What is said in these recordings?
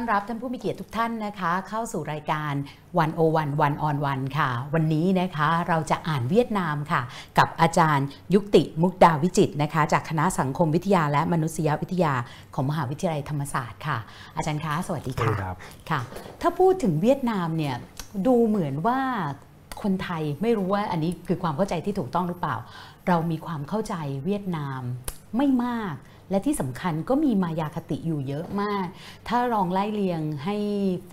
ต้อนรับท่านผู้มีเกียรติทุกท่านนะคะ เข้าสู่รายการวันโอวันวันออนวันค่ะ วันนี้นะคะเราจะอ่านเวียดนามค่ะ กับอาจารย์ยุติมุกดาวิจิตรนะคะ จากคณะสังคมวิทยาและมนุษยวิทยาของมหาวิทยาลัยธรรมศาสตร์ค่ะ อาจารย์คะสวัสดีสวัสค่ะดีครับค่ะ ถ้าพูดถึงเวียดนามเนี่ยดูเหมือนว่าคนไทยไม่รู้ว่าอันนี้คือความเข้าใจที่ถูกต้องหรือเปล่า เรามีความเข้าใจเวียดนามไม่มาก และที่สำคัญก็มีมายาคติอยู่เยอะมาก ถ้าลองไล่เรียงให้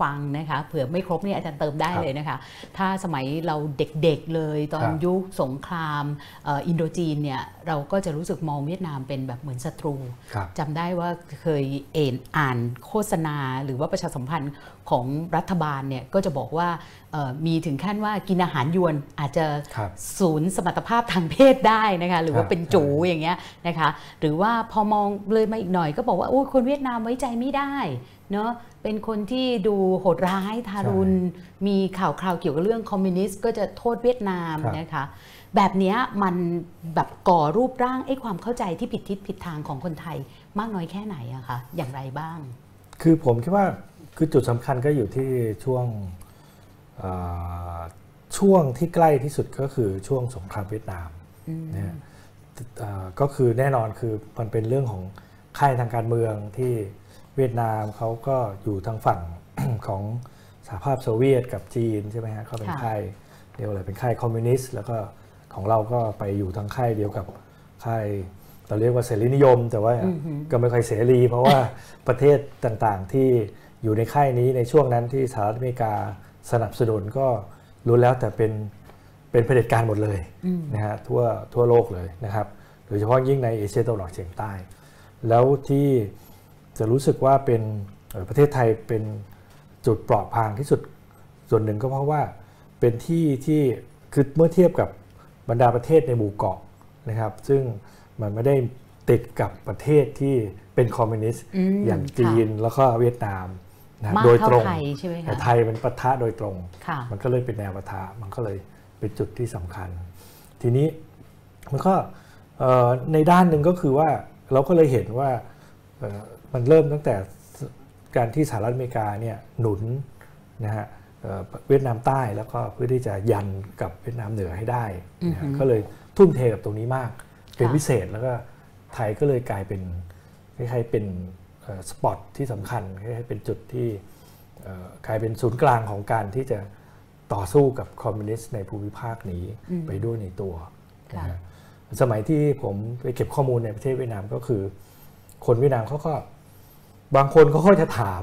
ฟังนะคะเผื่อไม่ครบเนี่ยอาจารย์เติมได้ครับเลยนะคะ ถ้าสมัยเราเด็กๆเลยตอนครับยุคสงครามเอ่ออินโดจีนเนี่ยเราก็จะรู้สึกมองเวียดนามเป็นแบบเหมือนศัตรูครับจำได้ว่าเคยเอ็นอ่านโฆษณาหรือว่าประชาสัมพันธ์ ของรัฐบาลเนี่ยก็จะบอกว่าเอ่อมีถึงขั้นว่ากินอาหารยวนอาจจะครับศูนย์สมรรถภาพทางเพศได้นะคะหรือว่าครับเป็นจูอย่างเงี้ยนะคะหรือว่าพอมองเลยมาอีกหน่อยก็บอกว่าโอ้ยคนเวียดนามไว้ใจไม่ได้เนาะเป็นคนที่ดูโหดร้ายทารุณ มีข่าวคราวเกี่ยวกับเรื่องคอมมิวนิสต์ก็จะโทษเวียดนามครับนะคะแบบเนี้ยมันแบบก่อรูปร่างไอ้ความเข้าใจที่ผิดทิศผิดทางของคนไทยมากน้อยแค่ไหนอะคะอย่างไรบ้าง คือผมคิดว่า คือจุดสำคัญก็อยู่ที่ช่วงเอ่อช่วงที่ใกล้ที่สุดก็คือช่วงสงครามเวียดนามนะฮะเอ่อก็คือแน่นอนคือมันเป็นเรื่องของค่ายทางการเมืองที่เวียดนามเขาก็อยู่ทางฝั่งของสหภาพโซเวียตกับจีนใช่ไหมฮะเขาเป็นค่ะค่ายเรียกว่าอะไรเป็นค่ายคอมมิวนิสต์แล้วก็ของเราก็ไปอยู่ทางค่ายเดียวกับค่ายเราเรียกว่าเสรีนิยม แต่ว่าอือหือก็ไม่ค่อยเสรี เพราะว่าประเทศต่างๆที่ อยู่ในค่ายนี้ในช่วงนั้นที่สหรัฐอเมริกาสนับสนุนก็รู้แล้วแต่เป็นเป็นเผด็จการหมดเลยนะฮะทั่วทั่วโลกเลยนะครับโดยเฉพาะยิ่งในเอเชียตะวันออกเฉียงใต้ แล้วที่จะรู้สึกว่าเป็นเอ่อประเทศไทยเป็นจุดเปราะพางที่สุดส่วนหนึ่งก็เพราะว่าเป็นที่ที่คือเมื่อเทียบกับบรรดาประเทศในหมู่เกาะนะครับ ซึ่งมันไม่ได้ติดกับประเทศที่เป็นคอมมิวนิสต์อืมอย่างจีนแล้วก็เวียดนาม นะมากโดยเท่าตรงไทยใช่ไหมแต่คะไทยมันปะทะโดยตรงค่ะมันก็เลยเป็นแนวปะทะมันก็เลยเป็นจุดที่สำคัญ ทีนี้มันก็เอ่อในด้านหนึ่งก็คือว่าเราก็เลยเห็นว่าเอ่อมันเริ่มตั้งแต่การที่สหรัฐอเมริกาเนี่ยหนุนนะฮะเอ่อเวียดนามใต้แล้วก็เพื่อที่จะยันกับเวียดนามเหนือให้ได้นะฮะอือฮึก็เลยทุ่มเทกับตรงนี้มาก เป็นค่ะพิเศษแล้วก็ไทยก็เลยกลายเป็นคล้ายๆเป็น สปอตที่สำคัญคล้ายๆเป็นจุดที่เอ่อกลายเป็นศูนย์กลางของการที่จะต่อสู้กับคอมมิวนิสต์ในภูมิภาคนี้อืมไปด้วยในตัวค่ะนะฮะสมัยที่ผมไปเก็บข้อมูลในประเทศเวียดนามก็คือ คนเวียดนามเขาก็บางคนเขาก็จะถาม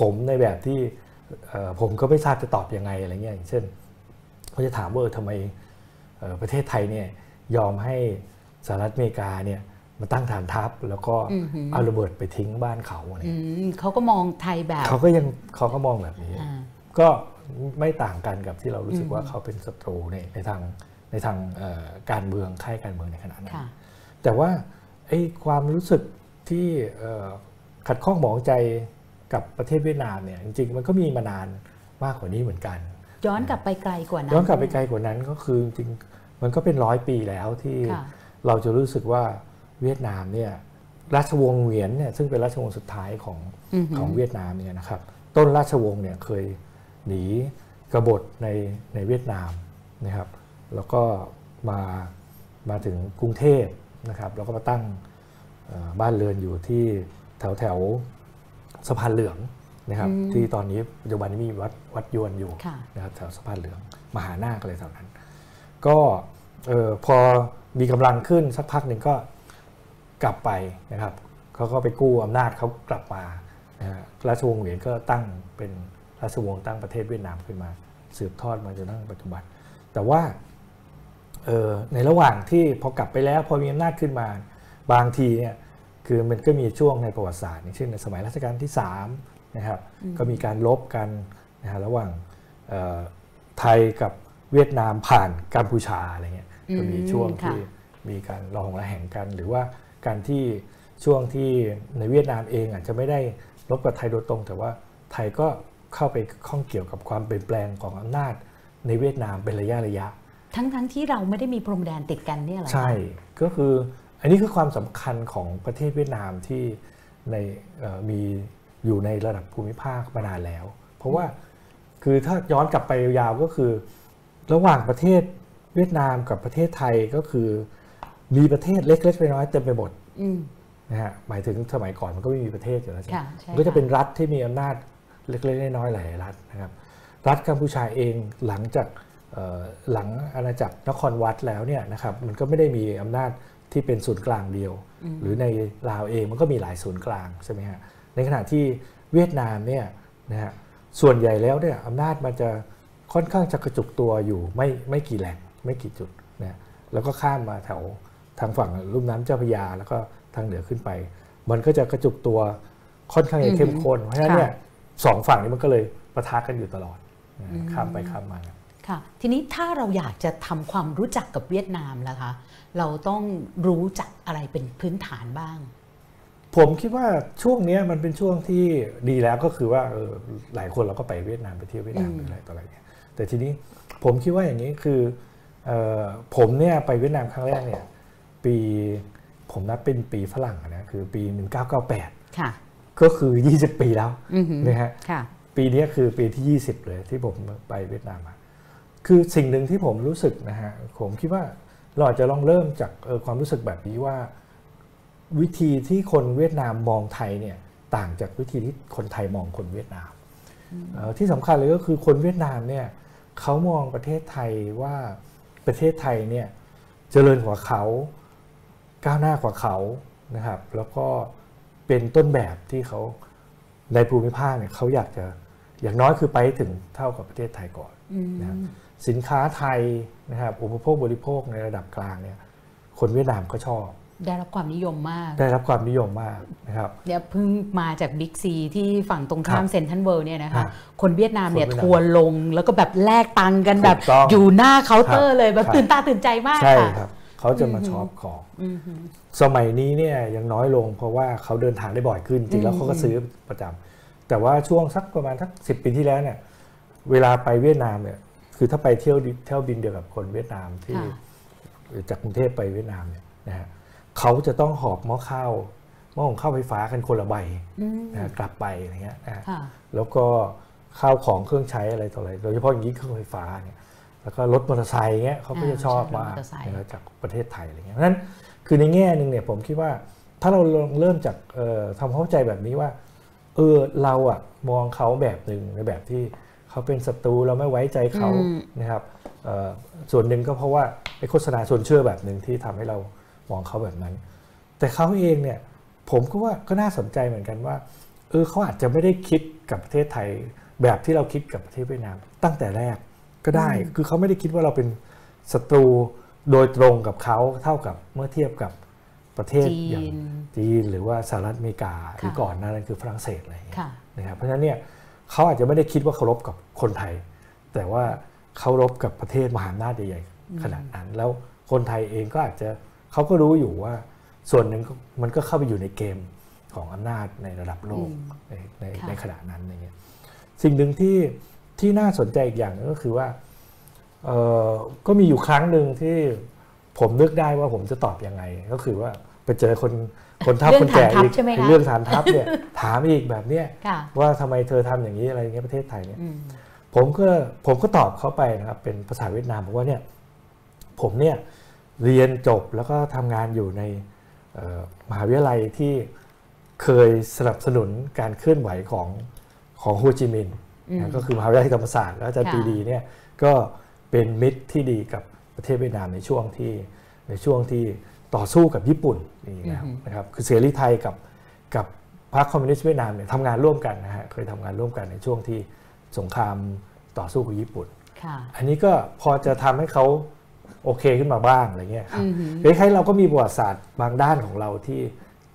ผมในแบบที่เอ่อผมก็ไม่ทราบจะตอบยังไงอะไรเงี้ยอย่างเช่นเขาจะถามว่าเออทำไมเอ่อประเทศไทยเนี่ยยอมให้สหรัฐอเมริกาเนี่ย มาตั้งฐานทัพแล้วก็อือหือเอาระเบิดไปทิ้งบ้านเขาอะไรอืเงี้ยมเขาก็มองไทยแบบเขาก็ยังเขาก็มองแบบนี้อ่าก็ไม่ต่างกันกับที่เรารู้สึกอืมว่าเขาเป็นศัตรูในในทางในทางเอ่อการเมืองค่ายการเมืองในขณะนั้นค่ะแต่ว่าไอ้ความรู้สึกที่เอ่อขัดข้องหมองใจกับประเทศเวียดนามเนี่ยจริงๆ มันก็มีมานานมากกว่านี้เหมือนกัน ย้อนกลับไปไกลกว่านั้น ย้อนกลับไปไกลกว่านั้นก็คือจริงๆมันก็เป็นร้อยปีแล้วที่ค่ะเราจะรู้สึกว่า เวียดนามเนี่ยราชวงศ์เหวียนเนี่ยซึ่งเป็นราชวงศ์สุดท้ายของอือหือของเวียดนามเนี่ยนะครับต้นราชวงศ์เนี่ยเคยหนีกบฏในในเวียดนามนะครับแล้วก็มามาถึงกรุงเทพนะครับแล้วก็มาตั้งเอ่อบ้านเรือนอยู่ที่แถวแถวสะพานเหลืองนะครับอืมที่ตอนนี้ปัจจุบันนี้มีวัดวัดยวนอยู่ค่ะนะครับแถวสะพานเหลืองมหานาคอะไรแถวนั้น ก็เออพอมีกำลังขึ้นสักพักหนึ่งก็ กลับไปนะครับเขาก็ไปกู้อำนาจเขากลับมานะฮะราชวงศ์เหวียนก็ตั้งเป็นราชวงศ์ตั้งประเทศเวียดนามขึ้นมา สืบทอดมาจนถึงปัจจุบัน แต่ว่าเอ่อในระหว่างที่พอกลับไปแล้วพอมีอำนาจขึ้นมาบางทีเนี่ยคือมันก็มีช่วงในประวัติศาสตร์อย่างเช่นในสมัยรัชกาลที่3นะครับก็มีการลบกันนะฮะระหว่างเอ่อไทยกับเวียดนามผ่านกัมพูชาอะไรเงี้ยก็มีช่วงอืมค่ะที่มีการระหองระแหงกันหรือว่า การที่ช่วงที่ในเวียดนามเองอาจจะไม่ได้ลบกับไทยโดยตรง แต่ว่าไทยก็เข้าไปข้องเกี่ยวกับความเปลี่ยนแปลงของอำนาจในเวียดนามเป็นระยะระยะ ทั้งทั้งที่เราไม่ได้มีพรมแดนติดกันเนี่ยเหรอคะใช่ก็คืออันนี้คือความสำคัญของประเทศเวียดนามที่ในเอ่อมีอยู่ในระดับภูมิภาคมานานแล้ว เพราะว่าคือถ้าย้อนกลับไปยาวๆก็คือ ระหว่างประเทศเวียดนามกับประเทศไทยก็คือ มีประเทศเล็กๆน้อยๆเต็มไปหมดอืมนะฮะหมายถึงสมัยก่อนมันก็ไม่มีประเทศอยู่แล้วใช่ไหมค่ะใช่มันก็จะค่เป็นรัฐที่มีอำนาจเล็กๆน้อยๆหลายๆรัฐนะครับ รัฐกัมพูชาเองหลังจากเอ่อหลังอาณาจักรนครวัดแล้วเนี่ยนะครับมันก็ไม่ได้มีอำนาจที่เป็นศูนย์กลางเดียว หรือในลาวเองมันก็มีหลายศูนย์กลางใช่ไหมฮะในขณะที่เวียดนามเนี่ยนะฮะส่วนใหญ่แล้วเนี่ยอำนาจมันจะค่อนข้างจะกระจุกตัวอยู่ไม่ไม่กี่แหล่งไม่กี่จุดนะแล้วก็ข้ามมาแถว ทางฝั่งลุ่มน้ำเจ้าพระยา แล้วก็ทางเหนือขึ้นไป มันก็จะกระจุกตัวค่อนข้างจะเข้มข้นเพราะฉะนั้นเนี่ยสองฝั่งนี้มันก็เลยปะทะกันอยู่ตลอดนะข้ามไปข้ามมาค่ะทีนี้ถ้าเราอยากจะทำความรู้จักกับเวียดนามล่ะคะ เราต้องรู้จักอะไรเป็นพื้นฐานบ้าง ผมคิดว่าช่วงเนี้ยมันเป็นช่วงที่ดีแล้วก็คือว่าเออหลายคนเราก็ไปเวียดนามไปเที่ยวเวียดนามอืมหรืออะไรต่ออะไรเนี่ยแต่ทีนี้ผมคิดว่าอย่างนี้คือเออผมเนี่ยไปเวียดนามครั้งแรกเนี่ย ปี ผมนับเป็นปีฝรั่งอะนะคือปี 1998ค่ะก็คือ 20 ปีแล้วอือหือนะฮะค่ะปีนี้คือปีที่ 20 เลยที่ผมไปเวียดนามมาคือสิ่งหนึ่งที่ผมรู้สึกนะฮะผมคิดว่าเราอาจจะลองเริ่มจากเอ่อความรู้สึกแบบนี้ว่า วิธีที่คนเวียดนามมองไทยเนี่ยต่างจากวิธีที่คนไทยมองคนเวียดนามเอ่อที่สำคัญเลยก็คือคนเวียดนามเนี่ยเขามองประเทศไทยว่าประเทศไทยเนี่ยเจริญกว่าเขา ก้าวหน้ากว่าเขานะครับ แล้วก็เป็นต้นแบบที่เขาในภูมิภาคเนี่ยเขาอยากจะอย่างน้อยคือไปให้ถึงเท่ากับประเทศไทยก่อนอืมนะครับสินค้าไทยนะครับอุปโภคบริโภคในระดับกลางเนี่ยคนเวียดนามก็ชอบ ได้รับความนิยมมาก ได้รับความนิยมมากนะครับเนี่ยเพิ่งมาจากบิ๊กซีที่ฝั่งตรงข้ามครับเซนทรัลเวิลด์เนี่ยนะครัคะบคนเวียดนามเนี่ยคนเวียดนามทัวร์ลงแล้วก็แบบแลกตังค์กันถูกแบบต้องอยู่หน้าเคาน์เตอร์เลยแบบครับตื่นตาตื่นใจมากใช่ค่ะครับ เขาจะมาช็อปของอือหือสมัยนี้เนี่ยยังน้อยลง เพราะว่าเขาเดินทางได้บ่อยขึ้น จริงๆแล้วเขาก็ซื้อประจำแต่ว่าช่วงสักประมาณสักสิบปีที่แล้วเนี่ย เวลาไปเวียดนามเนี่ยคือถ้าไปเที่ยวดิเที่ยวบินเดียวกับคนเวียดนามที่ค่ะจากกรุงเทพไปเวียดนามเนี่ยนะฮะเขาจะต้องหอบหม้อข้าวหม้อของข้าวไฟฟ้ากันคนละใบอืมนะฮะกลับไปอะไรเงี้ยนะฮะค่ะแล้วก็ข้าวของเครื่องใช้อะไรต่ออะไรโดยเฉพาะอย่างยิ่งเครื่องไฟฟ้าเนี่ย แล้วก็รถมอเตอร์ไซค์เงี้ยเขาก็จะอ่าชอบใช่รถมามอกเตอร์ไซค์นะครับจากประเทศไทยอะไรเงี้ยเพราะฉะนั้นคือในแง่หนึ่งเนี่ยผมคิดว่าถ้าเราลองเริ่มจากเอ่อทำความเข้าใจแบบนี้ว่าเออเราอะมองเขาแบบหนึ่งในแบบที่เขาเป็นศัตรูเราไม่ไว้ใจเขาอืมนะครับเอ่อส่วนหนึ่งก็เพราะว่าไอ้โฆษณาชวนเชื่อแบบหนึ่งที่ทำให้เรามองเขาแบบนั้น แต่เขาเองเนี่ยผมก็ว่าก็น่าสนใจเหมือนกันว่าเออเขาอาจจะไม่ได้คิดกับประเทศไทยแบบที่เราคิดกับประเทศเวียดนามตั้งแต่แรก ก็ได้ คือเขาไม่ได้คิดว่าเราเป็นศัตรูโดยตรงกับเขาเท่ากับเมื่อเทียบกับประเทศจีอย่างนจีนหรือว่าสหรัฐอเมริกาหรือค่ะก่อนหนานั้นคือฝรั่งเศสอะไรอย่างเงี้ยค่ะนะครับเพราะฉะนั้นเนี่ยเขาอาจจะไม่ได้คิดว่าเคารพกับคนไทย แต่ว่าเคารพกับประเทศมหาอำนาจใหญ่ๆขนาดนั้น แล้วคนไทยเองก็อาจจะเขาก็รู้อยู่ว่า ส่วนหนึ่งก็มันก็เข้าไปอยู่ในเกมของอำนาจในระดับโลกอืมในในค่ะในขณะนั้นอย่างเงี้ยสิ่งหนึ่งที่ ที่น่าสนใจอีกอย่างหนึ่งก็คือว่าเอ่อก็มีอยู่ครั้งหนึ่งที่ผมนึกได้ว่าผมจะตอบยังไง ก็คือว่าไปเจอคนคนเท่าเรื่คองนแก่ฐานทัพอีกใช่ไหมคะเรื่องฐานทัพเนี่ยถามอีกแบบเนี้ยค่ะว่าทำไมเธอทำอย่างนี้อะไรอย่างเงี้ยประเทศไทยเนี่ยอืมผมก็ผมก็ตอบเขาไปนะครับเป็นภาษาเวียดนามบอกว่าเนี่ยผมเนี่ยเรียนจบแล้วก็ทำงานอยู่ในเอ่อมหาวิทยาลัยที่เคยสนับสนุนการเคลื่อนไหวของของโฮจิมินห์อืม นะก็คือมหาวิทยาลัยธรรมศาสตร์แล้วอาจารย์ค่ะปรีดีเนี่ยก็เป็นมิตรที่ดีกับประเทศเวียดนามในช่วงที่ในช่วงที่ต่อสู้กับญี่ปุ่นนี่นะครับนะครับคือเสรีไทยกับกับพรรคคอมมิวนิสต์เวียดนามเนี่ยทำงานร่วมกันนะฮะเคยทำงานร่วมกันในช่วงที่สงครามต่อสู้กับญี่ปุ่นค่ะอันนี้ก็พอจะทำให้เขาโอเคขึ้นมาบ้างอะไรเงี้ยครับอือหือคล้ายๆเราก็มีประวัติศาสตร์บางด้านของเราที่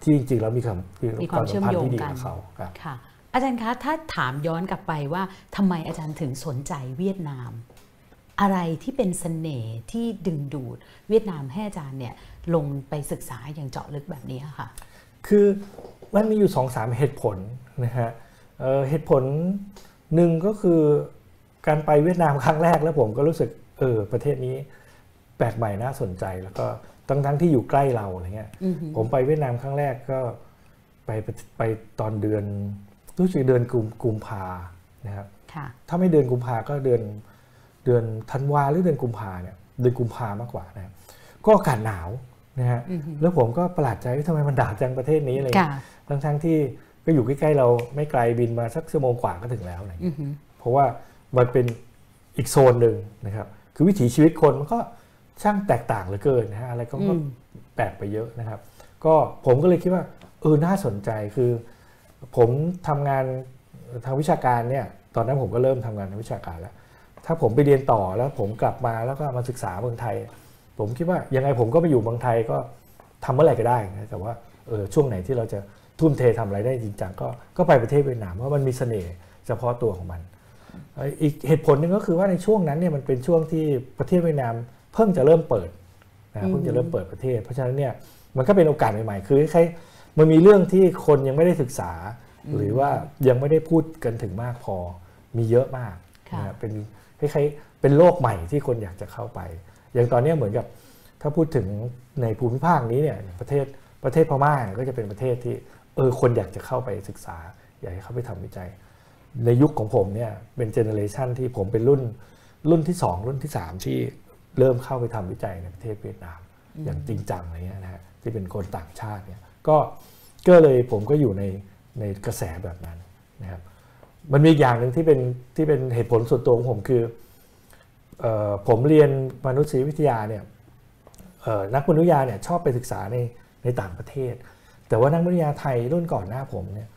ที่จริงๆแล้วมีความมีความเชื่อมโยงที่ดีกันกับเขาครับค่ะ อาจารย์คะถ้าถามย้อนกลับไปว่าทำไมอาจารย์ถึงสนใจเวียดนาม อะไรที่เป็นเสน่ห์ที่ดึงดูดเวียดนามให้อาจารย์เนี่ยลงไปศึกษาอย่างเจาะลึกแบบนี้ค่ะ คือมันมีอยู่สองสามเหตุผลนะฮะเอ่อเหตุผลหนึ่งก็คือการไปเวียดนามครั้งแรกแล้วผมก็รู้สึกเออประเทศนี้แปลกใหม่น่าสนใจแล้วก็ทั้งทั้งๆที่อยู่ใกล้เราอะไรเงี้ยอือหือผมไปเวียดนามครั้งแรกก็ไปไปไปตอนเดือน รรู้สึกเดือนกุมกุมภานะครับค่ะถ้าไม่เดือนกุมภาก็เดือนเดือนธันวาหรือเดือนกุมภาเนี่ยเดือนกุมภามากกว่านะครับก็อากาศหนาวนะฮะอือฮึแล้วผมก็ประหลาดใจว่าทำไมมันด่าจังประเทศนี้อะไรค่ะทั้งทั้งๆที่ก็อยู่ใกล้ๆเราไม่ไกลบินมาสักชั่วโมงกว่าก็ถึงแล้วอะไรอย่างเงี้ยอือหือเพราะว่ามันเป็นอีกโซนหนึ่งนะครับ คือวิถีชีวิตคนมันก็ช่างแตกต่างเหลือเกินนะฮะอะไรก็อืมแปลกไปเยอะนะครับ ก็ผมก็เลยคิดว่าเออน่าสนใจคือ ผมทำงานทางวิชาการเนี่ยตอนนั้นผมก็เริ่มทำงานทางวิชาการแล้ว ถ้าผมไปเรียนต่อแล้วผมกลับมาแล้วก็มาศึกษาเมืองไทย ผมคิดว่ายังไงผมก็ไปอยู่เมืองไทยก็ทำเมื่อไหร่ก็ได้นะแต่ว่าเออช่วงไหนที่เราจะทุ่มเททำอะไรได้จริงจังก็ก็ไปประเทศเวียดนามเพราะมันมีเสน่ห์เฉพาะตัวของมัน อีกเหตุผลหนึ่งก็คือว่าในช่วงนั้นเนี่ยมันเป็นช่วงที่ประเทศเวียดนามเพิ่งจะเริ่มเปิดนะเพิ่งจะเริ่มเปิดประเทศ เพราะฉะนั้นเนี่ยมันก็เป็นโอกาสใหม่ๆ คือคล้าย มันมีเรื่องที่คนยังไม่ได้ศึกษา หรือว่ายังไม่ได้พูดกันถึงมากพอ มีเยอะมากค่ะนะเป็นคล้ายๆเป็นโลกใหม่ที่คนอยากจะเข้าไป อย่างตอนเนี้ยเหมือนกับถ้าพูดถึงในภูมิภาคนี้เนี่ยประเทศประเทศพม่าเนี่ยก็จะเป็นประเทศที่เออคนอยากจะเข้าไปศึกษา อยากให้เข้าไปทำวิจัย ในยุคของผมเนี่ยเป็นเจเนอเรชันที่ผมเป็นรุ่นรุ่นที่ 2 รุ่นที่ 3 ที่เริ่มเข้าไปทำวิจัยในประเทศเวียดนาม อย่างจริงจังอะไรเงี้ยนะฮะที่เป็นคนต่างชาติเนี่ย ก็ก็เลยผมก็อยู่ในในกระแสแบบนั้นนะครับมันมีอย่างหนึ่งที่เป็นที่เป็นเหตุผลส่วนตัวของผมคือออผมเรียนมนุษยวิทยาเนี่ยนักมนุษยวิทยาเนี่ยชอบไปศึกษาในในต่างประเทศ แต่ว่านักมนุษยวิทยาไทยรุ่นก่อนหน้าผมเนี่ย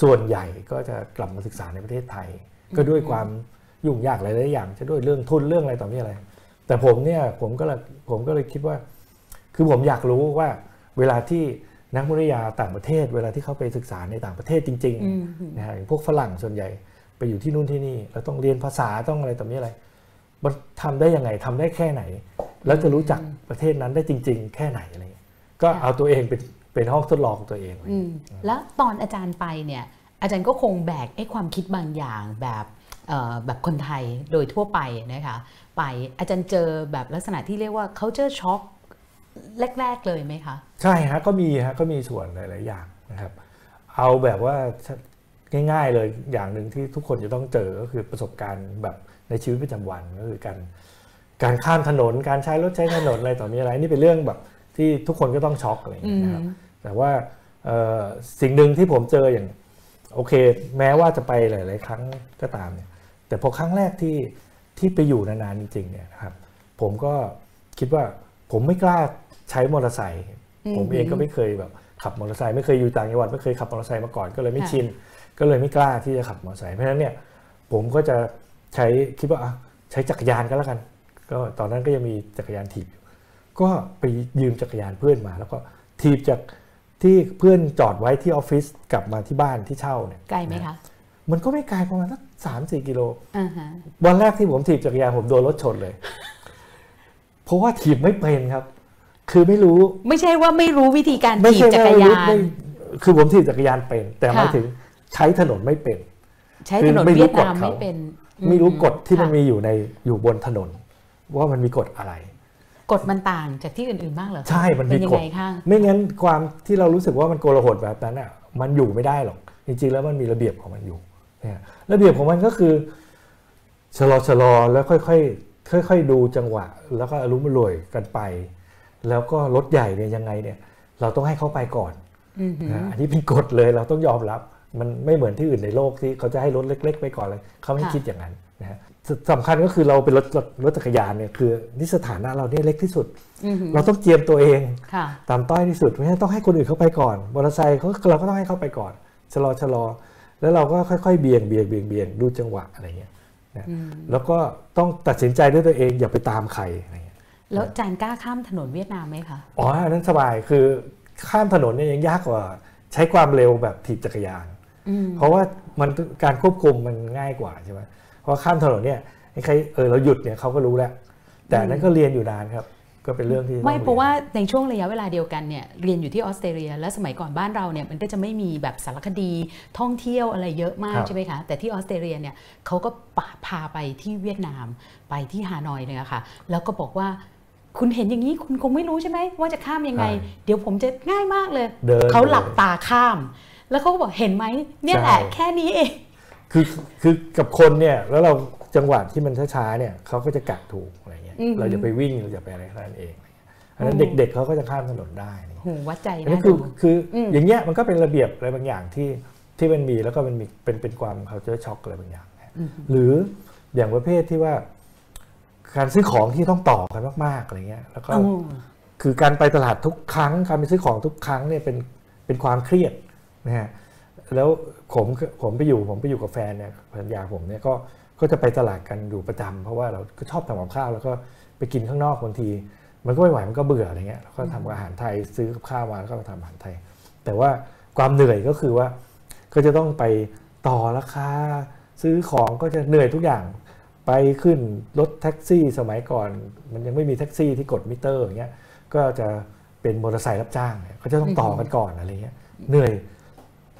ส่วนใหญ่ก็จะกลับมาศึกษาในประเทศไทย ก็ด้วยความยุ่งยากหลายๆอย่างจะด้วยเรื่องทุนเรื่องอะไรต่อมีอะไร แต่ผมเนี่ยผมก็เลยผมก็เลยคิดว่า คือผมอยากรู้ว่าเวลาที่ นักมนุษยวิทยาต่างประเทศเวลาที่เขาไปศึกษาในต่างประเทศจริงอืมๆนะฮะอย่างพวกฝรั่งส่วนใหญ่ไปอยู่ที่นู่นที่นี่แล้วต้องเรียนภาษาต้องอะไรต่อมีอะไรมันทำได้ยังไงทำได้แค่ไหน แล้วจะรู้จักประเทศนั้นได้จริง ๆ แค่ไหนอะไรเงี้ยก็เอาตัวเองเป็นเป็นห้องทดลองตัวเองเลยอืมแล้วตอนอาจารย์ไปเนี่ยอาจารย์ก็คงแบกไอ้ความคิดบางอย่างแบบเอ่อแบบคนไทยโดยทั่วไปนะคะไปอาจารย์เจอแบบลักษณะที่เรียกว่า culture shock แรกๆเลยไหมคะ ใช่ฮะก็มีฮะก็มีส่วนหลาย ๆ อย่างนะครับ เอาแบบว่าง่าย ๆ เลยอย่างหนึ่งที่ทุกคนจะต้องเจอก็คือประสบการณ์แบบในชีวิตประจำวันก็คือการการข้ามถนนการใช้รถใช้ถนนอะไรต่อมีอะไรนี่เป็นเรื่องแบบที่ทุกคนก็ต้องช็อกอะไรอย่างเงี้ยนะครับแต่ว่าเอ่อสิ่งหนึ่งที่ผมเจออย่างโอเค แม้ว่าจะไปหลาย ๆ ครั้งก็ตามเนี่ยแต่พอครั้งแรกที่ที่ไปอยู่นาน ๆ จริง ๆ เนี่ยนะครับ ผมก็คิดว่า ผมไม่กล้าใช้มอเตอร์ไซค์อืมผมเองก็ไม่เคยแบบขับมอเตอร์ไซค์ไม่เคยอยู่ต่างจังหวัดไม่เคยขับมอเตอร์ไซค์มาก่อนก็เลยไม่ค่ะชิน ก็เลยไม่กล้าที่จะขับมอเตอร์ไซค์เพราะฉะนั้นเนี่ยผมก็จะใช้คิดว่าอะใช้จักรยานก็แล้วกัน ก็ตอนนั้นก็ยังมีจักรยานถีบอยู่ก็ไปยืมจักรยานเพื่อนมา แล้วก็ถีบจากที่เพื่อนจอดไว้ที่ออฟฟิศกลับมาที่บ้านที่เช่าเนี่ยไกลไหมคะมันก็ไม่ไกลประมาณสักสามสี่กิโลอ่าฮะวันแรกที่ผมถีบจักรยานผมโดนรถชนเลย เพราะว่าถีบไม่เป็นครับ คือไม่รู้ ไม่ใช่ว่าไม่รู้วิธีการไม่ถีบใช่จัว่ากรไม่ยารู้นไม่คือผมถีบจักรยานเป็น แต่หมายค่ะถึงใช้ถนนไม่เป็น ใช้ถนนคือไม่รู้เวียดนามกฎเขาไม่เป็น ไม่รู้กฎที่มันค่ะมีอยู่ในอยู่บนถนน ว่ามันมีกฎอะไรกฎมันต่างจากที่อื่นๆมากเหรอคะใช่มันมีเป็นยักงฎไงคะไม่งั้นความที่เรารู้สึกว่ามันโกลาหลแบบนั้นอะมันอยู่ไม่ได้หรอกจริงๆแล้วมันมีระเบียบของมันอยู่เนี่ยระเบียบของมันก็คือชะลอชะลอแล้วค่อยๆ ค่อยๆดูจังหวะ แล้วก็อารมณ์รวยกันไป แล้วก็รถใหญ่เนี่ยยังไงเนี่ย เราต้องให้เขาไปก่อนอือหือนะอันนี้เป็นกฎเลยเราต้องยอมรับ มันไม่เหมือนที่อื่นในโลกที่เขาจะให้รถเล็ก ๆ ไปก่อนเลยเขาไม่คิดอย่างนั้นนะฮะสสำคัญก็คือเราเป็นรถรถรถจักรยานเนี่ยคือนี่สถานะเราเนี่ยเล็กที่สุดอือหือเราต้องเจียมตัวเองค่ะตามต้อยที่สุดเพราะฉะนั้นต้องให้คนอื่นเข้าไปก่อนมอเตอร์ไซค์เขาเราก็ต้องให้เข้าไปก่อนชะลอชะลอแล้วเราก็ค่อยๆเบี่ยงเบี่ยงเบี่ยงเบี่ยงดูจังหวะอะไรเงี้ย นะอืมแล้วก็ต้องตัดสินใจด้วยตัวเองอย่าไปตามใครอะไรเงี้ยแล้วจานกล้าข้ามถนนเวียดนามไหมคะอ๋ออันนั้นสบายคือข้ามถนนเนี่ยยังยากกว่าใช้ความเร็วแบบถีบจักรยานอืมเพราะว่ามันการควบคุมมันง่ายกว่าใช่ไหมเพราะข้ามถนนเนี่ยใครเออเราหยุดเนี่ยเขาก็รู้แล้ว แต่อันนั้นก็เรียนอยู่นานครับ ก็เป็นเรื่องที่ต้องไม่ยนเพราะว่าในช่วงระยะเวลาเดียวกันเนี่ยเรียนอยู่ที่ออสเตรเลีย และสมัยก่อนบ้านเราเนี่ยมันก็จะไม่มีแบบสารคดีท่องเที่ยวอะไรเยอะมากใช่ไหมคะแต่ที่ออสเตรเลียเนี่ยเขาก็ปะพาไปที่เวียดนามไปที่ฮานอยเลยอะค่ะแล้วก็บอกว่าคุณเห็นอย่างนี้คุณคงไม่รู้ใช่ไหมว่าจะข้ามยังไง เดี๋ยวผมจะง่ายมากเลยเดินเขาหลับตาข้าม แล้วเขาก็บอกเห็นไหมเนี่ยแหละใช่แค่นี้เองคือคือกับคนเนี่ยแล้วเราจังหวะที่มันช้าๆเนี่ยเขาก็จะกะถูกอะไร เงี้ยอืมเราจะไปวิ่งเราจะไปอะไรแค่นั้นเองอะไรเงี้ยเพราะฉะนั้นอืมเด็กๆเขาก็จะข้ามถนนได้อะไรเงี้ยโหวัดใจอันนี้นะคือดูคืออมอย่างเงี้ยมันก็เป็นระเบียบอะไรบางอย่างที่ที่มันมีแล้วก็มันมีเป็นเป็นความเขาเจอช็อกอะไรบางอย่างนะอืมหรืออย่างประเภทที่ว่าการซื้อของที่ต้องต่อกันมากๆอะไรเงี้ย แล้วก็โอ้คือการไปตลาดทุกครั้งการไปซื้อของทุกครั้งเนี่ยเป็นเป็นความเครียดนะฮะแล้วผมผมไปอยู่ผมไปอยู่กับแฟนเนี่ยภรรยาผมเนี่ยก็ ก็จะไปตลาดกันอยู่ประจำเพราะว่าเราก็ชอบทำกับข้าวแล้วก็ไปกินข้างนอกบางที มันก็ไม่ไหวมันก็เบื่ออะไรเงี้ยแล้วก็ทำอาหารไทยซื้อกับข้าวมาแล้วก็มาทำอาหารไทย แต่ว่าความเหนื่อยก็คือว่า ก็จะต้องไปต่อราคาซื้อของก็จะเหนื่อยทุกอย่างไปขึ้นรถแท็กซี่สมัยก่อน มันยังไม่มีแท็กซี่ที่กดมิเตอร์อย่างเงี้ยก็จะเป็นมอเตอร์ไซค์รับจ้างเนี่ยเขาจะต้องต่อกันก่อนอะไรเงี้ยเหนื่อย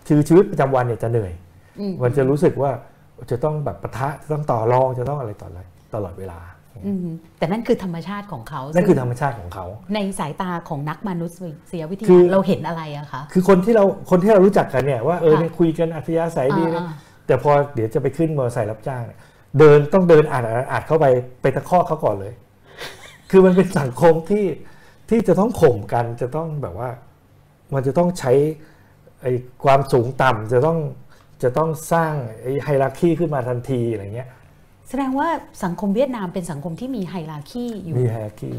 คือชีวิตประจำวันเนี่ยจะเหนื่อยอืมมันจะรู้สึกว่า จะต้องแบบปะทะจะต้องต่อรองจะต้องอะไรต่ออะไรตลอดเวลาอืมแต่นั่นคือธรรมชาติของเขา นั่นคือซึ่งธรรมชาติของเขา ในสายตาของนักมนุษยวิทคืยาอเราเห็นอะไรอะคะ คือคนที่เราคนที่เรารู้จักกันเนี่ยว่าเออค่ะเนี่ยคุยกันอัธยาศัยดีนะอ่าแต่พอเดี๋ยวจะไปขึ้นมอเตอร์ไซค์รับจ้างเนี่ยเดินต้องเดินอ่านอ่านอ่านเข้าไปไปตะคอกเขาก่อนเลย คือมันเป็นสังคมที่ที่จะต้องข่มกันจะต้องแบบว่า มันจะต้องใช้ไอ้ความสูงต่ำจะต้อง จะต้องสร้างไอ้ไฮรักีขึ้นมาทันทีอะไรเงี้ยแสดงว่าสังคมเวียดนามเป็นสังคมที่มีไฮราคีอยู่มีไฮรักี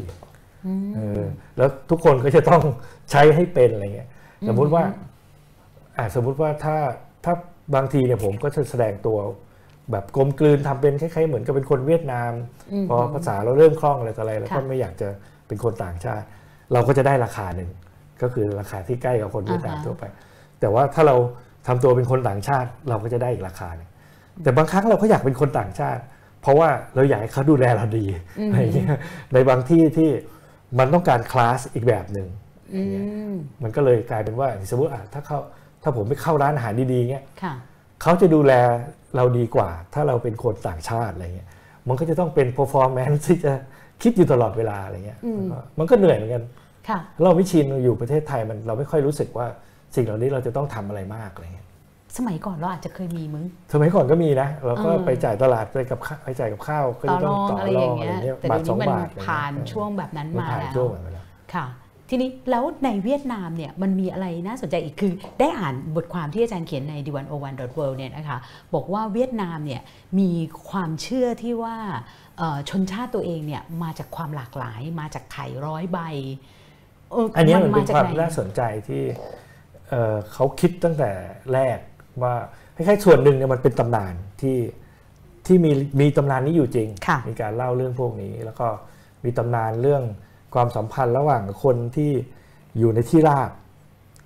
อืมเออแล้วทุกคนก็จะต้องใช้ให้เป็นอะไรเงี้ยสมมุติว่าอ่าสมมุติว่าถ้าถ้าบางทีเนี่ยผมก็จะแสดงตัวแบบกลมกลืนทำเป็นคล้ายๆเหมือนกับเป็นคนเวียดนามอืมพอภาษาเราเริ่มคล่องอะไรต่ออะไรเราก็ค่ะไม่อยากจะเป็นคนต่างชาติ เราก็จะได้ราคาหนึ่งก็คือราคาที่ใกล้กับคนเวียดนามอ่าฮะทั่วไป แต่ว่าถ้าเรา ทำตัวเป็นคนต่างชาติเราก็จะได้อีกราคาหนึ่งแต่บางครั้งเราก็อยากเป็นคนต่างชาติ เพราะว่าเราอยากให้เขาดูแลเราดีอะไรอย่างเงี้ยในบางที่ที่มันต้องการคลาสอีกแบบหนึ่งอืมมันก็เลยกลายเป็นว่าสมมติอะถ้าเขาถ้าผมไปเข้าร้านอาหารดีๆเงี้ยค่ะเขาจะดูแลเราดีกว่า ถ้าเราเป็นคนต่างชาติอะไรเงี้ยมันก็จะต้องเป็น performance ที่จะคิดอยู่ตลอดเวลาอะไรเงี้ยอืมมันก็มันก็เหนื่อยเหมือนกันค่ะเราไม่ชินเราอยู่ประเทศไทยมันเราไม่ค่อยรู้สึกว่า สิ่งเหล่านี้เราจะต้องทำอะไรมากอะไรเงี้ยสมัยก่อนเราอาจจะเคยมีมึง สมัยก่อนก็มีนะ เราก็เออไปจ่ายตลาดไปกับข้าไปจ่ายกับข้าวก็ต่อจะรต้ององต่ออะไรรอองย่างอะไรเงี้ยเงี้ยแต่บาเดี๋ทยวสอนี้งมันบาทอะไรเงี้ยผ่านช่วงแบบนั้นมันมาผ่านแล้วช่วงนั้นไปแล้วค่ะ ทีนี้แล้วในเวียดนามเนี่ยมันมีอะไรน่าสนใจอีกคือ ได้อ่านบทความที่อาจารย์เขียนใน d 1 0 1 world เนี่ยนะคะบอกว่าเวียดนามเนี่ยมีความเชื่อที่ว่าเอ่อชนชาติตัวเองเนี่ยมาจากความหลากหลาย มาจากไข่ร้อยใบเอันเนี้ยมันเป็นจกความไหน่าสนใจที่ เอ่อเขาคิดตั้งแต่แรกว่าคล้ายๆส่วนหนึ่งเนี่ยมันเป็นตำนานที่ที่มีมีตำนานนี้อยู่จริงค่ะมีการเล่าเรื่องพวกนี้ แล้วก็มีตำนานเรื่องความสัมพันธ์ระหว่างคนที่อยู่ในที่ราบ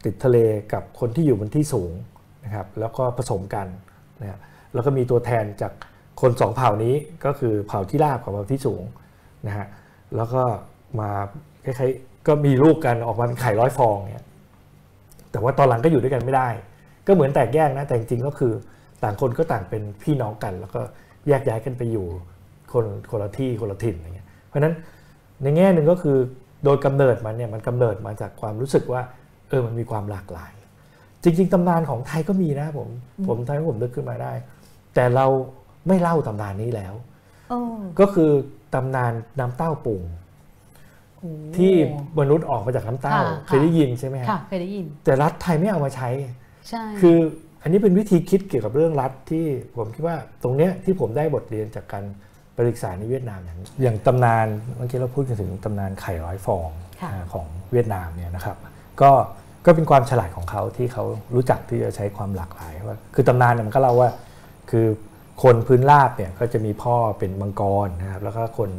ติดทะเลกับคนที่อยู่บนที่สูงนะครับ แล้วก็ผสมกันนะครับแล้วก็มีตัวแทนจากคนสองเผ่านี้ก็คือเผ่าที่ราบกับเผ่าที่สูงนะฮะแล้วก็มาคล้ายๆก็มีลูกกันออกมาเป็นไข่ร้อยฟองเนี่ย แต่ว่าตอนหลังก็อยู่ด้วยกันไม่ได้ ก็เหมือนแตกแยกนะแต่จริงๆก็คือต่างคนก็ต่างเป็นพี่น้องกัน แล้วก็แยกย้ายกันไปอยู่คนคนละที่คนละถิ่นอะไรเงี้ยเพราะฉะนั้นในแง่หนึ่งก็คือโดยกำเนิดมันเนี่ยมันกำเนิดมาจากความรู้สึกว่าเออมันมีความหลากหลาย จริง ๆตำนานของไทยก็มีนะผมผมทำให้ผมนึกขึ้นมาได้ แต่เราไม่เล่าตำนานนี้แล้วโอ้ก็คือตำนานน้ำเต้าปูงโอ้ ที่มนุษย์ออกมาจากน้ำเต้าค่ะเคยได้ยินใช่ไหมฮะค่ะเคยได้ยิน แต่รัฐไทยไม่เอามาใช้ใช่คืออันนี้เป็นวิธีคิดเกี่ยวกับเรื่องรัฐที่ผมคิดว่าตรงเนี้ยที่ผมได้บทเรียนจากการไปศึกษาในเวียดนามอย่างอย่างตำนานเมื่อกี้เราพูดกันถึงตำนานไข่ร้อยฟองค่ะอ่าของเวียดนามเนี่ยนะครับ ก็ก็เป็นความฉลาดของเขาที่เขารู้จักที่จะใช้ความหลากหลายว่าคือตำนานเนี่ยมันก็เล่าว่า คือคนพื้นราบเนี่ยก็จะมีพ่อเป็นมังกรนะครับแล้วก็คน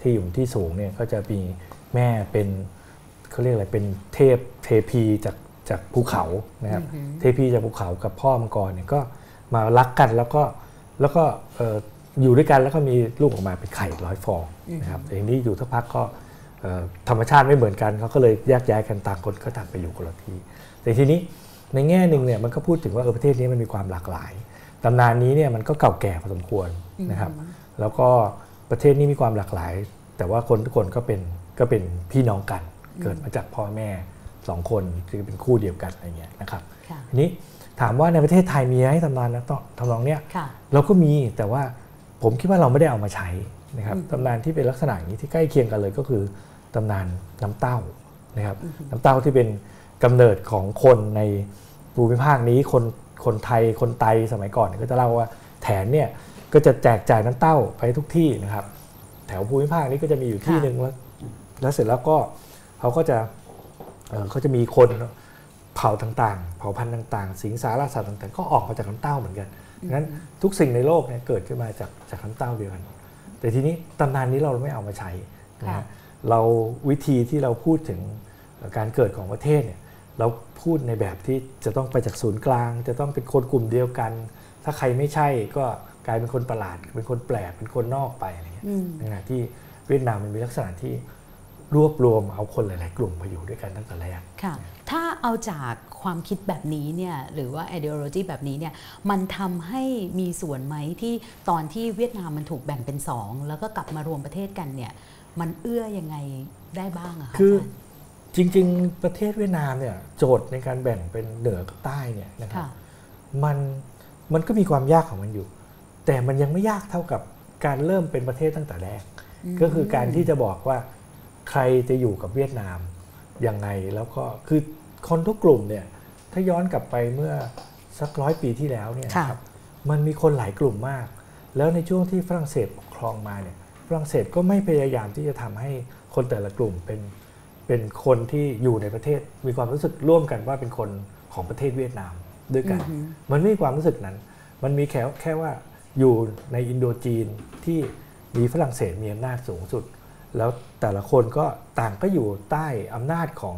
ที่อยู่ที่สูงเนี่ยก็จะมี แม่เป็นเขาเรียกอะไรเป็นเทพเทพีจากจากภูเขานะครับเทพีจากภูเขากับพ่อมังกรเนี่ยก็มารักกันแล้วก็แล้วก็เอ่ออยู่ด้วยกันแล้วก็มีลูกออกมาเป็นไข่ร้อยฟองนะครับแต่ทีนี้อยู่สักพักก็เอ่อธรรมชาติไม่เหมือนกันเขาก็เลยแยกย้ายกันต่างคนก็ต่างไปอยู่คนละที่แต่ทีนี้ในแง่หนึ่งเนี่ยมันก็พูดถึงว่าเออประเทศนี้มันมีความหลากหลายตำนานนี้เนี่ยมันก็เก่าแก่พอสมควรนะครับ แล้วก็ประเทศนี้มีความหลากหลาย แต่ว่าคนทุกคนก็เป็น ก็เป็นพี่น้องกัน เกิดมาจากพ่อแม่สองคนที่เป็นคู่เดียวกันอะไรเงี้ยนะครับค่ะทีนี้ถามว่าในประเทศไทยมีไหมตำนานนะทำนองเนี้ยค่ะเราก็มีแต่ว่าผมคิดว่าเราไม่ได้เอามาใช้นะครับอืมตำนานที่เป็นลักษณะอย่างนี้ที่ใกล้เคียงกันเลยก็คือตำนานน้ำเต้านะครับน้ำเต้าที่เป็นกำเนิดของคนในภูมิภาคนี้คนคนไทยคนไตสมัยก่อนเนี่ยก็จะเล่าว่าแถนเนี่ยก็จะแจกจ่ายน้ำเต้าไปทุกที่นะครับ แถวภูมิภาคนี้ก็จะมีอยู่ที่ค่ะหนึ่งแล้ว แล้วเสร็จแล้วก็เขาก็จะเอ่อเขาจะมีคนเผ่าต่างๆ เผ่าพันธุ์ต่างๆ สิงสารสัตว์ต่างๆ ก็ออกมาจากน้ำเต้าเหมือนกันงั้นทุกสิ่งในโลกเนี่ยเกิดขึ้นมาจากจากน้ำเต้าเดียวกัน แต่ทีนี้ตำนานนี้เราไม่เอามาใช้นะค่ะฮะเราวิธีที่เราพูดถึงการเกิดของประเทศเนี่ยเราพูดในแบบที่จะต้องไปจากศูนย์กลาง จะต้องเป็นคนกลุ่มเดียวกัน ถ้าใครไม่ใช่ก็กลายเป็นคนประหลาด เป็นคนแปลก เป็นคนนอกไปอะไรเงี้ยอืมในขณะที่เวียดนามมันมีลักษณะที่ รวบรวมเอาคนหลาย ๆ กลุ่มมาอยู่ด้วยกันตั้งแต่แรกค่ะ ถ้าเอาจากความคิดแบบนี้เนี่ยหรือว่า ideology แบบนี้เนี่ยมันทำให้มีส่วนไหมที่ตอนที่เวียดนามมันถูกแบ่งเป็นสองแล้วก็กลับมารวมประเทศกันเนี่ยมันเอื้อยังไงได้บ้างอะคะคืออาจารย์จริง ๆ ประเทศเวียดนามเนี่ยโจทย์ในการแบ่งเป็นเหนือกับใต้เนี่ยนะครับค่ะมันมันก็มีความยากของมันอยู่ แต่มันยังไม่ยากเท่ากับการเริ่มเป็นประเทศตั้งแต่แรก ก็คือการที่จะบอกว่า ใครจะอยู่กับเวียดนามยังไงแล้วก็คือคนทุกกลุ่มเนี่ยถ้าย้อนกลับไปเมื่อสักร้อยปีที่แล้วเนี่ยค่ะนะครับมันมีคนหลายกลุ่มมาก แล้วในช่วงที่ฝรั่งเศสปกครองมาเนี่ยฝรั่งเศสก็ไม่พยายามที่จะทำให้คนแต่ละกลุ่มเป็นเป็นคนที่อยู่ในประเทศ มีความรู้สึกร่วมกันว่าเป็นคนของประเทศเวียดนามด้วยกันอือหือมันไม่มีความรู้สึกนั้น มันมีแค่แค่ว่าอยู่ในอินโดจีนที่มีฝรั่งเศสมีอำนาจสูงสุด แล้วแต่ละคนก็ต่างก็อยู่ใต้อำนาจของ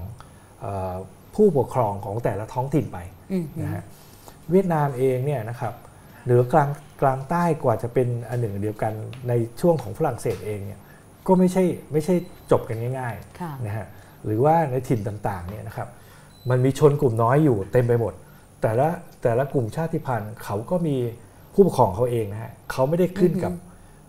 เออผู้ปกครองของแต่ละท้องถิ่นไปอืมหือนะฮะเวียดนามเองเนี่ยนะครับเหนือกลางกลางใต้กว่าจะเป็นอันหนึ่งอันเดียวกันในช่วงของฝรั่งเศสเองเนี่ยก็ไม่ใช่ไม่ใช่จบกันง่ายค่ะๆนะฮะหรือว่าในถิ่นต่างๆเนี่ยนะครับมันมีชนกลุ่มน้อยอยู่เต็มไปหมด แต่ละแต่ละกลุ่มชาติพันธุ์เขาก็มีผู้ปกครองเขาเองนะฮะเขาไม่ได้ขึ้นกับ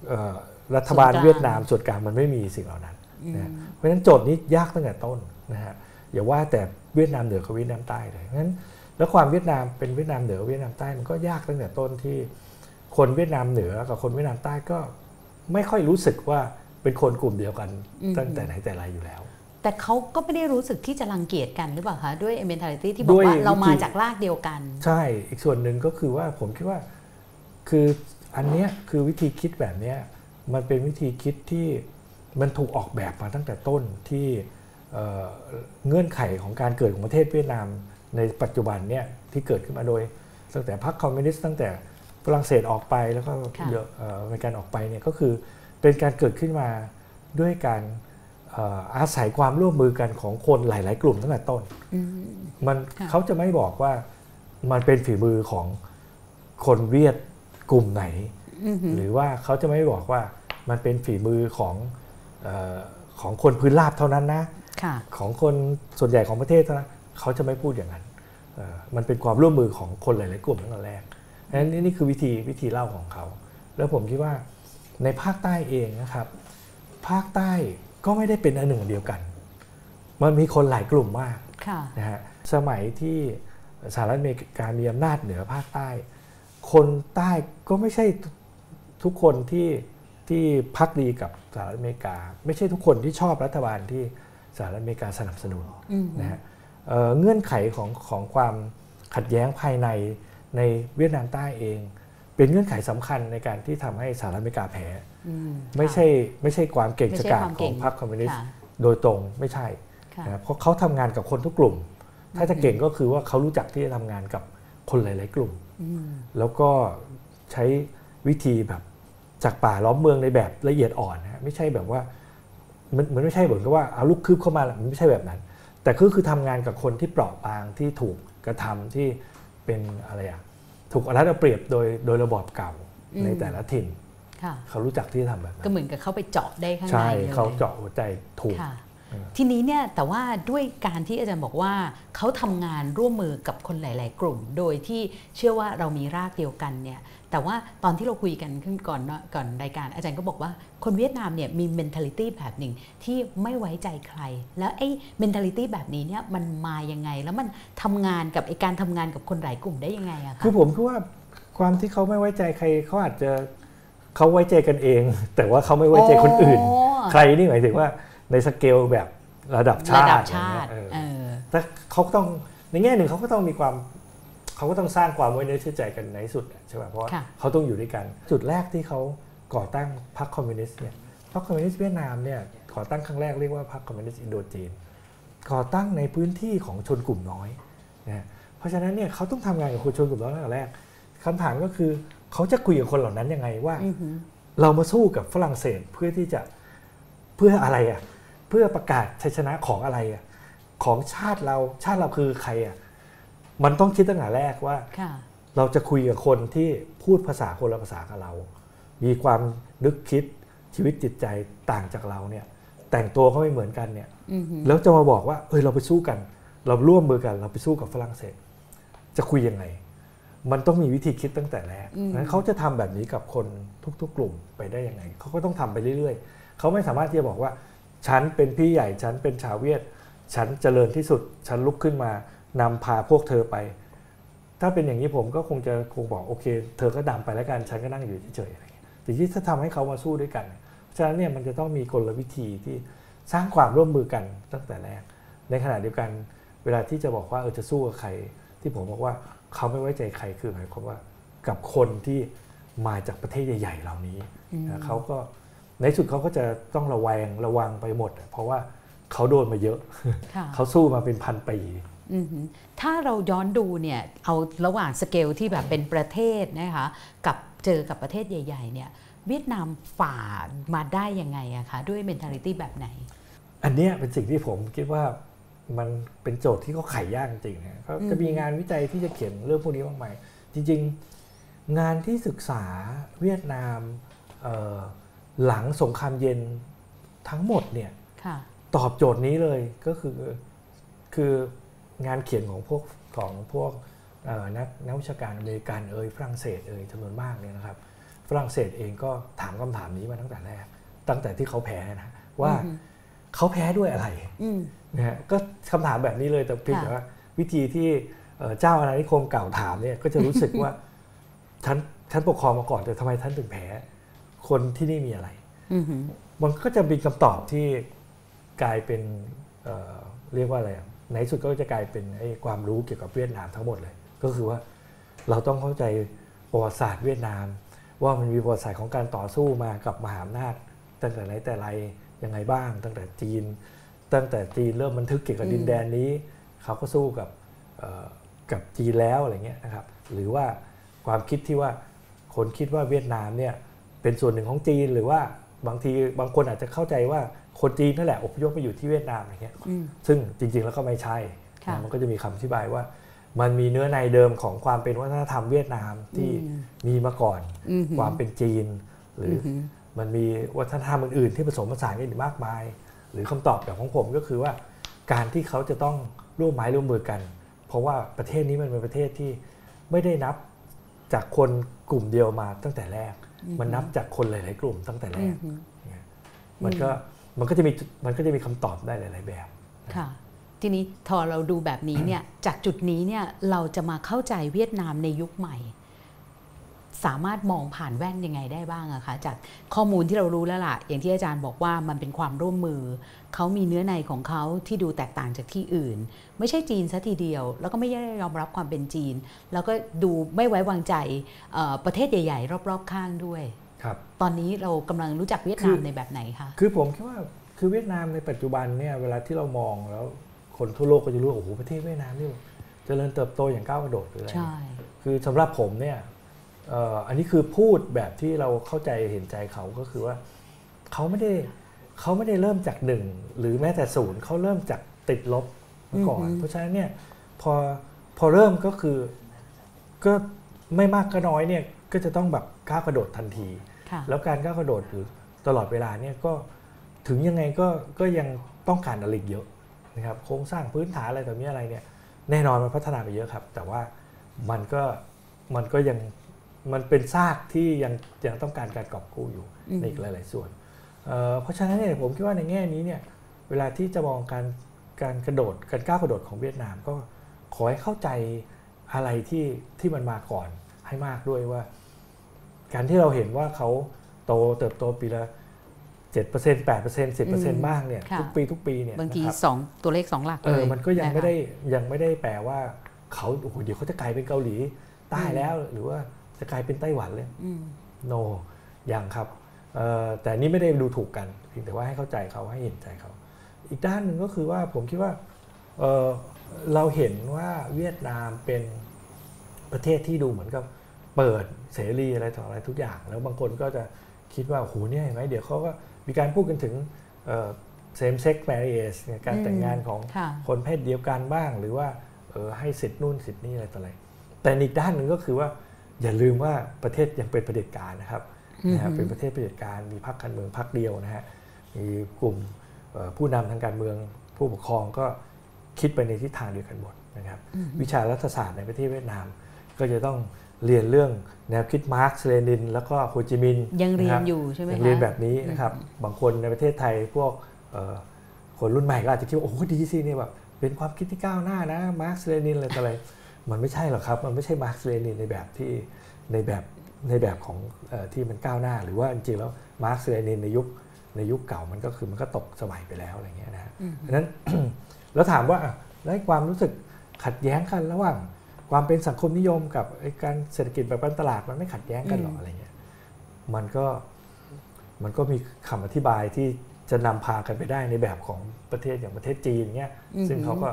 เอ่อ รัฐบาลส่วนกลางเวียดนามส่วนกลางมันไม่มีสิ่งเหล่านั้นนะฮะเพราะฉะนั้นโจทย์นี้ยากตั้งแต่ต้นนะฮะอย่าว่าแต่เวียดนามเหนือกับเวียดนามใต้เลยงั้นแล้วความเวียดนามเป็นเวียดนามเหนือเวียดนามใต้มันก็ยากตั้งแต่ต้นที่ คนเวียดนามเหนือกับคนเวียดนามใต้ก็ไม่ค่อยรู้สึกว่าเป็นคนกลุ่มเดียวกันอืมตั้งแต่ไหนแต่ไรอยู่แล้ว แต่เขาก็ไม่ได้รู้สึกที่จะรังเกียจกันหรือเปล่าคะด้วย mentality ที่บด้อกวยว่าเราวิธีมาจากรากเดียวกัน ใช่อีกส่วนหนึ่งก็คือว่าผมคิดว่า คืออันเนี้ยคือวิธีคิดแบบเนี้ย มันเป็นวิธีคิดที่มันถูกออกแบบมาตั้งแต่ต้นที่เอ่อเงื่อนไขของการเกิดของประเทศเวียดนามในปัจจุบันเนี่ยที่เกิดขึ้นมาโดย ตั้งแต่พรรคคอมมิวนิสต์ตั้งแต่ฝรั่งเศสออกไปแล้วก็ค่ะเยอะเอ่ออเมริกันออกไปเนี่ยก็คือเป็นการเกิดขึ้นมาด้วยการเอ่ออาศัยความร่วมมือกันของคนหลาย ๆ กลุ่มตั้งแต่ต้นอืมมันค่ะเขาจะไม่บอกว่ามันเป็นฝีมือของคนเวียดกลุ่มไหนอืม หือหรือว่าเขาจะไม่บอกว่ามันเป็นฝีมือของเออของคนพื้นราบเท่านั้นนะค่ะของคนส่วนใหญ่ของประเทศเท่านั้นเขาจะไม่พูดอย่างนั้นเอ่อมันเป็นความร่วมมือของคนหลาย ๆ กลุ่มตั้งแต่แรกนั้นนี่นี่คือวิธีวิธีเล่าของเขา แล้วผมคิดว่าในภาคใต้เองนะครับ ภาคใต้ก็ไม่ได้เป็นอันหนึ่งอันเดียวกัน มันมีคนหลายกลุ่มมากค่ะนะฮะสมัยที่สหรัฐอเมริกามีอำนาจเหนือภาคใต้ คนใต้ก็ไม่ใช่ ทุกคนที่ที่พักดีกับสหรัฐอเมริกา ไม่ใช่ทุกคนที่ชอบรัฐบาลที่สหรัฐอเมริกาสนับสนุนอืมนะฮะเอ่อเงื่อนไขของของความขัดแย้งภายในในเวียดนามใต้เอง เป็นเงื่อนไขสำคัญในการที่ทำให้สหรัฐอเมริกาแพ้อืมไม่ใช่ไม่ใช่ความเก่งไม่ชะใช่กาจความขเก่องงพรรคคอมมิวนิสต์ค่ะโดยตรงไม่ใช่ค่ะนะครับเพราะเขาทำงานกับคนทุกกลุ่ม ถ้าจะเก่งก็คือว่าเขารู้จักที่จะทำงานกับคนหลาย ๆ กลุ่มอืมแล้วก็ใช้วิธีแบบ จากป่าล้อมเมืองในแบบละเอียดอ่อนนะฮะไม่ใช่แบบว่ามันมันไม่ใช่เหมือนกับว่าเอาลูกคืบเข้ามามันไม่ใช่แบบนั้น แต่ก็คือทำงานกับคนที่เปราะบางที่ถูกกระทำที่เป็นอะไรอะถูกเอารัดเอาเปรียบโดยโดยระบอบเก่าอืมในแต่ละถิ่นค่ะเขารู้จักที่จะทำแบบนั้ก็นเหมือนกับเข้าไปเจาะได้ข้างในใช่เลยเขาเจาะหัวใจถูกค่ะทีนี้เนี่ยแต่ว่าด้วยการที่อาจารย์บอกว่าเขาทำงานร่วมมือกับคนหลาย ๆ กลุ่ม โดยที่เชื่อว่าเรามีรากเดียวกันเนี่ย แต่ว่าตอนที่เราคุยกันขึ้นก่อนเนอะก่อนรายการอาจารย์ก็บอกว่าคนเวียดนามเนี่ยมี mentality แบบหนึ่งที่ไม่ไว้ใจใคร แล้วไอ้ mentality แบบนี้เนี่ยมันมายังไง แล้วมันทำงานกับไอ้การทำงานกับคนหลายกลุ่มได้ยังไงอะคะคือผมคิดว่าความที่เขาไม่ไว้ใจใครเขาอาจจะเขาไว้ใจกันเอง แต่ว่าเขาไม่ไว้ใจคนอื่นอ๋อใครนี่หมายถึงว่าในสเกลแบบระดับชาติระดับชาติอย่างเงี้ยเอเอออแต่เขาก็ต้องในแง่หนึ่งเขาก็ต้องมีความ เขาก็ต้องสร้างความไว้เนื้อเชื่อใจกันในที่สุดใช่ไหมเพราะว่าค่ะเขาต้องอยู่ด้วยกัน จุดแรกที่เขาก่อตั้งพรรคคอมมิวนิสต์เนี่ยพรรคคอมมิวนิสต์เวียดนามเนี่ยก่อตั้งครั้งแรกเรียกว่าพรรคคอมมิวนิสต์อินโดจีนก่อตั้งในพื้นที่ของชนกลุ่มน้อยนะเพราะฉะนั้นเนี่ยเขาต้องทำงานกับคนชนกลุ่มน้อยตั้งแต่แรกคำถามก็คือเขาจะคุยกับคนเหล่านั้นยังไงว่าอือหือเรามาสู้กับฝรั่งเศสเพื่อที่จะเพื่ออะไรอะเพื่อประกาศชัยชนะของอะไรอะของชาติเราชาติเราคือใครอะ มันต้องคิดตั้งแต่แรกว่าค่ะเราจะคุยกับคนที่พูดภาษาคนละภาษากับเรา มีความนึกคิดชีวิตจิตใจต่างจากเราเนี่ยแต่งตัวก็ไม่เหมือนกันเนี่ยอือหือแล้วจะมาบอกว่าเอ้ยเราไปสู้กัน เราร่วมมือกัน เราไปสู้กับฝรั่งเศส จะคุยยังไง มันต้องมีวิธีคิดตั้งแต่แรกนั้นเขาจะทำแบบนี้กับคนทุก ๆ กลุ่มไปได้ยังไงเขาก็ต้องทำไปเรื่อยๆเขาไม่สามารถที่จะบอกว่า ฉันเป็นพี่ใหญ่ ฉันเป็นชาวเวียด ฉันเจริญที่สุด ฉันลุกขึ้นมา นำพาพวกเธอไป ถ้าเป็นอย่างนี้ผมก็คงจะคงบอกโอเค เธอก็ดำไปแล้วกันฉันก็นั่งอยู่เฉยๆอะไรอย่างเงี้ยแต่ที่ถ้าทำให้เขามาสู้ด้วยกันฉะนั้นเนี่ยมันจะต้องมีกลวิธีที่สร้างความร่วมมือกันตั้งแต่แรก ในขณะเดียวกันเวลาที่จะบอกว่าเออจะสู้กับใคร ที่ผมบอกว่าเขาไม่ไว้ใจใครคือหมายความว่ากับคนที่มาจากประเทศใหญ่ ๆ เหล่านี้นะเขาก็ในที่สุดเขาก็จะต้องระแวงระวังไปหมดอะเพราะว่าเขาโดนมาเยอะค่ะเขาสู้มาเป็นพันปีอือหือ ถ้าเราย้อนดูเนี่ยเอาระหว่างสเกลที่แบบเป็นประเทศนะคะกับเจอกับประเทศใหญ่ๆเนี่ยเวียดนามฝ่ามาได้ยังไงอะคะด้วย mentality แบบไหน อันเนี้ยเป็นสิ่งที่ผมคิดว่ามันเป็นโจทย์ที่เขาไขยากจริงๆนะเขาจะมีงานวิจัยที่จะเขียนเรื่องพวกนี้มากมายจริง ๆ งานที่ศึกษาเวียดนามเอ่อหลังสงครามเย็นทั้งหมดเนี่ยค่ะตอบโจทย์นี้เลยก็คือคือ งานเขียนของพวกของพวกเอ่อนักนักวิชาการอเมริกันเอ่ยฝรั่งเศสเอ่ยจำนวนมากเนี่ยนะครับฝรั่งเศสเองก็ถามคำถามนี้มาตั้งแต่แรก ตั้งแต่ที่เขาแพ้นะว่าอือฮึเขาแพ้ด้วยอะไรอืมนะฮะก็คำถามแบบนี้เลยแต่เพียงค่ะแต่ว่าวิธีที่เอ่อเจ้าอาณานิคมเก่าถามเนี่ยก็จะรู้สึกว่าฉันฉันปกครองมาก่อนแต่ทำไมท่านถึงแพ้คนที่นี่มีอะไรอือหือมันก็จะมีคำตอบที่กลายเป็นเอ่อเรียกว่าอะไรอะ ในที่สุดก็จะกลายเป็นไอ้ความรู้เกี่ยวกับเวียดนามทั้งหมดเลย ก็คือว่าเราต้องเข้าใจประวัติศาสตร์เวียดนาม ว่ามันมีประวัติศาสตร์ของการต่อสู้มากับมหาอำนาจ ตั้งแต่ไหนแต่ไรยังไงบ้าง ตั้งแต่จีน ตั้งแต่จีนเริ่มบันทึกเกี่ยวกับดินแดนนี้ เขาก็สู้กับเอ่อกับจีนแล้วอะไรเงี้ยนะครับหรือว่าความคิดที่ว่าคนคิดว่าเวียดนามเนี่ยเป็นส่วนหนึ่งของจีนหรือว่าบางทีบางคนอาจจะเข้าใจว่า คนจีนนั่นแหละอพยพมาอยู่ที่เวียดนามอะไรเงี้ยอืมซึ่งจริง ๆ แล้วก็ไม่ใช่ค่ะนะมันก็จะมีคำอธิบายว่า มันมีเนื้อในเดิมของความเป็นวัฒนธรรมเวียดนามที่อืมมีมาก่อนอือหือความเป็นจีน หรือออหือมันมีวัฒนธรรมอื่นๆที่ผสมผสานกันอีกมากมาย หรือคำตอบแบบของผมก็คือว่า การที่เขาจะต้องร่วมไม้ร่วมมือกัน เพราะว่าประเทศนี้มันเป็นประเทศที่ไม่ได้นับจากคนกลุ่มเดียวมาตั้งแต่แรก มันนับจากคนหลาย ๆ กลุ่มตั้งแต่แรอืกอหือเนี่ยมันก็ มันก็จะมีมันก็จะมีคำตอบได้หลาย ๆ แบบค่ะทีนี้พอเราดูแบบนี้เนี่ยจากจุดนี้เนี่ยเราจะมาเข้าใจเวียดนามในยุคใหม่ สามารถมองผ่านแว่นยังไงได้บ้างอะคะจากข้อมูลที่เรารู้แล้วล่ะ อย่างที่อาจารย์บอกว่ามันเป็นความร่วมมือ เขามีเนื้อในของเขาที่ดูแตกต่างจากที่อื่น ไม่ใช่จีนซะทีเดียว แล้วก็ไม่ได้ยอมรับความเป็นจีน แล้วก็ดูไม่ไว้วางใจเอ่อประเทศใหญ่ ๆ รอบ ๆ ข้างด้วย ครับตอนนี้เรากำลังรู้จักเวียดนามในแบบไหนคะคือผมคิดว่าคือเวียดนามในปัจจุบันเนี่ยเวลาที่เรามองแล้วคนทั่วโลกก็จะรู้ว่าโอ้โหประเทศเวียดนามนี่เจริญเติบโตอย่างก้าวกระโดดหรืออะไรใช่คือสำหรับผมเนี่ยเอ่ออันนี้คือพูดแบบที่เราเข้าใจเห็นใจเขาก็คือว่าเขาไม่ได้เขาไม่ได้เริ่มจากหนึ่งหรือแม้แต่ศูนย์เขาเริ่มจากติดลบมาก่อนอือฮึเพราะฉะนั้นเนี่ยพอพอเริ่มก็คือก็ไม่มากก็น้อยเนี่ยก็จะต้องแบบก้าวกระโดดทันทีค่ะ แล้วการก้าวกระโดดอยู่ตลอดเวลาเนี่ยก็ถึงยังไงก็ก็ยังต้องการอะไรเยอะนะครับโครงสร้างพื้นฐานอะไรต่อมีอะไรเนี่ยแน่นอนมันพัฒนาไปเยอะครับ แต่ว่ามันก็มันก็ยังมันเป็นซากที่ยังยังต้องการการกอบกู้อยู่ในอีกหลาย ๆ ส่วนเเพราะฉะนั้นเนี่ยผมคิดว่าในแง่นี้เนี่ยเวลาที่จะมองการการกระโดดการก้าวกระโดดของเวียดนามก็ขอให้เข้าใจอะไรที่ที่มันมาก่อนให้มากด้วยว่า การที่เราเห็นว่าเขาโตเติบโตปีละเจ็ดเปอร์เซ็นต์แปดเปอร์เซ็นต์สิบเปอร์เซ็นต์บ้างเนี่ยทุกปีทุกปีเนี่ยบางทีสองตัวเลขสองหลักเลยมันก็ยังไม่ได้ยังไม่ได้แปลว่าเขาโอ้โหเดี๋ยวเขาจะกลายเป็นเกาหลีใต้แล้ว หรือว่าจะกลายเป็นไต้หวันเลยโนยังครับแต่นี่ไม่ได้ดูถูกกันเพียงแต่ว่าให้เข้าใจเขาให้เห็นใจเขา อีกด้านหนึ่งก็คือว่าผมคิดว่าเราเห็นว่าเวียดนามเป็นประเทศที่ดูเหมือนกับ เปิดเสรีอะไรต่ออะไรทุกอย่าง แล้วบางคนก็จะคิดว่าโหเนี่ยเห็นไหมเดี๋ยวเขาก็มีการพูดกันถึง same sex marriage การแต่งงานของคนเพศเดียวกันบ้าง หรือว่าให้สิทธิ์นู่นสิทธิ์นี่อะไรต่ออะไร แต่อีกด้านหนึ่งก็คือว่า อย่าลืมว่าประเทศยังเป็นประเผด็จการนะครับนะเป็นประเทศประเผด็จการมีพรรคการเมืองพรรคเดียวนะฮะมีกลุ่มผู้นำทางการเมืองผู้ปกครองก็คิดไปในทิศทางเดียวกันหมดนะครับ วิชารัฐศาสตร์ในประเทศเวียดนาม ก็จะต้อง เรียนเรื่องแนวคิดมาร์กซ์เลนิน แล้วก็โฮจิมินห์ยังเรียนอยู่ใช่ไหมยังเรียนแบบนี้นะครับ บางคนในประเทศไทยพวกคนรุ่นใหม่ก็อาจจะคิดว่า โอ้ดีสินี่แบบเป็นความคิดที่ก้าวหน้านะมาร์กซ์เลนินอะไรต่ออะไรมันไม่ใช่หรอกครับ มันไม่ใช่มาร์กซ์เลนินในแบบที่ในแบบในแบบของที่มันก้าวหน้า หรือว่าจริงๆแล้วมาร์กซ์เลนินในยุคในยุคเก่ามันก็คือมันก็ตกสมัยไปแล้วอะไรเงี้ยนะเพราะนั้นแล้วถามว่าแล้วความรู้สึกขัดแย้งกันระหว่าง ความเป็นสังคมนิยมกับการเศรษฐกิจแบบการตลาดมันไม่ขัดแย้งกันหรออะไรเงี้ยมันก็มันก็มีคำอธิบายที่จะนำพากันไปได้ในแบบของประเทศอย่างประเทศจีนเงี้ยซึ่งเขาก็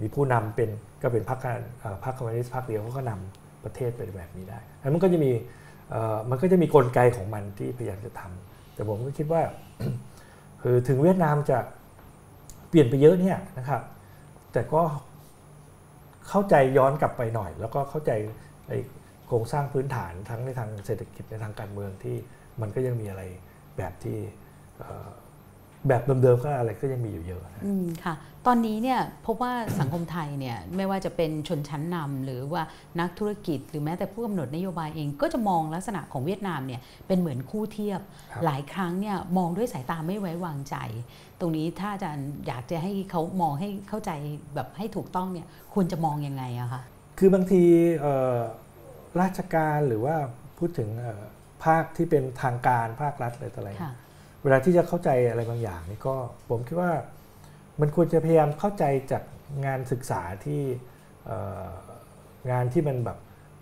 มีผู้นำเป็นก็เป็นพรรคการพรรคคอมมิวนิสต์พรรคเดียวเขาก็นำประเทศไปแบบนี้ได้แล้วมันก็จะมีมันก็จะมีกลไกของมันที่พยายามจะทำแต่ผมก็คิดว่าคือถึงเวียดนามจะเปลี่ยนไปเยอะเนี่ยนะครับ แต่ก็ เข้าใจย้อนกลับไปหน่อย แล้วก็เข้าใจโครงสร้างพื้นฐานทั้งในทางเศรษฐกิจในทางการเมืองที่มันก็ยังมีอะไรแบบที่แบบเดิมๆก็อะไรก็ยังมีอยู่เยอะอืมค่ะ ตอนนี้เนี่ยพบว่าสังคมไทยเนี่ยไม่ว่าจะเป็นชนชั้นนำหรือว่านักธุรกิจ หรือแม้แต่ผู้กำหนดนโยบายเองก็จะมองลักษณะของเวียดนามเนี่ยเป็นเหมือนคู่เทียบ หลายครั้งเนี่ยมองด้วยสายตาไม่ไว้วางใจ ตรงนี้ถ้าอาจารย์อยากจะให้เขามองให้เข้าใจแบบให้ถูกต้องเนี่ยควรจะมองยังไงอะคะคือบางทีราชการหรือว่าพูดถึงภาคที่เป็นทางการภาครัฐอะไรต่ออะไร เวลาที่จะเข้าใจอะไรบางอย่างนี่ก็ผมคิดว่ามันควรจะพยายามเข้าใจจากงานศึกษาที่งานที่มันแบบ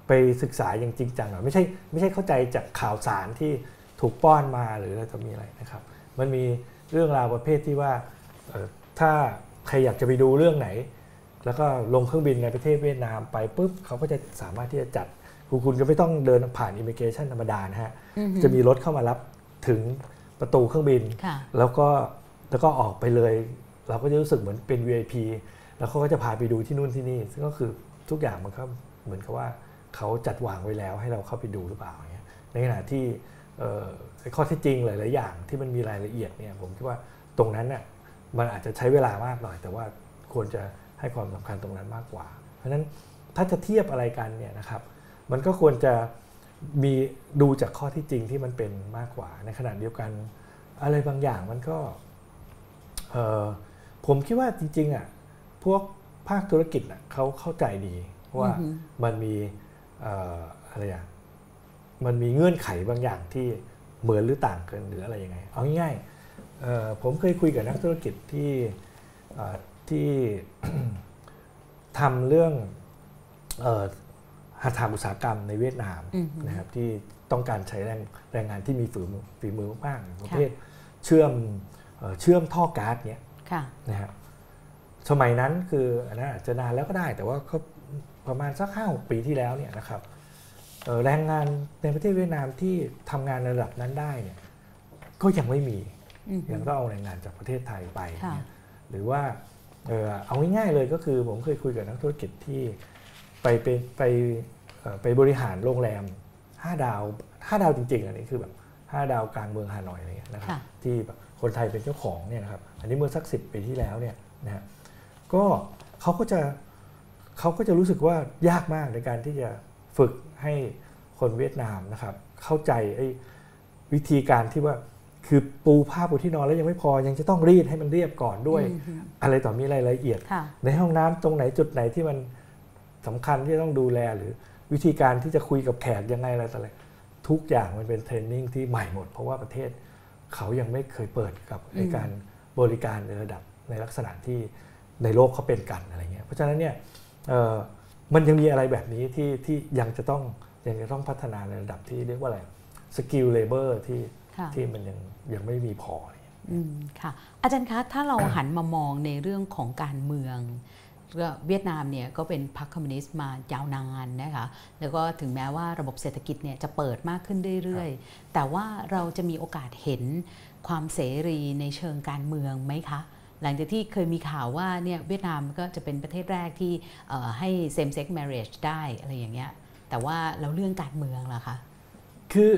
ไปศึกษาอย่างจริงจังไม่ใช่ไม่ใช่เข้าใจจากข่าวสารที่ถูกป้อนมาหรืออะไรจะมีอะไรนะครับ มันมี เรื่องราวประเภทที่ว่าถ้าใครอยากจะไปดูเรื่องไหน แล้วก็ลงเครื่องบินในประเทศเวียดนามไปปุ๊บเขาก็จะสามารถที่จะจัดคุณก็ไม่ต้องเดินผ่านอิมิเกชันธรรมดานะฮะจะมีรถเข้ามารับถึงประตูเครื่องบิน แล้วก็แล้วก็ออกไปเลย เราก็จะรู้สึกเหมือนเป็น VIP แล้วเขาก็จะพาไปดูที่นู่นที่นี่ ซึ่งก็คือทุกอย่างมันก็เหมือนกับว่าเขาจัดวางไว้แล้วให้เราเข้าไปดูหรือเปล่าเนี่ยในขณะที่ ข้อเท็จจริงหลาย ๆ อย่างที่มันมีรายละเอียดเนี่ยผมคิดว่าตรงนั้นน่ยมันอาจจะใช้เวลามากหน่อย แต่ว่าควรจะให้ความสำคัญตรงนั้นมากกว่า เพราะฉะนั้นถ้าจะเทียบอะไรกันเนี่ยนะครับมันก็ควรจะมีดูจากข้อที่จริงที่มันเป็นมากกว่า ในขณะเดียวกัน อะไรบางอย่างมันก็ผมคิดว่าจริง ๆ อะพวกภาคธุรกิจอะเขาเข้าใจดีว่ามันมีอะไรอะ มันมีเงื่อนไขบางอย่างที่เหมือนหรือต่างกันหรืออะไรยังไง เอาง่ายๆผมเคยคุยกับนักธุรกิจที่ที่ทำเรื่องหัตถาอุตสาหกรรมในเวียดนามนะครับที่ต้องการใช้แรงแรงงานที่มีฝีมือฝีมือมากประเภทเชื่อมเชื่อมท่อก๊าซเนี่ยนะครับสมัยนั้นคืออันนั้นอาจจะนานแล้วก็ได้ แต่ว่าก็ประมาณสักห้าปีที่แล้วเนี่ยนะครับ แรงงานในประเทศเวียดนามที่ทำงานระดับนั้นได้เนี่ยก็ยังไม่มียังต้องเอาแรงงานจากประเทศไทยไป หรือว่าเอาง่ายๆเลยก็คือผมเคยคุยกับนักธุรกิจที่ไปไปไปไปบริหารโรงแรม 5 ดาว 5 ดาวจริงๆ อันนี้คือแบบ 5 ดาวกลางเมืองฮานอยอะไรเงี้ยนะครับค่ะที่แบบคนไทยเป็นเจ้าของเนี่ยนะครับอันนี้เมื่อสักสิปีที่แล้วเนี่ยนะฮะก็เขาก็จะเขาก็จะรู้สึกว่ายากมากในการที่จะฝึก ให้คนเวียดนามนะครับ เข้าใจไอ้วิธีการที่ว่าคือปูผ้าปูที่นอนแล้วยังไม่พอยังจะต้องรีดให้มันเรียบก่อนด้วยอืมอะไรต่อมีรายละเอียดค่ะในห้องน้ำตรงไหนจุดไหนที่มันสำคัญที่จะต้องดูแลหรือวิธีการที่จะคุยกับแขกยังไงอะไรต่ออะไรทุกอย่างมันเป็นเทรนนิ่งที่ใหม่หมด เพราะว่าประเทศเขายังไม่เคยเปิดกับในการบริการในระดับในลักษณะที่ในโลกเขาเป็นกันอะไรเงี้ยเพราะฉะนั้นเนี่ยเอ่อ มันยังมีอะไรแบบนี้ที่ที่ยังจะต้องยังจะต้องพัฒนาในระดับที่เรียกว่าอะไร skilled labor ที่ค่ะที่มันยังยังไม่มีพออะไรเงี้ยอืมค่ะอาจารย์คะถ้าเราหันมามองในเรื่องของการเมืองก็เวียดนามเนี่ยก็เป็นพรรคคอมมิวนิสต์มายาวนานนะคะแล้วก็ถึงแม้ว่าระบบเศรษฐกิจเนี่ยจะเปิดมากขึ้นเรื่อย ๆ แต่ว่าเราจะมีโอกาสเห็นความเสรีในเชิงการเมืองไหมคะ หลังจากที่เคยมีข่าวว่าเนี่ยเวียดนามก็จะเป็นประเทศแรกที่เอ่อให้ same sex marriage ได้อะไรอย่างเงี้ยแต่ว่าเราเรื่องการเมืองล่ะคะคือ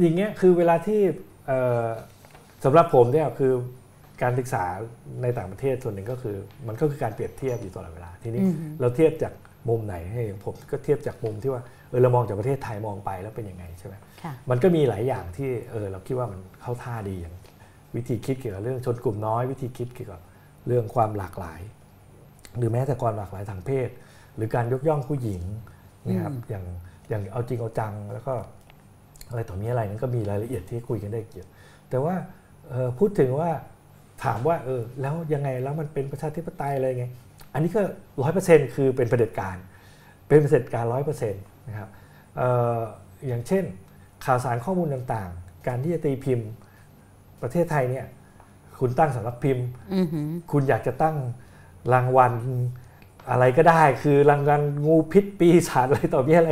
อย่างเงี้ยคือเวลาที่เอ่อสำหรับผมเนี่ยคือการศึกษาในต่างประเทศส่วนหนึ่งก็คือ มันก็คือการเปรียบเทียบอยู่ตลอดเวลาทีนี้อือฮึเราเทียบจากมุมไหนให้ผมก็เทียบจากมุมที่ว่าเออเรามองจากประเทศไทยมองไปแล้วเป็นยังไงใช่ไหมค่ะมันก็มีหลายอย่างที่เออเราคิดว่ามันเข้าท่าดีอย่าง วิธีคิดเกี่ยวกับเรื่องชนกลุ่มน้อย วิธีคิดเกี่ยวกับเรื่องความหลากหลาย หรือแม้แต่ความหลากหลายทางเพศ หรือการยกย่องผู้หญิงนะครับอืมอย่างอย่างเอาจริงเอาจังแล้วก็อะไรต่อมีอะไรนั้นก็มีรายละเอียดที่คุยกันได้เกี่ยว แต่ว่าเอ่อพูดถึงว่าถามว่าเออแล้วยังไงแล้วมันเป็นประชาธิปไตยอะไรไง อันนี้ก็ร้อยเปอร์เซ็นต์คือเป็นเผด็จการ เป็นเผด็จการร้อยเปอร์เซ็นต์นะครับเอ่ออย่างเช่นข่าวสารข้อมูลต่างๆ การที่จะตีพิมพ์ ประเทศไทยเนี่ยคุณตั้งสำนักพิมพ์อือหือคุณอยากจะตั้งรางวัลอะไรก็ได้ คือรางวัลงูพิษปีศาจอะไรต่อมีอะไร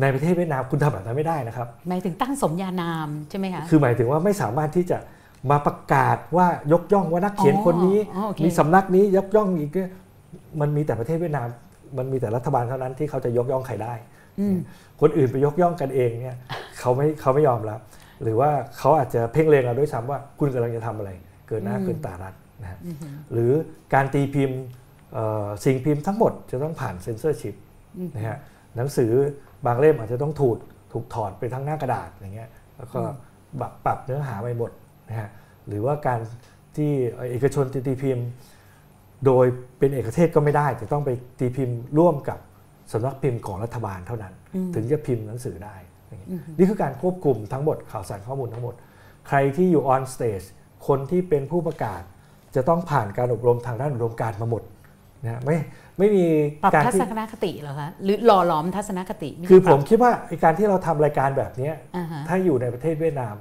ในประเทศเวียดนามคุณทำแบบนั้นไม่ได้นะครับหมายถึงตั้งสมญานามใช่ไหมคะคือหมายถึงว่าไม่สามารถที่จะมาประกาศว่ายกย่องว่านักเขียนอ๋อคนนี้อ๋อโอเคมีสำนักนี้ยกย่องอีกเนี่ยมันมีแต่ประเทศเวียดนาม มันมีแต่รัฐบาลเท่านั้นที่เขาจะยกย่องใครได้อืมคนอื่นไปยกย่องกันเองเนี่ยเขาไม่เขาไม่ยอมรับ หรือว่าเขาอาจจะเพ่งเลงเราด้วยซ้ำว่าคุณกำลังจะทำอะไร เกินหน้าอืมเกินตารัฐนะฮะอือหือหรือการตีพิมพ์เอ่อสิ่งพิมพ์ทั้งหมดจะต้องผ่านเซ็นเซอร์ชิพอืมนะฮะหนังสือบางเล่มอาจจะต้องถูกถูกถอดไปทั้งหน้ากระดาษอย่างเงี้ยแล้วก็ปรับปรับเนื้อหาไปหมดนะฮะหรือว่าการที่เอกชนตีพิมพ์ โดยเป็นเอกเทศก็ไม่ได้ จะต้องไปตีพิมพ์ร่วมกับสำนักพิมพ์ของรัฐบาลเท่านั้นอืมถึงจะพิมพ์หนังสือได้ อย่างเงี้ยอืมนี่คือการควบคุมทั้งหมดข่าวสารข้อมูลทั้งหมด ใครที่อยู่ on stage คนที่เป็นผู้ประกาศ จะต้องผ่านการอบรมทางด้านอุดมการณ์มาหมดนะฮะไม่ไม่มีปรับการทัที่ศนคติเหรอคะหรือหล่อหลอมทัศนคติไคือปผรัผมคิดว่าไอ้การที่เราทำรายการแบบเนี้ยอ่าฮะถ้าอยู่ในประเทศเวียดนาม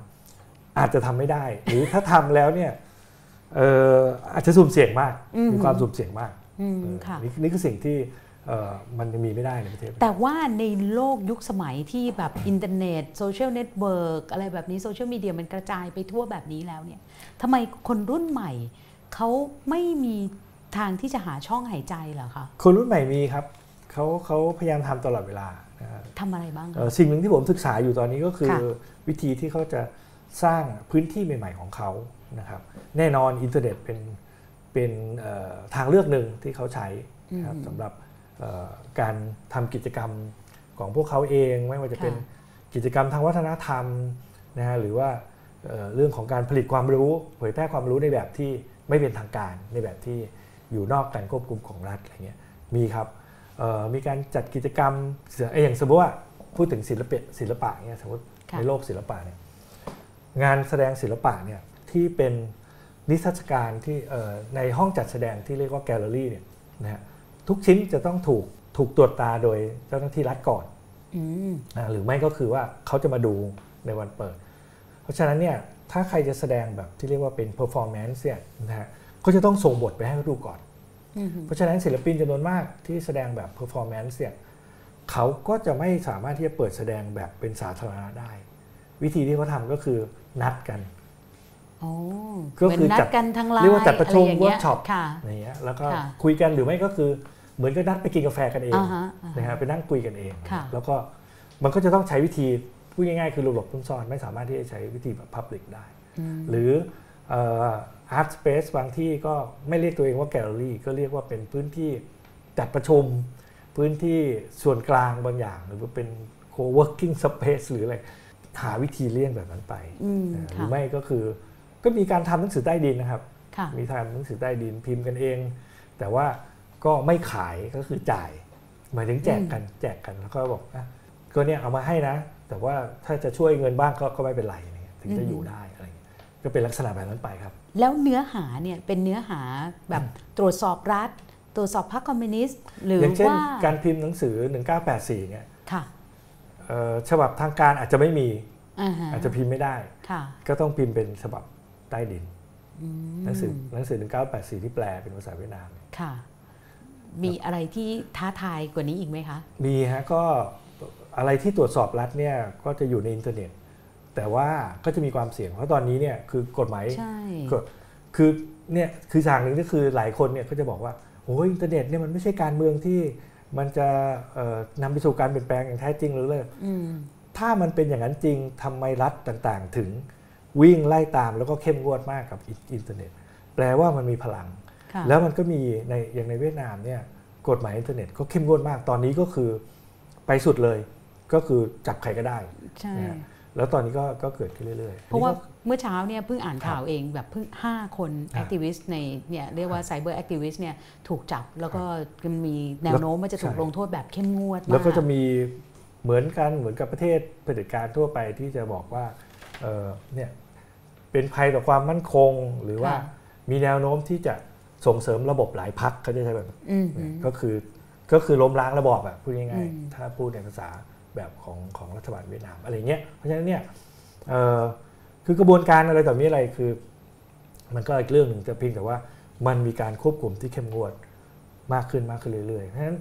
อาจจะทำไม่ได้ หรือถ้าทำแล้วเนี่ยเอ่ออาจจะสุ่มเสี่ยงมากอืมมีความสุ่มเสี่ยงมากอืมเออค่ะนี่นี่คือสิ่งที่เอ่อ มันยังมีไม่ได้ในประเทศ แต่ว่าในโลกยุคสมัยที่แบบอินเทอร์เน็ต social network อะไรแบบนี้ social media มันกระจายไปทั่วแบบนี้แล้วเนี่ยทำไมคนรุ่นใหม่เขาไม่มีทางที่จะหาช่องหายใจเหรอคะคนรุ่นใหม่มีครับเขาเขาพยายามทำตลอดเวลานะฮะทำอะไรบ้างเอ่คะอสิ่งหนึ่งที่ผมศึกษาอยู่ตอนนี้ก็คือค่ะวิธีที่เขาจะสร้างพื้นที่ใหม่ ๆ ของเขานะครับ แน่นอนอินเทอร์เน็ตเป็นเป็นเอ่อทางเลือกหนึ่งที่เขาใช้นะครับสำหรับเอ่อ การทำกิจกรรมของพวกเขาเองไม่ว่าจะเป็นกิจกรรมทางวัฒนธรรมนะฮะหรือว่าเอ่อเรื่องของการผลิตความรู้เผยแพร่ความรู้ในแบบที่ไม่เป็นทางการในแบบที่อยู่นอกการควบคุมของรัฐอะไรเงี้ยมีครับเอ่อมีการจัดกิจกรรมเอ่ออย่างสมมติว่าพูดถึงศิลปะศิลปะเนี่ยสมมติค่ะในโลกศิลปะเนี่ยงานแสดงศิลปะเนี่ยที่เป็นนิทรรศการที่เอ่อในห้องจัดแสดงที่เรียกว่าแกลเลอรี่เนี่ยนะฮะ ทุกชิ้นจะต้องถูกถูกตรวจตาโดยเจ้าหน้าที่รัฐก่อนอืมนะหรือไม่ก็คือว่าเขาจะมาดูในวันเปิด เพราะฉะนั้นเนี่ยถ้าใครจะแสดงแบบที่เรียกว่าเป็น performance เนี่ยนะฮะก็จะต้องส่งบทไปให้เขาดูก่อนอืมเพราะฉะนั้นศิลปินจำนวนมากที่แสดงแบบ performance เนี่ยเขาก็จะไม่สามารถที่จะเปิดแสดงแบบเป็นสาธารณะได้ วิธีที่เขาทำก็คือนัดกันอ๋อก็เหมือนคือนัจัดดกันทางไลน์เรียกว่าจัดประชุมอไย่างงี้ย workshop ค่ะอย่างเงี้ยแล้วก็ค่ะคุยกันหรือไม่ก็คือ เหมือนกับนัดไปกินกาแฟกันเองอ่าฮะอ่าฮะนะฮะไปนั่งคุยกันเองค่ะแล้วก็มันก็จะต้องใช้วิธีพูดง่ายๆคือหลบๆซุ่ซ่อนไม่สามารถที่จะใช้วิธีแบบ Public ได้อืมหรืออาร์ตสเปซบางที่ก็ไม่เรียกตัวเองว่าแกลเลอรี่ก็เรียกว่าเป็นพื้นที่จัดประชุมพื้นที่ส่วนกลางบางอย่าง หรือว่าเป็น co-working space หรืออะไรหาวิธีเลี่ยงแบบนั้นไปอืมนะหรืค่ะอไม่ก็คือ ก็มีการทำหนังสือใต้ดินนะครับค่ะมีทำหนังสือใต้ดินพิมพ์กันเอง แต่ว่า ก็ไม่ขายก็คือจ่ายหมายถึงแจกกันแจกกันแล้วก็บอกอะก็เนี่ยเอามาให้นะ แต่ว่าถ้าจะช่วยเงินบ้างก็ก็ไม่เป็นไรอะไรเงี้ยถึงจะอยู่ได้อะไรเงี้ยก็เป็นลักษณะแบบนั้นไปครับ แล้วเนื้อหาเนี่ยเป็นเนื้อหาแบบตรวจสอบรัฐ ตรวจสอบพรรคคอมมิวนิสต์หรืออย่างเช่นว่าการพิมพ์หนังสือ 1984 เนี่ยค่ะเอ่อฉบับทางการอาจจะไม่มีอ่าฮะอาจจะพิมพ์ไม่ได้ค่ะก็ต้องพิมพ์เป็นฉบับใต้ดินอืมหนังสือหนังสือ 1984 ที่แปลเป็นภาษาเวียดนามค่ะ มีอะไรที่ท้าทายกว่านี้อีกไหมคะ มีฮะก็อะไรที่ตรวจสอบรัฐเนี่ยก็จะอยู่ในอินเทอร์เน็ต แต่ว่าก็จะมีความเสี่ยงเพราะตอนนี้เนี่ยคือกฎหมายใช่ก็คือเนี่ยคือฉากหนึ่งก็คือหลายคนเนี่ยก็จะบอกว่าโอ้ยอินเทอร์เน็ตเนี่ยมันไม่ใช่การเมืองที่มันจะเอ่อนำไปสู่การเปลี่ยนแปลงอย่างแท้จริงหรือเลยอืมถ้ามันเป็นอย่างนั้นจริงทำไมรัฐต่างๆ ถึงวิ่งไล่ตามแล้วก็เข้มงวดมากกับอินเทอร์เน็ต แปลว่ามันมีพลังค่ะ แล้วมันก็มีในอย่างในเวียดนามเนี่ยกฎหมายอินเทอร์เน็ตก็เข้มงวดมาก ตอนนี้ก็คือไปสุดเลยก็คือจับใครก็ได้ใช่นะฮะแล้วตอนนี้ก็ก็เกิดขึ้นเรื่อยๆ เพราะว่าอันนี้ก็เมื่อเช้าเนี่ยเพิ่งอ่านข่าวเองแบบเพิ่ง 5 คนครับ activist ในเนี่ยเรียกว่า cyber activist เนี่ยถูกจับแล้วก็มันมีแนวโน้มว่าจะถูกใช่ลงโทษแบบเข้มงวดมาก แล้วก็จะมีเหมือนกันเหมือนกับประเทศเผด็จการทั่วไปที่จะบอกว่าเออเนี่ยเป็นภัยต่อความมั่นคงหรือว่าค่ะมีแนวโน้มที่จะ ส่งเสริมระบบหลายพักเขาจะใช้แบบนั้นอืมก็คือก็คือล้มล้างระบอบแบบพูดง่ายอืมๆถ้าพูดในภาษาแบบของของรัฐบาลเวียดนามอะไรเงี้ยเพราะฉะนั้นเนี่ยเอ่อคือกระบวนการอะไรต่อมีอะไรคือ มันก็อีกเรื่องหนึ่งแต่เพียงแต่ว่ามันมีการควบคุมที่เข้มงวดมากขึ้นมากขึ้นเรื่อยๆเพราะฉะนั้น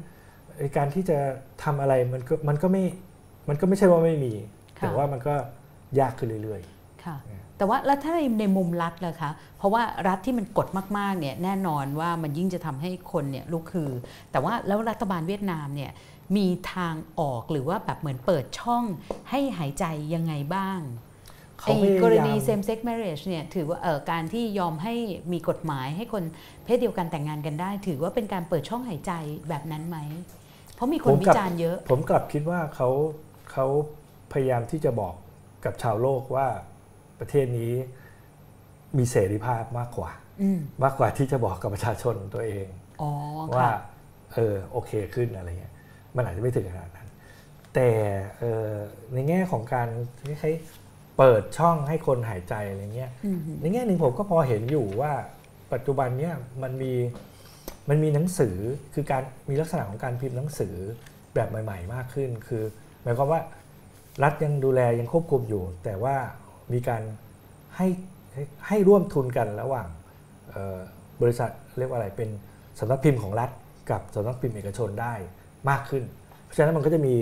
ไอ้การที่จะทำอะไรมันก็มันก็ไม่มันก็ไม่ใช่ว่าไม่มี แต่ว่ามันก็ยากขึ้นเรื่อยค่ะเนี่ย แต่ว่าแล้วถ้าในในมุมรัฐล่ะคะ เพราะว่ารัฐที่มันกดมากๆเนี่ยแน่นอนว่ามันยิ่งจะทำให้คนเนี่ยลุกคือ แต่ว่าแล้วรัฐบาลเวียดนามเนี่ยมีทางออกหรือว่าแบบเหมือนเปิดช่องให้หายใจยังไงบ้างๆเขาไอ้พยายามกรณี same sex marriage เนี่ยถือว่าเออการที่ยอมให้มีกฎหมายให้คนเพศเดียวกันแต่งงานกันได้ ถือว่าเป็นการเปิดช่องหายใจแบบนั้นไหม เพราะมีคนผมวิกลับจารณ์เยอะ ผมกลับคิดว่าเขาเขาพยายามที่จะบอกกับชาวโลกว่า ประเทศนี้มีเสรีภาพมากกว่าอืมมากกว่าที่จะบอกกับประชาชนตัวเองอ๋อว่าค่ะเออโอเคขึ้นอะไรเงี้ยมันอาจจะไม่ถึงขนาดนั้น แต่เออในแง่ของการคล้ายๆเปิดช่องให้คนหายใจอะไรเงี้ยอืมในแง่หนึ่งผมก็พอเห็นอยู่ว่าปัจจุบันเนี่ยมันมีมันมีหนังสือคือการมีลักษณะของการพิมพ์หนังสือแบบใหม่ ๆ มากขึ้น คือ หมายความว่ารัฐยังดูแลยังควบคุมอยู่ แต่ว่า มีการให้ให้ให้ร่วมทุนกันระหว่างเอ่อบริษัทเรียกว่าอะไรเป็นสำนักพิมพ์ของรัฐ กับสำนักพิมพ์เอกชนได้มากขึ้น เพราะฉะนั้นมันก็จะมี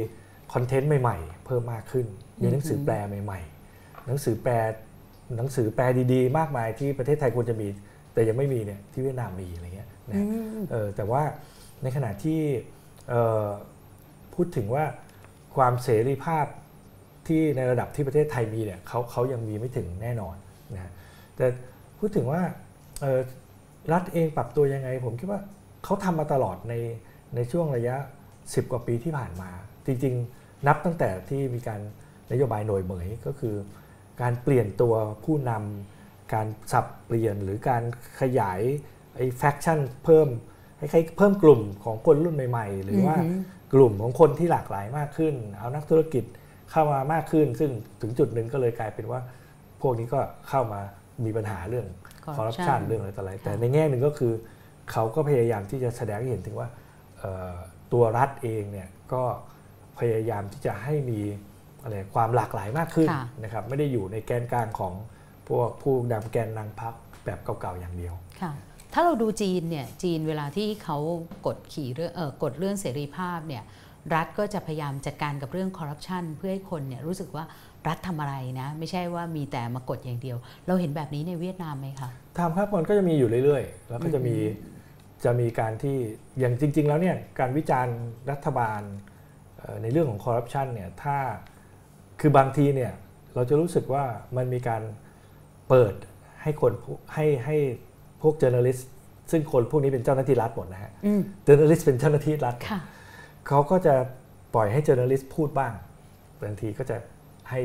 คอนเทนต์ใหม่ๆ เพิ่มมากขึ้น มีหนังสือแปลใหม่ ๆ หนังสือแปลหนังสือแปลดีๆ มากมายที่ประเทศไทยควรจะมี แต่ยังไม่มีเนี่ยที่เวียดนามมีอะไรเงี้ยอืนะมเออแต่ว่าในขณะที่เอ่อพูดถึงว่าความเสรีภาพ ที่ในระดับที่ประเทศไทยมีเนี่ยเขาเขายังมีไม่ถึงแน่นอนนะแต่พูดถึงว่าเอ่อรัฐเองปรับตัวยังไง ผมคิดว่าเขาทำมาตลอดในในช่วงระยะ 10 กว่าปีที่ผ่านมา จริงๆ นับตั้งแต่ที่มีการนโยบายหน่วยเหมยก็คือ การเปลี่ยนตัวผู้นำการสับเปลี่ยนหรือการขยายไอ้แฟคชั่นเพิ่มให้ใครเพิ่มกลุ่มของคนรุ่นใหม่ ๆ หรือว่าอือหือกลุ่มของคนที่หลากหลายมากขึ้น เอานักธุรกิจ เข้ามามากขึ้น ซึ่งถึงจุดหนึ่งก็เลยกลายเป็นว่า พวกนี้ก็เข้ามามีปัญหาเรื่องคอร์รัปชัน corruption เรื่องอะไรต่ออะไรค่ะแต่ในแง่หนึ่งก็คือ เขาก็พยายามที่จะแสดงให้เห็นถึงว่าเอ่อตัวรัฐเองเนี่ยก็พยายามที่จะให้มีอะไรความหลากหลายมากขึ้นค่ะนะครับไม่ได้อยู่ในแกนกลางของพวกผู้นำแกนนางพักแบบเก่าๆอย่างเดียวค่ะถ้าเราดูจีนเนี่ยจีนเวลาที่เขากดขี่เรื่องเออกดเรื่องเสรีภาพเนี่ย รัฐก็จะพยายามจัดการกับเรื่องคอร์รัปชันเพื่อให้คนเนี่ยรู้สึกว่ารัฐทำอะไรนะ ไม่ใช่ว่ามีแต่มากดอย่างเดียว เราเห็นแบบนี้ในเวียดนามไหมคะทำครับมันก็จะมีอยู่เรื่อยๆ แล้วก็จะมีจะมีการที่อย่างจริง ๆ แล้วเนี่ยการวิจารณ์รัฐบาลเอ่อในเรื่องของคอร์รัปชันเนี่ยถ้าคือบางทีเนี่ยเราจะรู้สึกว่ามันมีการเปิดให้คนผู้ให้ให้พวก journalist ซึ่งคนพวกนี้เป็นเจ้าหน้าที่รัฐหมดนะฮะอืม journalist เป็นเจ้าหน้าที่รัฐค่ะ เขาก็จะปล่อยให้ journalist พูดบ้างบางทีก็จะให้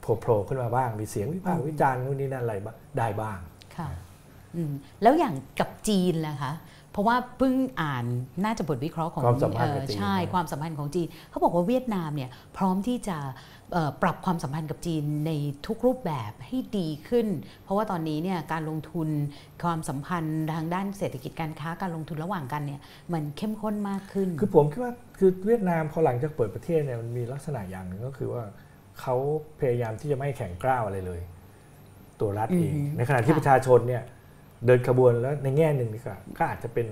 โผล่ๆขึ้นมาบ้าง มีเสียงวิพากษ์วิจารณ์นู่นนี่นั่นอะไรบ้างได้บ้างค่ะอืมแล้วอย่างกับจีนล่ะคะเพราะว่าเพิ่งอ่านน่าจะบทวิเคราะห์ของความสัมพันธ์กับเอ่อจีนใช่นะความสัมพันธ์ของจีนเขาบอกว่าเวียดนามเนี่ยพร้อมที่จะเอ่อปรับความสัมพันธ์กับจีนในทุกรูปแบบให้ดีขึ้น เพราะว่าตอนนี้เนี่ยการลงทุนความสัมพันธ์ทางด้านเศรษฐกิจการค้าการลงทุนระหว่างกันเนี่ยมันเข้มข้นมากขึ้น คือผมคิดว่า คือเวียดนามพอหลังจากเปิดประเทศเนี่ยมันมีลักษณะอย่างหนึ่งก็คือว่าเขาพยายามที่จะไม่แข่งกล้าวอะไรเลย ตัวรัฐเองอือฮึในขณะที่ค่ะประชาชนเนี่ยเดินขบวนแล้วในแง่หนึ่งนี่ก็ก็อาจจะเป็น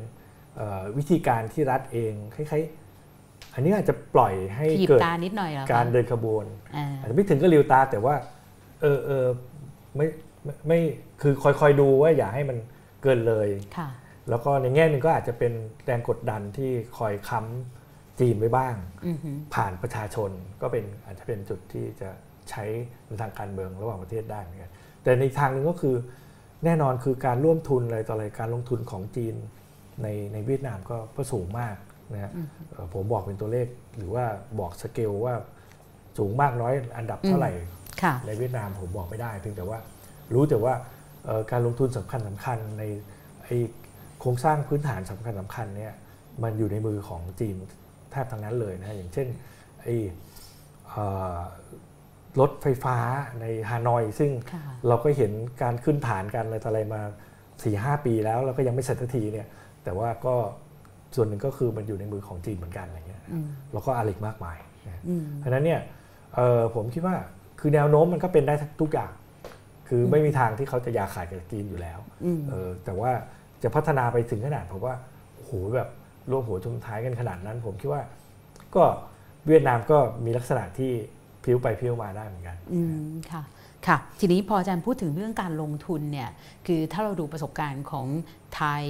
เอ่อวิธีการที่รัฐเองคล้ายๆ อันนี้อาจจะปล่อยให้ถีบเกิดตานิดหน่อยเหรอคะการเดินขบวนอ่าอาจจะไม่ถึงกับริวตาแต่ว่าเออเออไม่ไม่ไม่คือคอยคอยดูว่าอย่าให้มันเกินเลยค่ะแล้วก็ในแง่หนึ่งก็อาจจะเป็นแรงกดดันที่คอยค้ำ จีนไว้บ้างอือหือผ่านประชาชนก็เป็นอาจจะเป็นจุดที่จะใช้ในทางการเมืองระหว่างประเทศได้เหมือนกันแต่ในอีกทางหนึ่งก็คือแน่นอนคือการร่วมทุนอะไรต่ออะไรการลงทุนของจีนในในเวียดนามก็ก็สูงมากนะฮะเอ่อผมบอกเป็นตัวเลขหรือว่าบอกสเกลว่าสูงมากน้อยอันดับเท่าไหร่ค่ะในเวียดนามผมบอกไม่ได้เพียงแต่ว่ารู้แต่ว่าเอ่อการลงทุนสำคัญสำคัญในไอโครงสร้างพื้นฐานสำคัญสำคัญเนี่ยมันอยู่ในมือของจีน แทบทั้งนั้นเลยนะฮะอย่างเช่นไอเอ่อรถไฟฟ้าในฮานอย ซึ่งค่ะเราก็เห็นการขึ้นฐานกันอะไรต่ออะไรมา4ีหปีแล้ว แล้วก็ยังไม่เสร็จสักทีเนี่ยแต่ว่าก็ส่วนหนึ่งก็คือมันอยู่ในมือของจีนเหมือนกันอะไรเงี้ยอืมแล้วก็อะไรอีกมากมายนะอืมเพราะฉะนั้นเนี่ยเอ่อผมคิดว่าคือแนวโน้มมันก็เป็นได้ทุกอย่าง คือไม่มีทางที่เขาจะยาขายกับจีนอยู่แล้วอืมเออแต่ว่าจะพัฒนาไปถึงขนาดผมว่าโอ้โหแบบ รวมหัวชมท้ายกันขนาดนั้น ผมคิดว่า ก็เวียดนามก็มีลักษณะที่พลิ้วไปพลิ้วมาได้เหมือนกันอืมค่ะค่ะ ทีนี้พออาจารย์พูดถึงเรื่องการลงทุนเนี่ย คือถ้าเราดูประสบการณ์ของไทย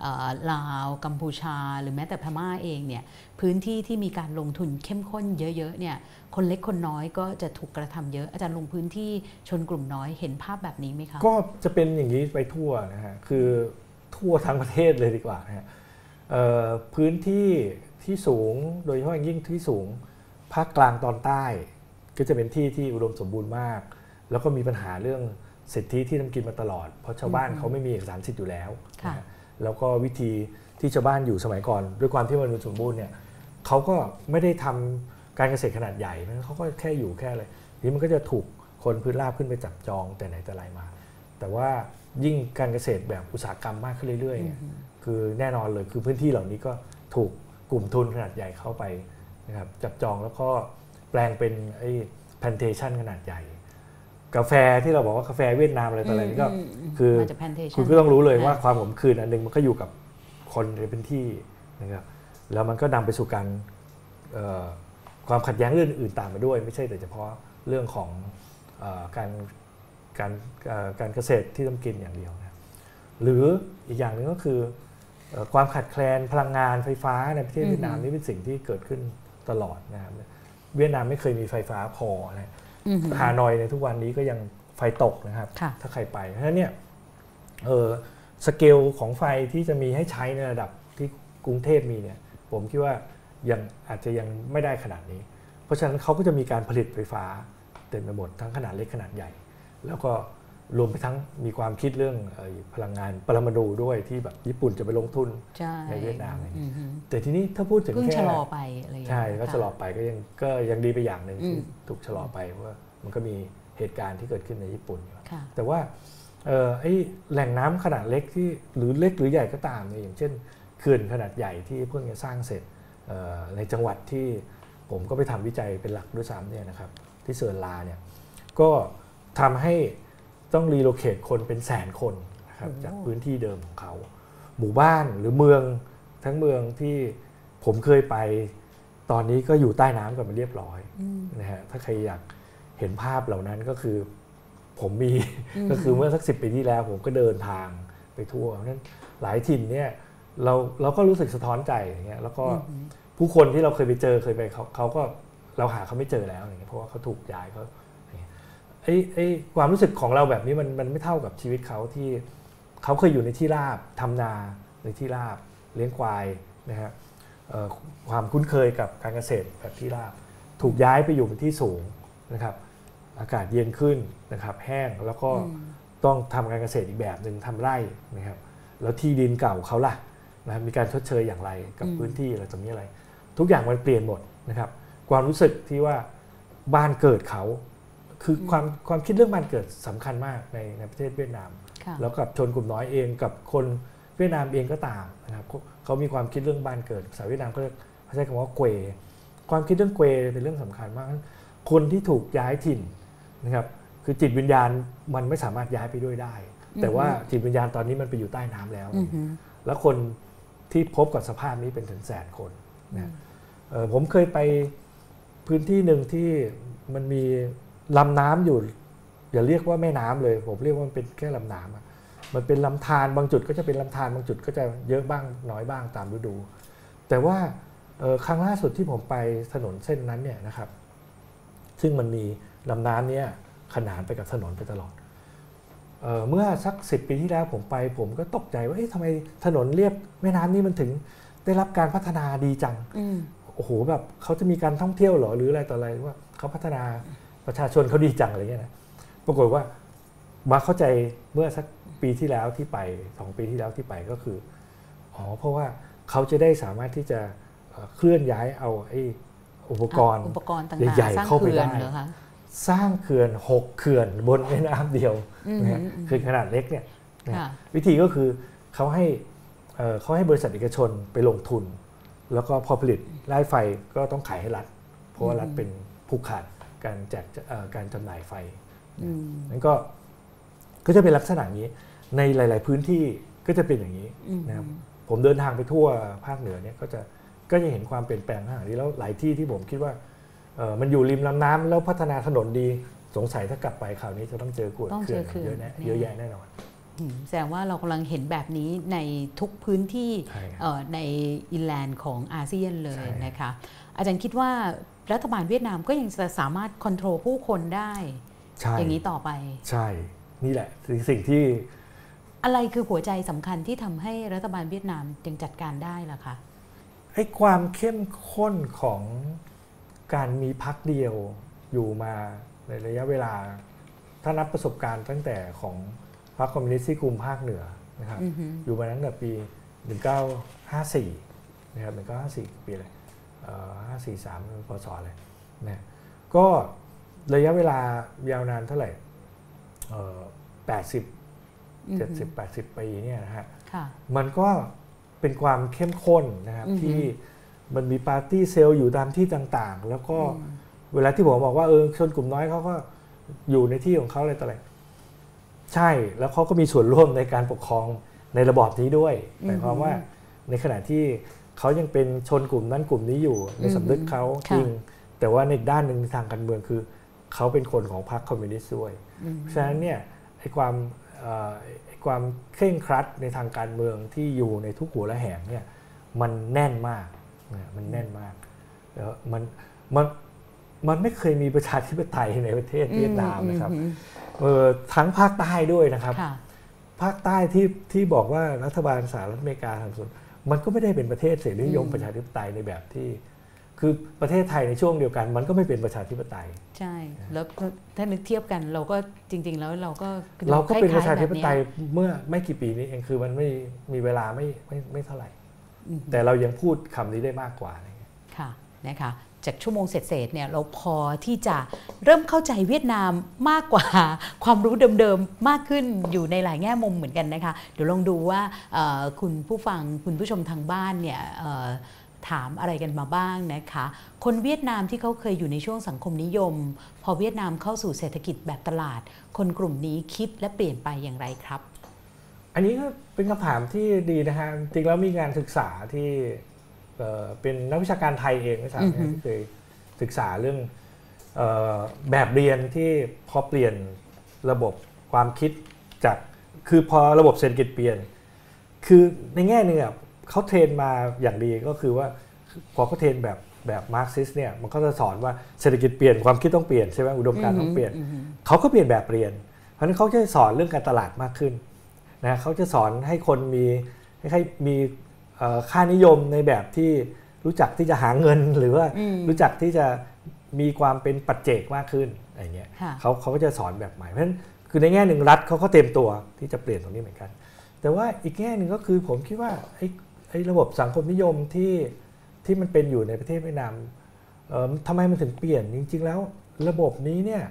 เอ่อลาว กัมพูชา หรือแม้แต่พม่าเองเนี่ย พื้นที่ที่มีการลงทุนเข้มข้นเยอะๆเนี่ย คนเล็กคนน้อยก็จะถูกกระทำเยอะ อาจารย์ลงพื้นที่ชนกลุ่มน้อยเห็นภาพแบบนี้ไหมคะ ก็จะเป็นอย่างนี้ไปทั่วนะฮะ คือทั่วทั้งประเทศเลยดีกว่านะฮะเอ่อ พื้นที่ที่สูงโดยเฉพาะอย่างยิ่งที่สูงภาคกลางตอนใต้ ก็จะเป็นที่ที่อุดมสมบูรณ์มาก แล้วก็มีปัญหาเรื่องสิทธิที่ทำกินมาตลอด เพราะชาวบ้านเขาไม่มีเอกสารสิทธิ์อยู่แล้วค่ะนะฮะแล้วก็วิธีที่ชาวบ้านอยู่สมัยก่อน ด้วยความที่มันอุดมสมบูรณ์เนี่ยเขาก็ไม่ได้ทำการเกษตรขนาดใหญ่นะเขาก็แค่อยู่แค่เลยทีนี้มันก็จะถูกคนพื้นราบขึ้นไปจับจองแต่ไหนแต่ไรมา แต่ว่ายิ่งการเกษตรแบบอุตสาหกรรมมากขึ้นเรื่อยๆเนี่ย คือแน่นอนเลยคือพื้นที่เหล่านี้ก็ถูกกลุ่มทุนขนาดใหญ่เข้าไปนะครับจับจองแล้วก็แปลงเป็นไอ้ plantation ขนาดใหญ่ กาแฟที่เราบอกว่ากาแฟเวียดนามอะไรต่ออะไรนี่ก็มมคือมาจาก plantation คุณก็ต้องรู้เลยว่าอ่าความขมขื่นอันหนึงมันก็อยู่กับคนในพื้นที่นะครับแล้วมันก็นำไปสู่การเอ่อความขัดแย้งเรื่องอื่นตามมาด้วย ไม่ใช่แต่เฉพาะเรื่องของเออการการเอ่อการเกษตรที่ต้องกินอย่างเดียวนะหรืออีกอย่างหนึ่งก็คือเอ่อ ความขาดแคลนพลังงานไฟฟ้าในประเทศเวียดนามนี่เป็นสิ่งที่เกิดขึ้นตลอดนะครับเวียดนามไม่เคยมีไฟฟ้าพอนะอืมฮานอยในทุกวันนี้ก็ยังไฟตกนะครับค่ะถ้าใครไปเพราะฉะนั้นเนี่ยเออสเกลของไฟที่จะมีให้ใช้ในระดับที่กรุงเทพมีเนี่ย ผมคิดว่ายังอาจจะยังไม่ได้ขนาดนี้ เพราะฉะนั้นเขาก็จะมีการผลิตไฟฟ้าเต็มไปหมดทั้งขนาดเล็กขนาดใหญ่ แล้วก็ รวมไปทั้งมีความคิดเรื่องเอ่อพลังงานปรมาณูด้วยที่แบบญี่ปุ่นจะไปลงทุนใช่ในเวียดนามอะไรอย่างเงี้ยอืมแต่ทีนี้ถ้าพูดถึงเพิ่งแค่ชะลอไปอะไรอย่างเงี้ยใช่ก็ค่ชะลอไปก็ยังก็ยังดีไปอย่างหนึ่งอืมที่ถูกชะลอไปเพราะว่ามันก็มีเหตุการณ์ที่เกิดขึ้นในญี่ปุ่นอยู่ค่ะแต่ว่าเอ่อไอ้แหล่งน้ำขนาดเล็กที่หรือเล็กหรือใหญ่ก็ตามเนี่ยอย่างเช่นเขื่อนขนาดใหญ่ที่เพิ่งจะสร้างเสร็จเอ่อในจังหวัดที่ผมก็ไปทำวิจัยเป็นหลักด้วยซ้ำเนี่ยนะครับที่เซิร์นลาเนี่ยก็ทำให้ ต้อง relocate คนเป็นแสนคนนะครับโอ้จากพื้นที่เดิมของเขา หมู่บ้านหรือเมืองทั้งเมืองที่ผมเคยไปตอนนี้ก็อยู่ใต้น้ำกันมาเรียบร้อยอืมนะฮะถ้าใครอยากเห็นภาพเหล่านั้นก็คือผมมีอืมก็คือเมื่อสักสิปีที่แล้ว ผมก็เดินทางไปทั่วเพราะฉะนั้นหลายถิ่นเนี่ยเราเราก็รู้สึกสะท้อนใจอย่างเงี้ยแล้วก็ผู้คนที่เราเคยไปเจอเคยไปเขาเขาก็เราหาเขาไม่เจอแล้วอย่างเงี้ยเพราะว่าเขาถูกย้ายเขา ไอ้ไอ้ความรู้สึกของเราแบบนี้มันมันไม่เท่ากับชีวิตเขาที่เขาเคยอยู่ในที่ราบทำนาในที่ราบเลี้ยงควายนะฮะเอ่อความคุ้นเคยกับการเกษตรแบบที่ราบ ถูกย้ายไปอยู่ในที่สูงนะครับ อากาศเย็นขึ้นนะครับ แห้งแล้วก็ต้องทำการเกษตรอีกแบบหนึ่งทำไร่นะครับ แล้วที่ดินเก่าเขาล่ะนะครับมีการชดเชยอย่างไรกับอืมพื้นที่อะไรตรงนี้อะไร ทุกอย่างมันเปลี่ยนหมดนะครับ ความรู้สึกที่ว่าบ้านเกิดเขา คืออความความคิดเรื่องบ้านเกิดสำคัญมากในในประเทศเวียดนามค่ะแล้วกับชนกลุ่มน้อยเองกับคนเวียดนามเองก็ตามนะครับเขาเขามีความคิดเรื่องบ้านเกิดภาษาเวียดนามเขาเรียกเขาใช้คำว่าเกวความคิดเรื่องเกวเป็นเรื่องสำคัญมาก คนที่ถูกย้ายถิ่นนะครับคือจิตวิญญาณมันไม่สามารถย้ายไปด้วยได้ แต่ว่าจิตวิญญาณตอนนี้มันไปอยู่ใต้น้ำแล้วอือหือแล้วคนที่พบกับสภาพนี้เป็นถึงแสนคนนะเอ่อผมเคยไปพื้นที่หนึ่งที่มันมี ลำน้ำอยู่ อย่าเรียกว่าแม่น้ำเลย ผมเรียกว่ามันเป็นแค่ลำน้ำอะมันเป็นลำธารบางจุดก็จะเป็นลำธารบางจุดก็จะเยอะบ้างน้อยบ้างตามฤดู แต่ว่าเอ่อครั้งล่าสุดที่ผมไปถนนเส้นนั้นเนี่ยนะครับ ซึ่งมันมีลำน้ำเนี่ยขนานไปกับถนนไปตลอดเอ่อเมื่อสักสิปีที่แล้วผมไป ผมก็ตกใจว่าเอ๊ะทำไมถนนเรียบแม่น้ำนี่มันถึงได้รับการพัฒนาดีจังอืมโอ้โหแบบเขาจะมีการท่องเที่ยวเหรอหรืออะไรต่ออะไรว่าเขาพัฒนา ประชาชนเขาดีจังอะไรเงี้ยนะปรากฏว่ามาเข้าใจเมื่อสักปีที่แล้วที่ไปสองปีที่แล้วที่ไปก็คืออ๋อเพราะว่าเขาจะได้สามารถที่จะเอ่อเคลื่อนย้ายเอาไอ้อุปกรณ์อุปกรณ์ต่างใหญ่ๆๆสร้างเข้าไปเขื่อนได้เหรอคะสร้างเขื่อนหกเขื่อนบนแม่น้ำเดียวอืมนะฮะอืมคือขนาดเล็กเนี่ยนะค่ะวิธีก็คือเขาให้เอ่อเขาให้บริษัทเอกชนไปลงทุน แล้วก็พอผลิตไล่ไฟก็ต้องขายให้รัฐ เพราะว่ารัฐเป็นผู้ขาด การแจกเอ่อการจำหน่ายไฟอืมนั่นก็ก็จะเป็นลักษณะนี้ ในหลาย ๆ พื้นที่ก็จะเป็นอย่างนี้อืมนะครับผมเดินทางไปทั่วภาคเหนือเนี่ยก็จะก็จะเห็นความเปลี่ยนแปลงทางนี้แล้วหลายที่ที่ผมคิดว่าเอ่อมันอยู่ริมลำน้ำแล้วพัฒนาถนนดีสงสัยถ้ากลับไปคราวนี้จะต้องเจอกวดต้องเขื่เจอนอเขื่อนเยอะแน่แน่เยอะแยะแน่นอนอืมแสดงว่าเรากำลังเห็นแบบนี้ในทุกพื้นที่ใช่ครับเอ่อในอินแลนด์ของอาเซียนเลยใช่นะคะ อาจารย์คิดว่ารัฐบาลเวียดนามก็ยังจะสามารถควบคุมผู้คนได้ใช่อย่างนี้ต่อไป ใช่ นี่แหละคือสิ่งที่อะไรคือหัวใจสำคัญที่ทำให้รัฐบาลเวียดนามยังจัดการได้ล่ะคะไอ้ความเข้มข้นของการมีพักเดียวอยู่มาในระยะเวลา ถ้านับประสบการณ์ตั้งแต่ของพรรคคอมมิวนิสต์ที่กลุ่มภาคเหนือนะครับอือฮึอยู่มาตั้งแต่ปี 1954 นะครับ 1954 ปีอะไรเอ่อ 543พศอะไรนะก็ระยะเวลายาวนานเท่าไหร่เอ่อ80อือฮึ70 80 ปีเนี่ยนะฮะค่ะมันก็เป็นความเข้มข้นนะครับอือฮึที่มันมี party cell อยู่ตามที่ต่างๆ แล้วก็เวลาที่ผมบอกว่าเออชนกลุ่มน้อยเขาก็อยู่ในที่ของเขาอะไรต่ออะไรใช่แล้วเขาก็มีส่วนร่วมในการปกครองในระบอบนี้ด้วยหมายความว่าในขณะที่ เขายังเป็นชนกลุ่มนั้นกลุ่มนี้อยู่ในสำนึกเขาค่ะจริง แต่ว่าในอีกด้านหนึ่งทางการเมืองคือ เขาเป็นคนของพรรคคอมมิวนิสต์ด้วยอืมเพราะฉะนั้นเนี่ยไอ้ความเอ่อไอ้ความเคร่งครัดในทางการเมืองที่อยู่ในทุกหัวละแหงเนี่ยมันแน่นมากนะมันแน่นมากแล้วมันมันมันไม่เคยมีประชาธิปไตยในประเทศเวียดนามนะครับอืมเออทั้งภาคใต้ด้วยนะครับค่ะภาคใต้ที่ที่บอกว่ารัฐบาลสหรัฐอเมริกาทำส่วน มันก็ไม่ได้เป็นประเทศเสรีนิยมอืมประชาธิปไตยในแบบที่ คือประเทศไทยในช่วงเดียวกัน มันก็ไม่เป็นประชาธิปไตย ใช่ แล้วก็ถ้านึกเทียบกันเราก็จริง ๆ แล้วเราก็เราก็เป็นประชาธิปไตยคล้าๆแบบเนี้เมื่อไม่กี่ปีนี้เองคือมันไม่มีเวลาไม่ไม่ไม่เท่าไหร่อืมแต่เรายังพูดคำนี้ได้มากกว่าอะไรเงี้ยค่ะนะคะ จากชั่วโมงเศษเนี่ยเราพอที่จะเริ่มเข้าใจเวียดนามมากกว่าความรู้เดิมๆมากขึ้นอยู่ในหลายแง่มุมเหมือนกันนะคะเดี๋ยวลองดูว่าคุณผู้ฟังคุณผู้ชมทางบ้านเนี่ยถามอะไรกันมาบ้างนะคะ คนเวียดนามที่เขาเคยอยู่ในช่วงสังคมนิยม พอเวียดนามเข้าสู่เศรษฐกิจแบบตลาด คนกลุ่มนี้คิดและเปลี่ยนไปอย่างไรครับ อันนี้ก็เป็นคำถามที่ดีนะฮะจริงแล้วมีงานศึกษาที่ เอ่อเป็นนักวิชาการไทยเองไม่ทราบอือฮึนะที่เคยศึกษาเรื่องเออแบบเรียนที่พอเปลี่ยนระบบความคิดจากคือพอระบบเศรษฐกิจเปลี่ยน คือในแง่หนึงอะเขา train มาอย่างดีก็คือว่าพอเขา train แบบแบบมาร์กซิสเนี่ยมันก็จะสอนว่าเศรษฐกิจเปลี่ยนความคิดต้องเปลี่ยนใช่ไหมอุดมการณ์ต้องเปลี่ยนเขาก็เปลี่ยนแบบเรียน เพราะฉะนั้นเขาจะสอนเรื่องการตลาดมากขึ้นนะเขาจะสอนให้คนมีให้มีเอ่อ ค่านิยมในแบบที่รู้จักที่จะหาเงินหรือว่าอืมรู้จักที่จะมีความเป็นปัจเจกมากขึ้นอะไรเงี้ยค่ะเขาเขาก็จะสอนแบบใหม่เพราะฉะนั้นคือในแง่หนึ่งรัฐเขาก็เต็มตัวที่จะเปลี่ยนตรงนี้เหมือนกัน แต่ว่าอีกแง่หนึ่งก็คือผมคิดว่าไอ้ไอ้ระบบสังคมนิยมที่ที่มันเป็นอยู่ในประเทศเวียดนามเอ่อทำไมมันถึงเปลี่ยนจริง ๆ แล้วระบบนี้เนี่ย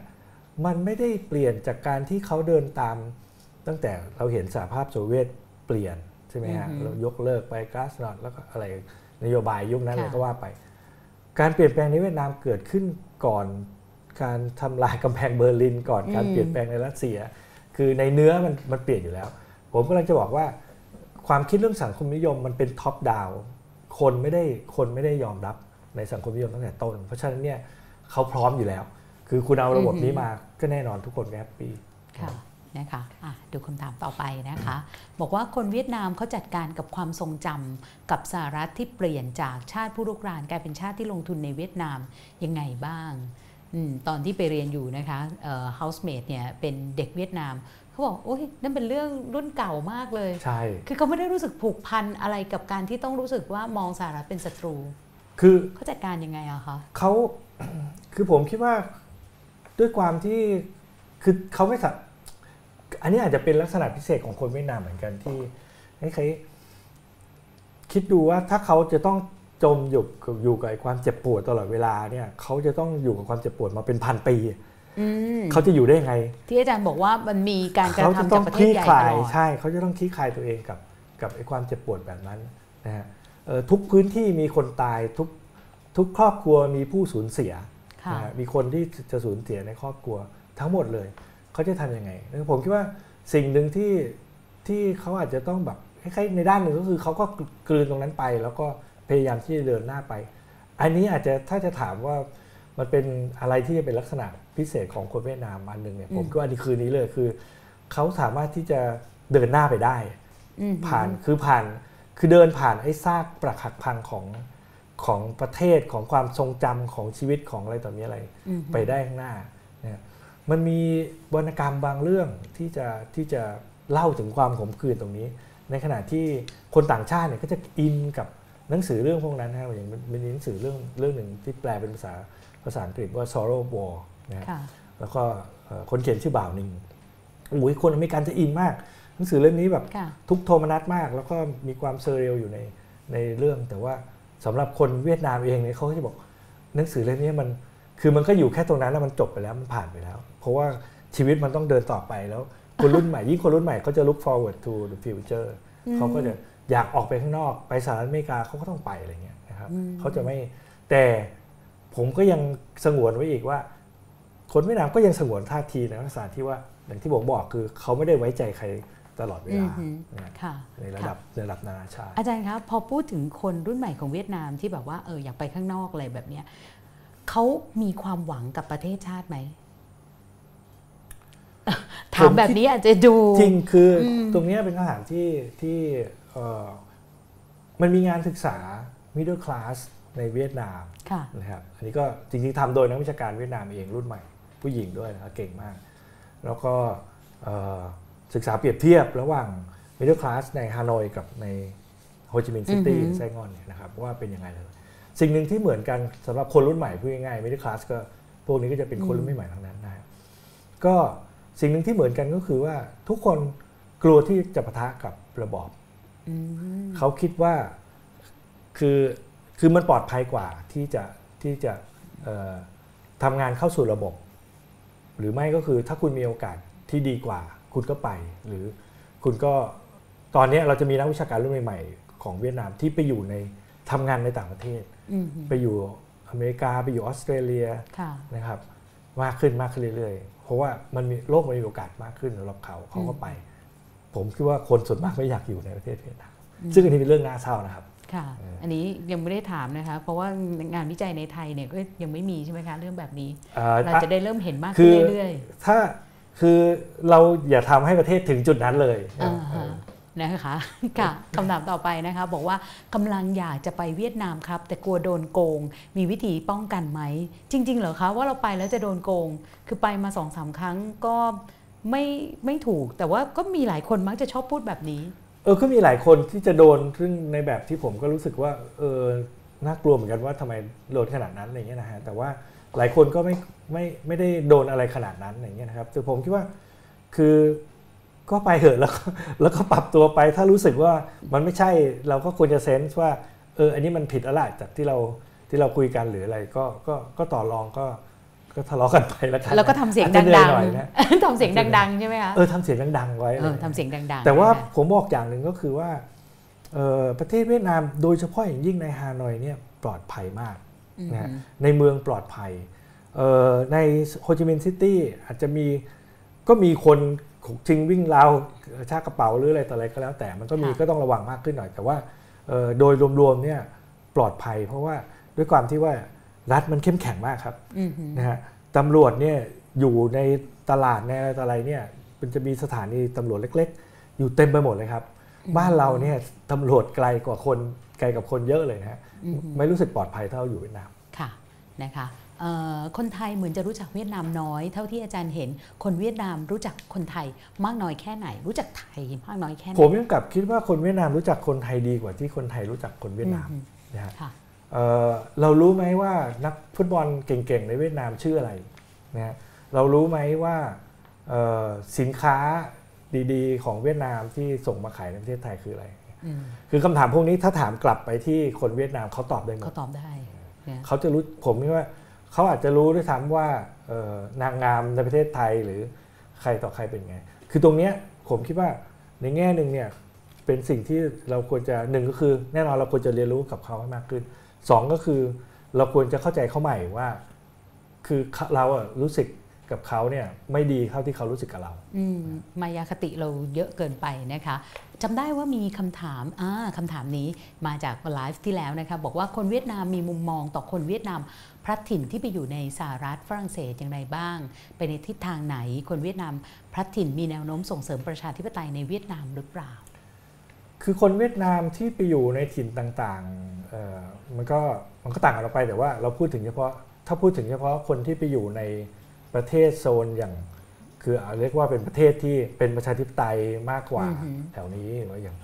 มันไม่ได้เปลี่ยนจากการที่เขาเดินตามตั้งแต่เราเห็นสหภาพโซเวียตเปลี่ยน ใช่ไหมฮะอือฮึเรายกเลิกไปก๊าซนอตแล้วก็อะไรนโยบายยุคนั้นค่ะเลยก็ว่าไป การเปลี่ยนแปลงในเวียดนามเกิดขึ้นก่อนการทำลายกำแพงเบอร์ลิน ก่อนการเปลี่ยนแปลงในรัสเซีย คือในเนื้อมันมันเปลี่ยนอยู่แล้ว ผมกำลังจะบอกว่า ความคิดเรื่องสังคมนิยมมันเป็น top-down คนไม่ได้คนไม่ได้ยอมรับในสังคมนิยมตั้งแต่ต้น เพราะฉะนั้นเนี่ยเขาพร้อมอยู่แล้ว คือคุณเอาระบบนี้มาก็แน่นอนทุกคน happyค่ะ นะคะอะดูคำถามต่อไปนะคะ บอกว่าคนเวียดนามเขาจัดการกับความทรงจำกับสหรัฐที่เปลี่ยนจากชาติผู้รุกรานกลายเป็นชาติที่ลงทุนในเวียดนามยังไงบ้างอมตอนที่ไปเรียนอยู่นะคะเอ่อ housemate เนี่ยเป็นเด็กเวียดนามเขาบอกโอ้ยนั่นเป็นเรื่องรุ่นเก่ามากเลยใช่คือเขาไม่ได้รู้สึกผูกพันอะไรกับการที่ต้องรู้สึกว่ามองสหรัฐเป็นศัตรู คือเขาจัดการยังไงอะคะเขาคือผมคิดว่าด้วยความที่คือเขาไม่สั อันนี้อาจจะเป็นลักษณะพิเศษของคนเวียดนามเหมือนกันที่ให้ใครคิดดูว่าถ้าเขาจะต้องจมอยู่กับอยู่กับไอ้ความเจ็บปวดตลอดเวลาเนี่ยเขาจะต้องอยู่กับความเจ็บปวดมาเป็นพันปีอืมเขาจะอยู่ได้ยังไง ที่อาจารย์บอกว่ามันมีการกระเขาจะทำต้จาอกงประคเทศลี่ใหญ่คตลายลอดใช่ เขาจะต้องคลี่คลายตัวเองกับกับไอ้ความเจ็บปวดแบบนั้นนะฮะเอ่อทุกพื้นที่มีคนตายทุกทุกครอบครัวมีผู้สูญเสียค่ะนะฮะมีคนที่จะสูญเสียในครอบครัวทั้งหมดเลย เขาจะทำยังไงผมคิดว่าสิ่งหนึ่งที่ที่เขาอาจจะต้องแบบคล้ายๆในด้านหนึ่งก็คือเขาก็กลืนตรงนั้นไป แล้วก็พยายามที่จะเดินหน้าไป อันนี้อาจจะถ้าจะถามว่ามันเป็นอะไรที่จะเป็นลักษณะพิเศษของคนเวียดนามอันหนึ่งเนี่ยผมคิดว่าอันนี้คืนนี้เลยคือเขาสามารถที่จะเดินหน้าไปได้อืมผ่านคือผ่านคือเดินผ่านไอ้ซากปรักหักพังของของประเทศของความทรงจำของชีวิตของอะไรต่อมีอะไรอืมไปได้ข้างหน้าเนี่ย มันมีวรรณกรรมบางเรื่องที่จะที่จะเล่าถึงความขมขื่นตรงนี้ ในขณะที่คนต่างชาติเนี่ยก็จะอินกับหนังสือเรื่องพวกนั้นนะอย่างมันมีหนังสือเรื่องเรื่องหนึ่งที่แปลเป็นภาษาภาษาอังกฤษว่า Sorrow War นะฮะค่ะแล้วก็เอ่อคนเขียนชื่อบ่าวหนึ่งโอ้ยคนอเมริกันจะอินมาก หนังสือเล่มนี้แบบค่ะทุกโทมนัสมาก แล้วก็มีความเซอร์เรียลอยู่ในในเรื่อง แต่ว่าสำหรับคนเวียดนามเองเนี่ยเขาก็จะบอกหนังสือเล่มนี้มันคือมันก็อยู่แค่ตรงนั้นแล้วมันจบไปแล้วมันผ่านไปแล้ว เพราะว่าชีวิตมันต้องเดินต่อไปแล้ว คนรุ่นใหม่ยิ่งคนรุ่นใหม่เขาจะ look forward to the future อืมเขาก็จะอยากออกไปข้างนอกไปสหรัฐอเมริกาเขาก็ต้องไปอะไรเงี้ยนะครับอืมเขาจะไม่แต่ผมก็ยังสงวนไว้อีกว่า คนเวียดนามก็ยังสงวนท่าทีในลักษณะที่ว่าอย่างที่ผมบอกคือเขาไม่ได้ไว้ใจใครตลอดเวลาอือฮึนะค่ะในระดับในระดับนานาชาติอาจารย์ครับพอพูดถึงคนรุ่นใหม่ของเวียดนามที่แบบว่าเอออยากไปข้างนอกอะไรแบบเนี้ยเขามีความหวังกับประเทศชาติไหม ถามแบบนี้อาจจะดู จริงคืออมตรงเนี้ยเป็นคำถามที่ที่เอ่อมันมีงานศึกษา middle class ในเวียดนามค่ะนะครับอันนี้ก็จริงๆทำโดยนักวิชาการเวียดนามเองรุ่นใหม่ ผู้หญิงด้วยนะครับเก่งมาก แล้วก็เอ่อศึกษาเปรียบเทียบระหว่าง middle class ในฮานอยกับในโฮจิมินห์ซิตี้อือฮึไซงอนเนี่ยนะครับว่าเป็นยังไงเลยสิ่งหนึ่งที่เหมือนกันสำหรับคนรุ่นใหม่พูดง่ายๆ middle class ก็พวกนี้ก็จะเป็นคนรุ่นใหม่ๆทั้งนั้นนะครับก็ สิ่งหนึ่งที่เหมือนกันก็คือว่าทุกคนกลัวที่จะปะทะกับระบอบอืมเขาคิดว่าคือคือมันปลอดภัยกว่าที่จะที่จะเอ่อทำงานเข้าสู่ระบบ หรือไม่ก็คือถ้าคุณมีโอกาสที่ดีกว่า คุณก็ไป หรือคุณก็ตอนนี้เราจะมีนักวิชาการรุ่นใหม่ๆของเวียดนามที่ไปอยู่ในทำงานในต่างประเทศอืมไปอยู่อเมริกาไปอยู่ออสเตรเลียค่ะนะครับมากขึ้นมากขึ้นเรื่อยๆเพ ราะว่ามันมีโลกมันมีโอกาสมากขึ้นสำหรับเขาเขาก็ไป ผมคิดว่าคนส่วนมากไม่อยากอยู่ในประเทศเวียดนามซึ่งอันนี้เป็นเรื่องน่าเศร้านะครับค่ะเอออัอันนี้ยังไม่ได้ถามนะคะ เพราะว่างานวิจัยในไทยเนี่ยก็ยังไม่มีใช่ไหมคะเรื่องแบบนี้เอ่อเราจะได้เริ่มเห็นมากคืขึ้นอเรื่อยถ้าคือเราอย่าทำให้ประเทศถึงจุดนั้นเลยอ่าฮะเออ นะคะค่ะคำถามต่อไปนะคะบอกว่ากำลังอยากจะไปเวียดนามครับ แต่กลัวโดนโกง มีวิธีป้องกันไหม จริง ๆ เหรอคะ ว่าเราไปแล้วจะโดนโกง คือไปมาสองสามครั้งก็ไม่ไม่ถูก แต่ว่าก็มีหลายคนมักจะชอบพูดแบบนี้ เออก็มีหลายคนที่จะโดนซึ่งในแบบที่ผมก็รู้สึกว่าเออน่ากลัวเหมือนกันว่าทำไมโดนขนาดนั้นอะไรเงี้ยนะฮะแต่ว่าหลายคนก็ไม่ไม่ไม่ได้โดนอะไรขนาดนั้นอย่างเงี้ยนะครับแต่ผมคิดว่าคือ ก็ไปเถอะแล้วก็แล้วก็ปรับตัวไป ถ้ารู้สึกว่ามันไม่ใช่เราก็ควรจะเซนส์ว่าเอออันนี้มันผิดอะไรจากที่เราที่เราคุยกันหรืออะไรก็ก็ก็ต่อรองก็ก็ทะเลาะกันไปแล้วกันแล้วก็ทำเสียงอาจจะหนื่ดัอยงหน่อยนะๆทำเสียงดังๆใช่ไหมคะเออทำเสียงดังๆไว้เออทำเสียงดังๆ แต่ว่านะคะผมบอกอย่างหนึ่งก็คือว่าเอ่อประเทศเวียดนามโดยเฉพาะอย่างยิ่งในฮานอยเนี่ยปลอดภัยมากอืมนะฮะในเมืองปลอดภัยเอ่อในโฮจิมินห์ซิตี้อาจจะมีก็มีคน จริงวิ่งราวชากกระเป๋าหรืออะไรต่ออะไรก็แล้ว แต่มันก็มีก็ต้องระวังมากขึ้นหน่อย แต่ว่าเอ่อโดยรวมๆเนี่ยปลอดภัย เพราะว่าด้วยความที่ว่ารัฐมันเข้มแข็งมากครับอืมฮึนะฮะตำรวจเนี่ยอยู่ในตลาดในอะไรต่ออะไรเนี่ยมันจะมีสถานีตำรวจเล็ก ๆ อยู่เต็มไปหมดเลยครับ บ้านเราเนี่ยตำรวจไกลกว่าคนไกลกับคนเยอะเลยนะฮะอืมฮึไม่รู้สึกปลอดภัยเท่าอยู่เวียดนามค่ะนะคะเอ่อ คนไทยเหมือนจะรู้จักเวียดนามน้อย เท่าที่อาจารย์เห็น คนเวียดนามรู้จักคนไทยมากน้อยแค่ไหน รู้จักไทยมากน้อยแค่ไหนผมยังกลับคิดว่าคนเวียดนามรู้จักคนไทยดีกว่าที่คนไทยรู้จักคนเวียดนามอืมนะฮะค่ะเอ่อเรารู้ไหมว่านักฟุตบอลเก่งๆในเวียดนามชื่ออะไรนะฮะเรารู้ไหมว่าเอ่อสินค้าดีๆ ของเวียดนามที่ส่งมาขายในประเทศไทยคืออะไรอืมคือคำถามพวกนี้ถ้าถามกลับไปที่คนเวียดนามเขาตอบได้หมเขาดตอบได้นะเขาจะรู้ผมคิดว่า เขาอาจจะรู้ด้วยซ้ำว่านางงามในประเทศไทยหรือใครต่อใครเป็นไง คือตรงเนี้ยผมคิดว่าในแง่หนึ่งเนี่ยเป็นสิ่งที่เราควรจะหนึ่งก็คือ แน่นอนเราควรจะเรียนรู้กับเขาให้มากขึ้นสองก็คือเราควรจะเข้าใจเขาใหม่ว่า คือเราอะรู้สึกกับเขาเนี่ยไม่ดีเท่าที่เขารู้สึกกับเราอืมมายาคติเราเยอะเกินไปนะคะจำได้ว่ามีคำถามอ่าคำถามนี้มาจากไลฟ์ที่แล้วนะคะบอกว่าคนเวียดนามมีมุมมองต่อคนเวียดนาม พลัดถิ่นที่ไปอยู่ในสหรัฐฝรั่งเศสอย่างไรบ้าง ไปในทิศทางไหนคนเวียดนามพลัดถิ่นมีแนวโน้มส่งเสริมประชาธิปไตยในเวียดนามหรือเปล่า คือคนเวียดนามที่ไปอยู่ในถิ่นต่างๆมันก็มันก็ต่างกันออกไปแต่ว่าเราพูดถึงเฉพาะถ้าพูดถึงเฉพาะคนที่ไปอยู่ในประเทศโซนอย่างคือเรียกว่าเป็นประเทศที่เป็นประชาธิปไตยมากกว่าแถวนี้หรือว่าอย่าง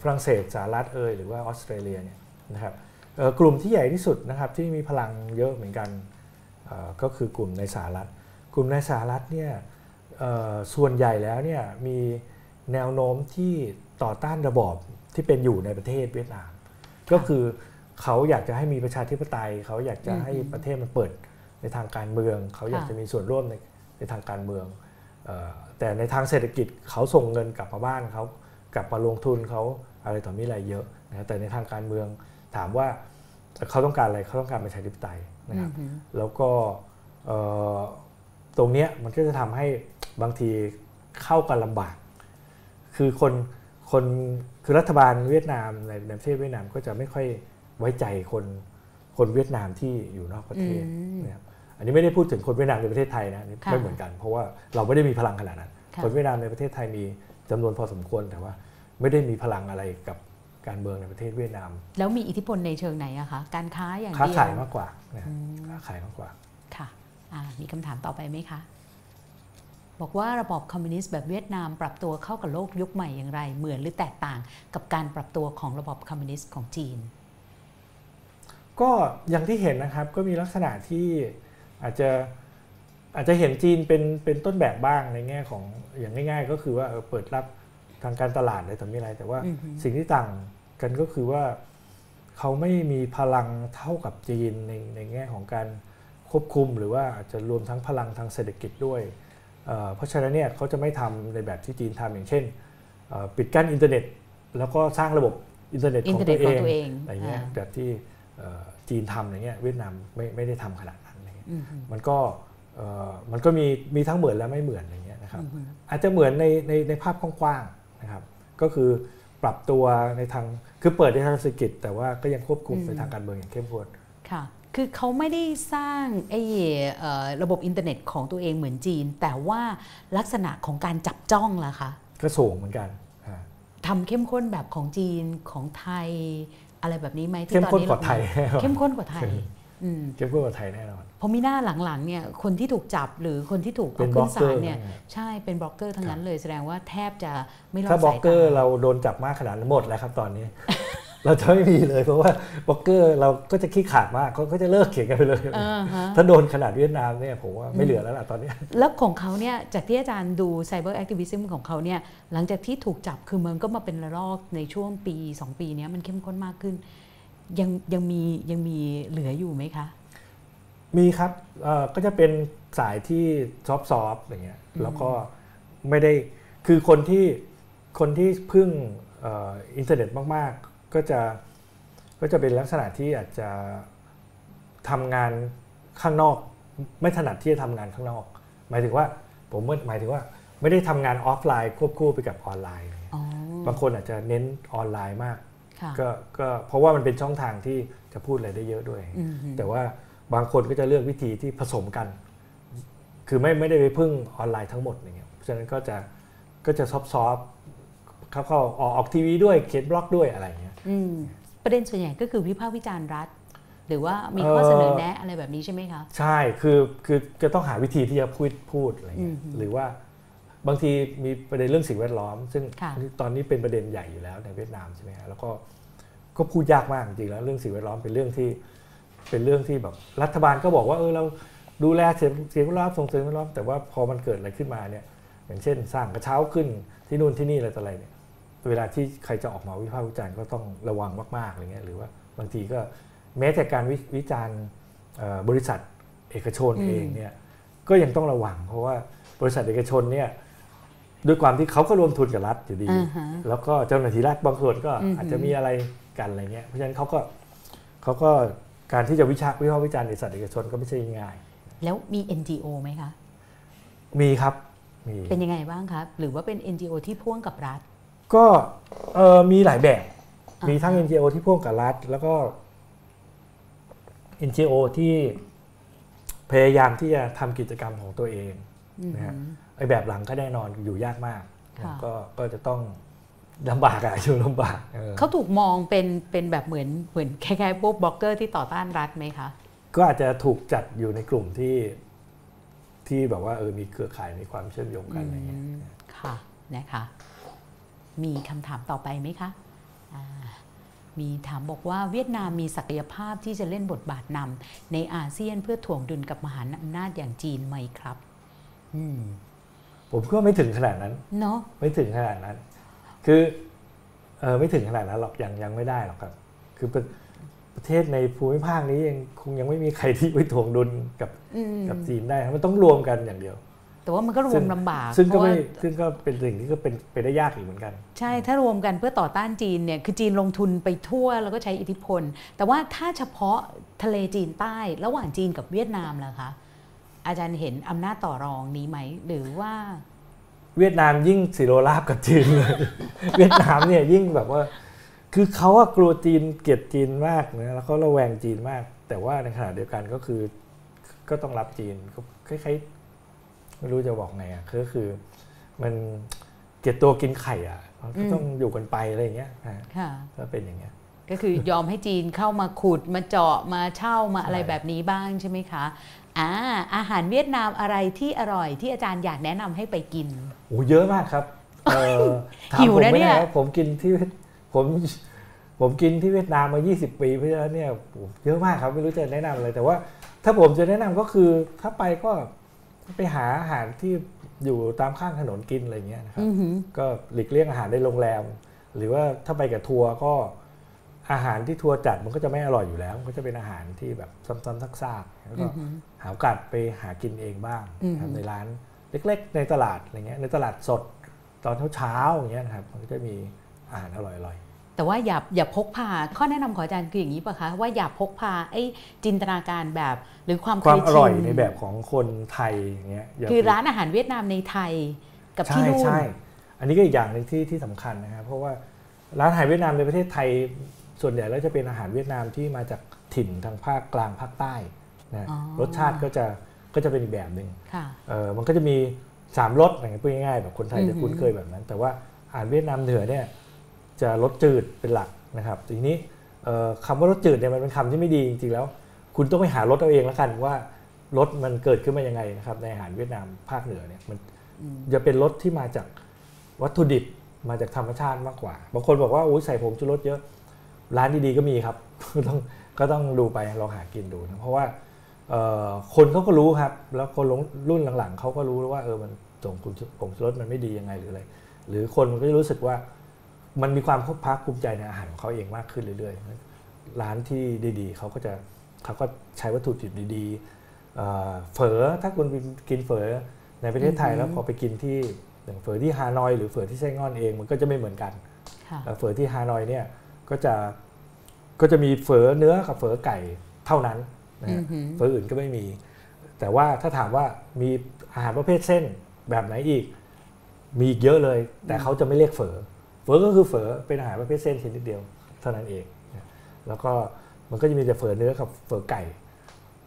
ฝรั่งเศสสหรัฐเอยหรือว่าออสเตรเลียเนี่ยนะครับ กลุ่มที่ใหญ่ที่สุดนะครับที่มีพลังเยอะเหมือนกันก็คือกลุ่มในสหรัฐ กลุ่มในสหรัฐเนี่ยส่วนใหญ่แล้วเนี่ยมีแนวโน้มที่ต่อต้านระบอบที่เป็นอยู่ในประเทศเวียดนาม ก็คือเขาอยากจะให้มีประชาธิปไตย เขาอยากจะให้ประเทศมันเปิดในทางการเมือง เขาอยากจะมีส่วนร่วมในในทางการเมืองแต่ในทางเศรษฐกิจเขาส่งเงินกลับมาบ้านเขากลับมาลงทุนเขาอะไรต่อมีอะไรเยอะนะแต่ในทางการเมือง ถามว่าเขาต้องการอะไรเขาต้องการประชาธิปไตยนะครับอือหือแล้วก็เอ่อตรงเนี้ยมันก็จะทำให้บางทีเข้ากันลำบาก คือคนคนคือรัฐบาลเวียดนามในในประเทศเวียดนามก็จะไม่ค่อยไว้ใจคนคนเวียดนามที่อยู่นอกประเทศอืมนะครับอันนี้ไม่ได้พูดถึงคนเวียดนามในประเทศไทยนะนี่ค่ะไม่เหมือนกัน เพราะว่าเราไม่ได้มีพลังขนาดนั้นค่ะคนเวียดนามในประเทศไทยมีจำนวนพอสมควรแต่ว่า ไม่ได้มีพลังอะไรกับ การเมืองในประเทศเวียดนาม แล้วมีอิทธิพลในเชิงไหนอะคะ การค้าอย่างค้าเดียวขายมากกว่านะครับค้าขายมากกว่า ค่ะอ่ามีคำถามต่อไปไหมคะ บอกว่าระบอบคอมมิวนิสต์แบบเวียดนาม ปรับตัวเข้ากับโลกยุคใหม่อย่างไร เหมือนหรือแตกต่างกับการปรับตัวของระบอบคอมมิวนิสต์ของจีน ก็อย่างที่เห็นนะครับก็มีลักษณะที่อาจจะอาจจะเห็นจีนเป็นเป็นต้นแบบบ้างในแง่ของอย่างง่าย ๆ ก็คือว่าเออเปิดรับ ทางการตลาดอะไรต่อมีอะไร แต่ว่าอือฮึสิ่งที่ต่างกันก็คือว่าเขาไม่มีพลังเท่ากับจีนในในแง่ของการควบคุมหรือว่าอาจจะรวมทั้งพลังทางเศรษฐกิจด้วยเอ่อเพราะฉะนั้นเนี่ยเขาจะไม่ทำในแบบที่จีนทำอย่างเช่นเอ่อปิดกั้นอินเทอร์เน็ต แล้วก็สร้างระบบอินเทอร์เน็ตของตัวเอง อินเทอร์เน็ตของตัวเองอะไรเงี้ยอ่าแบบที่เอ่อจีนทำอย่างเงี้ยเวียดนามไม่ไม่ได้ทำขนาดนั้นอะไรเงี้ยอืมฮึมันก็เอ่อมันก็มีมีทั้งเหมือนและไม่เหมือนอะไรเงี้ยนะครับอืมฮึอาจจะเหมือนในในในภาพกว้างๆ นะครับก็คือปรับตัวในทางคือเปิดในทางเศรษฐกิจ แต่ว่าก็ยังควบคุมอืมในทางการเมืองอย่างเข้มข้นค่ะคือเขาไม่ได้สร้างไอ้เอ่อระบบอินเทอร์เน็ตของตัวเองเหมือนจีน แต่ว่าลักษณะของการจับจ้องล่ะคะก็สูงเหมือนกันอ่าทำเข้มข้นแบบของจีนของไทยอะไรแบบนี้ไหมที่เข้มตอนข้นนี้กว่าไทยเราเข้มข้นกว่าไทยอืมเข้มข้นกว่าไทยแน่นอนเพ ราะมีหน้าหลังๆเนี่ยคนที่ถูกจับหรือคนที่ถูกเป็เอานขึ้นบล็ศาอกเกอร์เนี่ยนะฮะใช่เป็นบล็อกเกอร์ทั้งนั้นเลยแสดงว่าแทบจะไม่รอดถ้าบล็อกเกอร์สายตาเราโดนจับมากขนาดนั้นหมดแล้วครับตอนนี้เราจะไม่มีเลยเพราะว่าบล็อกเกอร์เราก็จะขี้ขลาดมากเขาก็จะเลิกเขียนกันไปเลยอ่าฮะถ้าโดนขนาดเวียดนามเนี่ยผมว่าไม่เหลือแล้วล่ะตอนนี้ แล้วของเขาเนี่ยจากที่อาจารย์ดู cyber activism ของเขาเนี่ยหลังจากที่ถูกจับคือมันก็มาเป็นระลอกในช่วงปี 2 ปีเนี้ยมันเข้มข้นมากขึ้น ยังยังมียังมีเหลืออยู่ไหมคะ มีครับเอ่อก็จะเป็นสายที่ซอฟต์ๆอย่างเงี้ยแล้วก็ไม่ได้คือคนที่คนที่พึ่งเอ่ออินเทอร์เน็ตมากๆ ก็จะก็จะเป็นลักษณะที่อาจจะทำงานข้างนอก ไม่ถนัดที่จะทำงานข้างนอก หมายถึงว่าผมหมายถึงว่าไม่ได้ทำงานออฟไลน์ควบคู่ไปกับออนไลน์อ๋อบางคนอาจจะเน้นออนไลน์มากค่ะก็ก็เพราะว่ามันเป็นช่องทางที่จะพูดอะไรได้เยอะด้วยอืมแต่ว่า บางคนก็จะเลือกวิธีที่ผสมกัน คือไม่ไม่ได้ไปพึ่งออนไลน์ทั้งหมดอย่างเงี้ยเพราะฉะนั้นก็จะก็จะซอฟซอฟเขาเขาออกออกทีวีด้วยเขียนบล็อกด้วยอะไรเงี้ยอืมประเด็นส่วนใหญ่ก็คือวิพากษ์วิจารณ์รัฐ หรือว่ามีข้อเอ่อเสนอแนะอะไรแบบนี้ใช่ไหมคะ ใช่คือคือจะต้องหาวิธีที่จะพูดพูดอะไรเงี้ยอืมหรือว่าบางทีมีประเด็นเรื่องสิ่งแวดล้อม ซึ่งค่ะตอนนี้เป็นประเด็นใหญ่อยู่แล้วในเวียดนามใช่ไหมฮะแล้วก็ก็พูดยากมากจริงๆแล้วเรื่องสิ่งแวดล้อมเป็นเรื่องที่ เป็นเรื่องที่แบบรัฐบาลก็บอกว่าเออเราดูแลเสียงเสียงแวดล้อมส่งเสริมแวดล้อมแต่ว่าพอมันเกิดอะไรขึ้นมาเนี่ยอย่างเช่น สร้างกระเช้าขึ้นที่นู่นที่นี่อะไรต่ออะไรเนี่ยเวลาที่ใครจะออกมาวิพากษ์วิจารณ์ก็ต้องระวังมากๆอะไรเงี้ยหรือว่าบางทีก็แม้แต่การวิวิจารณ์เอ่อบริษัทเอกชนอืมเองเนี่ยก็ยังต้องระวัง เพราะว่าบริษัทเอกชนเนี่ยด้วยความที่เขาก็รวมทุนกับรัฐอยู่ดีอ่าฮะแล้วก็เจ้าหน้าที่รัฐบางส่วนก็อือหือออาจจะมีอะไรกันอะไรเงี้ยเพราะฉะนั้นเขาก็เขาก็ การที่จะวิชาวิพากษ์วิจารณ์บริษัทเอกชนก็ไม่ใช่ง่าย แล้วมี NGO ไหมคะ มีครับมีเป็นยังไงบ้างคะหรือว่าเป็น NGO ที่พ่วงกับรัฐ ก็เอ่อมีหลายแบบอ่ามีมีทั้ง NGO ที่พ่วงกับรัฐ แล้วก็ NGO ที่พยายามที่จะทำกิจกรรมของตัวเองอืมนะฮะไอ้แบบหลังก็แน่นอนอยู่ยากมากค่ะก็ก็จะต้อง ลำบากอะอยู่ลำบากเออเขาถูกมองเป็นเป็นแบบเหมือนเหมือนคล้ายๆพวกบล็อกเกอร์ที่ต่อต้านรัฐไหมคะก็อาจจะถูกจัดอยู่ในกลุ่มที่ที่แบบว่าเออมีเครือข่ายมีความเชื่อมโยงกันอะไรเงี้ยอืมค่ะนะคะ มีคำถามต่อไปไหมคะอ่ามีถามบอกว่าเวียดนามมีศักยภาพที่จะเล่นบทบาทนำในอาเซียนเพื่อถ่วงดุลกับมหาอำนาจอย่างจีนไหมครับ อืมผมก็ไม่ถึงขนาดนั้น เนาะไม่ถึงขนาดนั้น คือเออไม่ถึงขนาดนั้นหรอกยังยังไม่ได้หรอกครับ คือประประเทศในภูมิภาคนี้ยังคงยังไม่มีใครที่ไปถ่วงดุลกับอืมกับจีนได้มันต้องรวมกันอย่างเดียว แต่ว่ามันก็รซึ่วมงลำบาก ซึ่งก็เพราะไม่ว่าซึ่งก็เป็นสิ่งที่ก็เป็นไปได้ยากอีกเหมือนกัน ใช่ถ้ารวมกันเพื่อต่อต้านจีนเนี่ยคือจีนลงทุนไปทั่วแล้วก็ใช้อิทธิพล แต่ว่าถ้าเฉพาะทะเลจีนใต้ ระหว่างจีนกับเวียดนามล่ะคะอาจารย์เห็นอำนาจต่อรองนี้ไหม หรือว่า เวียดนามยิ่งสิโรราบกับจีนเลยเวียดนามเนี่ยยิ่งแบบว่า คือเขาอะกลัวจีนเกลียดจีนมากนะแล้วเขาระแวงจีนมาก แต่ว่าในขณะเดียวกันก็คือ ก็ต้องรับจีนก็คล้ายๆไม่รู้จะบอกไงอะก็คือมันเกลียดตัวกินไข่อะมันก็ต้องอยู่กันไปอะไรอย่างเงี้ยนะค่ะก็เป็นอย่างเงี้ยก็คือยอมให้จีนเข้ามาขุดมาเจาะมาเช่ามาอะไรใช่แบบนี้บ้างใช่ไหมคะ อ่าอาหารเวียดนามอะไรที่อร่อยที่อาจารย์อยากแนะนำให้ไปกินโอ้เยอะมากครับเออถามหิวผมนะไม่เนี่ได้ยว่าผมกินที่ผมผมกินที่เวียดนามมา 20 ปีเพราะฉะนั้นเนี่ยโอ้เยอะมากครับไม่รู้จะแนะนำอะไรแต่ว่าถ้าผมจะแนะนำก็คือถ้าไปก็ไปหาอาหารที่อยู่ตามข้างถนนกินอะไรเงี้ยนะครับอือหือก็หลีกเลี่ยงอาหารในโรงแรม หรือว่าถ้าไปกับทัวร์ก็ อาหารที่ทัวร์จัดมันก็จะไม่อร่อยอยู่แล้ว มันก็จะเป็นอาหารที่แบบซ้ำๆซากๆแล้วอืก็อหือหาโอกาสไปหากินเองบ้างอืมนะครับในร้านเล็กๆ ในตลาดอะไรเงี้ยในตลาดสดตอนเช้าๆอย่างเงี้ยนะครับมันก็จะมีอาหารอร่อยแต่ว่าอย่าอย่าพกพาข้อแนะนำของอาจารย์คืออย่างนี้ป่ะคะว่าอย่าพกพาไอ้จินตนาการแบบหรือความๆความเคอยร่อยชินในแบบของคนไทยอย่างเงี้ยย่คือไปร้านอาหารเวียดนามในไทยกับใช่ที่นู่นใช่อันนี้ก็อีกอย่างหนึ่งที่ที่สำคัญนะครับเพราะว่าร้านอาหารเวียดนามในประเทศไทย ส่วนใหญ่แล้วจะเป็นอาหารเวียดนามที่มาจากถิ่นทางภาคกลางภาคใต้นะอ๋อรสชาติก็จะก็จะเป็นอีกแบบหนึ่งค่ะเออมันก็จะมีสามรสอย่างเงี้ยพูดง่ายๆแบบคนไทยจะอือหือคุ้นเคยแบบนั้น แต่ว่าอาหารเวียดนามเหนือเนี่ยจะลดจืดเป็นหลักนะครับ ทีนี้เอ่อคำว่ารสจืดเนี่ยมันเป็นคำที่ไม่ดีจริงๆแล้ว คุณต้องไปหารสเอาเองแล้วกันว่ารสมันเกิดขึ้นมายังไงนะครับในอาหารเวียดนามภาคเหนือเนี่ยมันจะเป็นรสที่มาจากวัตถุดิบมาจากธรรมชาติมากกว่า บางคนบอกว่าโอ้ยใส่ผงชูรสเยอะ ร้านดีๆก็มีครับต้องก็ต้องดูไปลองหากินดูนะเพราะว่าเอ่อคนเขาก็รู้ครับ แล้วคนรุ่นหลังๆเขาก็รู้ว่าเออมันส่งผงชูรสมันไม่ดียังไงหรืออะไร หรือคนมันก็จะรู้สึกว่ามันมีความภาคภูมิใจในอาหารของเขาเองมากขึ้นเรื่อยๆ ร้านที่ดีๆ เขาก็จะเขาก็ใช้วัตถุดิบดีๆเอ่อเฝอถ้าคุณกินเฝอในประเทศไทยแล้วพอไปกินที่อย่างเฝอที่ฮานอย หรือเฝอที่ไส้งอนเองมันก็จะไม่เหมือนกันค่ะเอ่อเฝอที่ฮานอยเนี่ย ก็จะก็จะมีเฝอเนื้อกับเฝอไก่เท่านั้นนะฮะอือหือเฝออื่นก็ไม่มี แต่ว่าถ้าถามว่ามีอาหารประเภทเส้นแบบไหนอีก มีอีกเยอะเลย แต่เขาจะไม่เรียกเฝอเฝอก็คือเฝอเป็นอาหารประเภทเส้นชนิดเดียวเท่านั้นเองนะแล้วก็มันก็จะมีแต่เฝอเนื้อกับเฝอไก่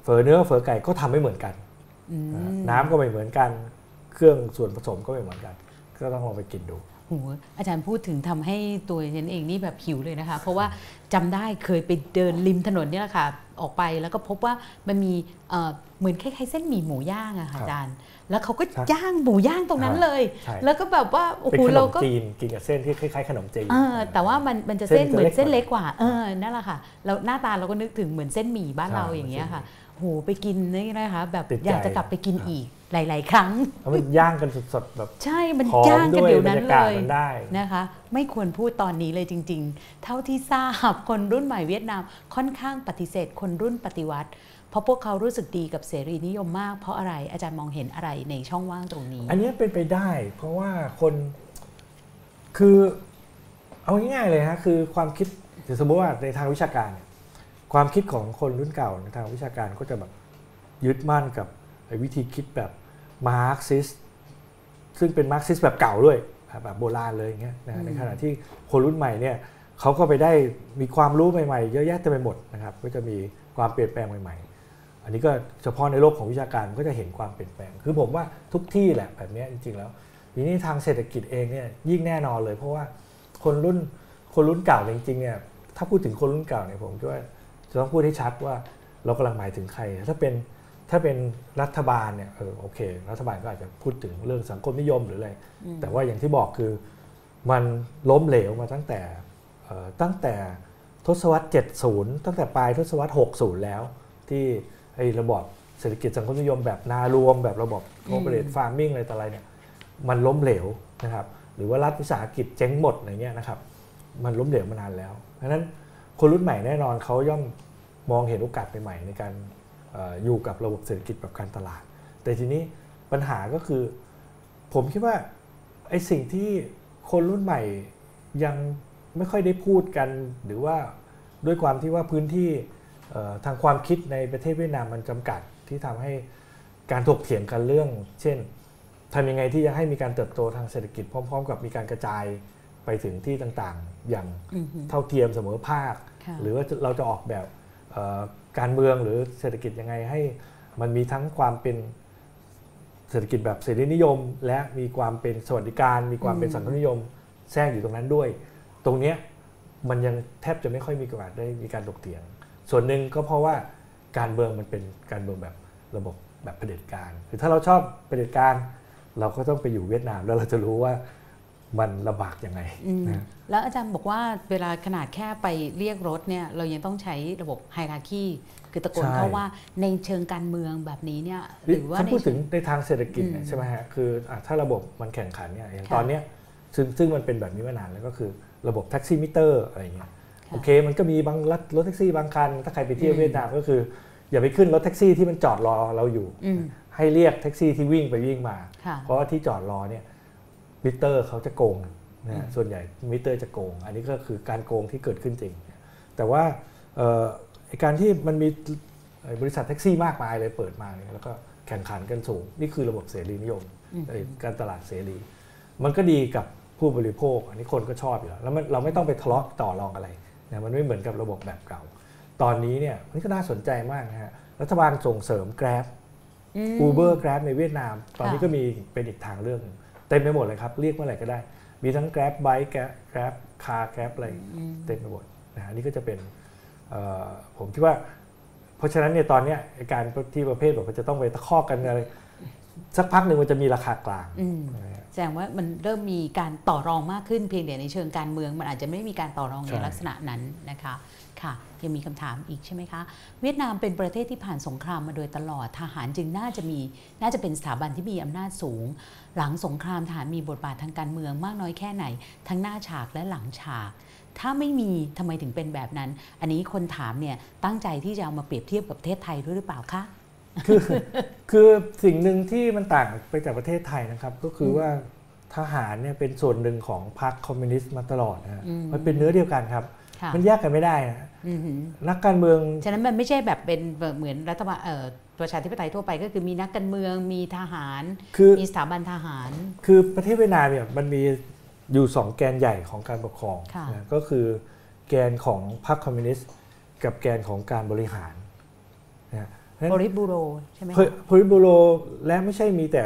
เฝอเนื้อกับเฝอไก่ก็ทำไม่เหมือนกันอืมน้ำก็ไม่เหมือนกัน เครื่องส่วนผสมก็ไม่เหมือนกัน ก็ต้องลองไปกินดูโหอาจารย์พูดถึงทำให้ตัวฉันเองนี่แบบหิวเลยนะคะ เพราะว่าจำได้เคยไปเดินริมถนนเนี่ยแหละค่ะออกไปแล้วก็พบว่ามันมีเอ่อเหมือนคล้ายๆเส้นหมี่หมูย่างอะค่ะครับอาจารย์ แล้วเขาก็ครับย่างหมูย่างตรงนั้นอ่าเลยใช่แล้วก็แบบว่าโอ้เป็นโหขนเรามก็จีนกินกับเส้นที่คล้ายๆขนมจีนเออแต่ว่ามันมันจะเส้เส้นนเหมือนจะเล็กเส้นเล็กกกว่าว่าเออนั่นแหละค่ะแล้วหน้าตาเราก็นึกถึงเหมือนเส้นหมี่บ้านใช่เราอย่างเงี้ยค่ะเหมือนเส้นหมี่โหไปกินนี่นะคะแบบติดใจอยากจะกลับไปกินอีก หลาย ๆ ครั้งแล้วมันย่างกันสดๆแบบใช่มันหอมย่างกันด้วยเดี๋ยวบรนั้รนยาเลกาศยมันได้นะคะ ไม่ควรพูดตอนนี้เลยจริง ๆ เท่าที่ทราบคนรุ่นใหม่เวียดนามค่อนข้างปฏิเสธ คนรุ่นปฏิวัติ เพราะพวกเขารู้สึกดีกับเสรีนิยมมาก เพราะอะไรอาจารย์มองเห็นอะไรในช่องว่างตรงนี้ อันนี้เป็นไปได้ เพราะว่าคนคือเอาง่ายๆเลยฮะคือความคิดสมมติว่าในทางวิชาการเนี่ยความคิดของคนรุ่นเก่าในทางวิชาการก็จะแบบยึดมั่นกับไอ้ วิธีคิดแบบมาร์กซิสซึ่งเป็นมาร์กซิสแบบเก่าด้วยแบบโบราณเลยอย่างเงี้ยนะฮะในขณะที่คนรุ่นใหม่เนี่ยเขาก็ไปได้มีความรู้ใหม่ๆ เยอะแยะเต็มไปหมดนะครับก็จะมีความเปลี่ยนแปลงใหม่ ๆ อันนี้ก็เฉพาะในโลกของวิชาการก็จะเห็นความเปลี่ยนแปลง คือผมว่าทุกที่แหละแบบเนี้ยจริงๆแล้วทีนี้ทางเศรษฐกิจเองเนี่ยยิ่งแน่นอนเลย เพราะว่าคนรุ่นคนรุ่นเก่าจริงๆเนี่ยถ้าพูดถึงคนรุ่นเก่าเนี่ยผมคิดว่าจะต้องพูดให้ชัดว่าเรากำลังหมายถึงใคร ถ้าเป็น ถ้าเป็นรัฐบาลเนี่ยเออโอเค รัฐบาลก็อาจจะพูดถึงเรื่องสังคมนิยมหรืออะไร แต่ว่าอย่างที่บอกคือมันล้มเหลวมาตั้งแต่เอ่อตั้งแต่ทศวรรษ 70 ตั้งแต่ปลายทศวรรษ 60 แล้ว ที่ไอ้ระบอบเศรษฐกิจสังคมนิยมแบบนารวม แบบระบบ corporate farming อะไรต่ออะไรเนี่ยมันล้มเหลวนะครับ หรือว่ารัฐวิสาหกิจเจ๊งหมดอะไรเงี้ยนะครับ มันล้มเหลวมานานแล้วเพราะฉะนั้นคนรุ่นใหม่แน่นอนเขาย่อมมองเห็นโอกาสใหม่ๆในการเอยู่กับระบบเศรษฐกิจแบบการตลาด แต่ทีนี้ปัญหาก็คือ ผมคิดว่าไอ้สิ่งที่คนรุ่นใหม่ยังไม่ค่อยได้พูดกัน หรือว่าด้วยความที่ว่าพื้นที่ทางความคิดในประเทศเวียดนามมันจำกัดที่ทำให้การถกเถียงกันเรื่อง เช่นทำยังไงที่จะให้มีการเติบโตทางเศรษฐกิจพร้อม ๆ กับมีการกระจายไปถึงที่ต่างๆ อย่างเท่าเทียมเสมอภาค หรือว่าเราจะออกแบบ การเมืองหรือเศรษฐกิจยังไงให้มันมีทั้งความเป็นเศรษฐกิจแบบเสรีนิยม และมีความเป็นสวัสดิการ มีความเป็นสังคมนิยมแทรกอยู่ตรงนั้นด้วย ตรงเนี้ยมันยังแทบจะไม่ค่อยมีโอกาสได้มีการถกเถียง ส่วนหนึ่งก็เพราะว่าการเมืองมันเป็นการเมืองแบบระบบแบบเผด็จการ คือถ้าเราชอบเผด็จการ เราก็ต้องไปอยู่เวียดนามแล้วเราจะรู้ว่า มันลำบากยังไงอืมนะแล้วอาจารย์บอกว่าเวลาขนาดแค่ไปเรียกรถเนี่ยเรายังต้องใช้ระบบ hierarchy คือตะโกนใช่เข้าว่าในเชิงการเมืองแบบนี้เนี่ยหรือว่าถ้าในพูดถึงในทางเศรษฐกิจเนี่ยอืมใช่ไหมฮะคืออะถ้าระบบมันแข่งขันเนี่ยอย่างค่ะตอนเนี้ยซึ่งซึ่งมันเป็นแบบนี้มานานแล้วก็คือระบบแท็กซี่มิเตอร์อะไรเงี้ยค่ะโอเค มันก็มีบางรถรถแท็กซี่บางคัน ถ้าใครไปเที่ยวอืมเวียดนามก็คือ อย่าไปขึ้นรถแท็กซี่ที่มันจอดรอเราอยู่อืมให้เรียกแท็กซี่ที่วิ่งไปวิ่งมาค่ะเพราะว่าที่จอดรอเนี่ย มิเตอร์เขาจะโกงนะอืฮะมส่วนใหญ่มิเตอร์จะโกง อันนี้ก็คือการโกงที่เกิดขึ้นจริง แต่ว่าเอ่อไอ้การที่มันมีไอ้บริษัทแท็กซี่มากมายเลยเปิดมาเนี่ยแล้วก็แข่งขันกันสูง นี่คือระบบเสรีนิยมอืมไอ้การตลาดเสรี มันก็ดีกับผู้บริโภค อันนี้คนก็ชอบอยู่แล้วแล้วมันเราไม่ต้องไปทะเลาะต่อรองอะไรนะมันไม่เหมือนกับระบบแบบเก่า ตอนนี้เนี่ยมันก็น่าสนใจมากนะฮะรัฐบาลส่งเสริม Grab ม Uber Grab ในเวียดนาม ตอนนี้ค่ะก็มีเป็นอีกทางเลือกหนึ่ง เต็มไปหมดเลยครับ เรียกเมื่อไหร่ก็ได้ มีทั้ง Grab Bike Grab Grab Car Grab อะไรอืมเต็มไปหมดนะฮะนี่ก็จะเป็นเอ่อผมคิดว่า เพราะฉะนั้นเนี่ยตอนเนี้ยไอ้การที่ประเภทแบบว่าจะต้องไปตะคอกกันอะไรสักพักหนึ่งมันจะมีราคากลางอืมนะฮะแสดงว่ามันเริ่มมีการต่อรองมากขึ้นเพียงแต่ในเชิงการเมือง มันอาจจะไม่มีการต่อรองใช่ในลักษณะนั้นนะคะ ค่ะ ยังมีคำถามอีกใช่ไหมคะ เวียดนามเป็นประเทศที่ผ่านสงครามมาโดยตลอดทหารจึงน่าจะมีน่าจะเป็นสถาบันที่มีอำนาจสูง หลังสงครามทหารมีบทบาททางการเมืองมากน้อยแค่ไหน ทั้งหน้าฉากและหลังฉาก ถ้าไม่มีทำไมถึงเป็นแบบนั้น อันนี้คนถามเนี่ยตั้งใจที่จะเอามาเปรียบเทียบกับประเทศไทยด้วยหรือเปล่าคะคือคือสิ่งหนึ่งที่มันต่างไปจากประเทศไทยนะครับ ก็คือว่าทหารเนี่ยเป็นส่วนหนึ่งของพรรคคอมมิวนิสต์มาตลอดนะฮะอืมมันเป็นเนื้อเดียวกันครับค่ะ มันแยกกันไม่ได้นะอือหือนักการเมืองฉะนั้นมันไม่ใช่แบบเป็นแบบเหมือนรัฐบาลเอ่อประชาธิปไตยทั่วไปก็คือมีนักการเมืองมีทหารคือมีสถาบันทหาร คือประเทศเวียดนามเนี่ยมันมีอยู่สองแกนใหญ่ของการปกครองค่ะนะก็คือแกนของพรรคคอมมิวนิสต์กับแกนของการบริหารนะเพราะฉะนั้นบริบูโรใช่ไหมพพลิบูโรและไม่ใช่มีแต่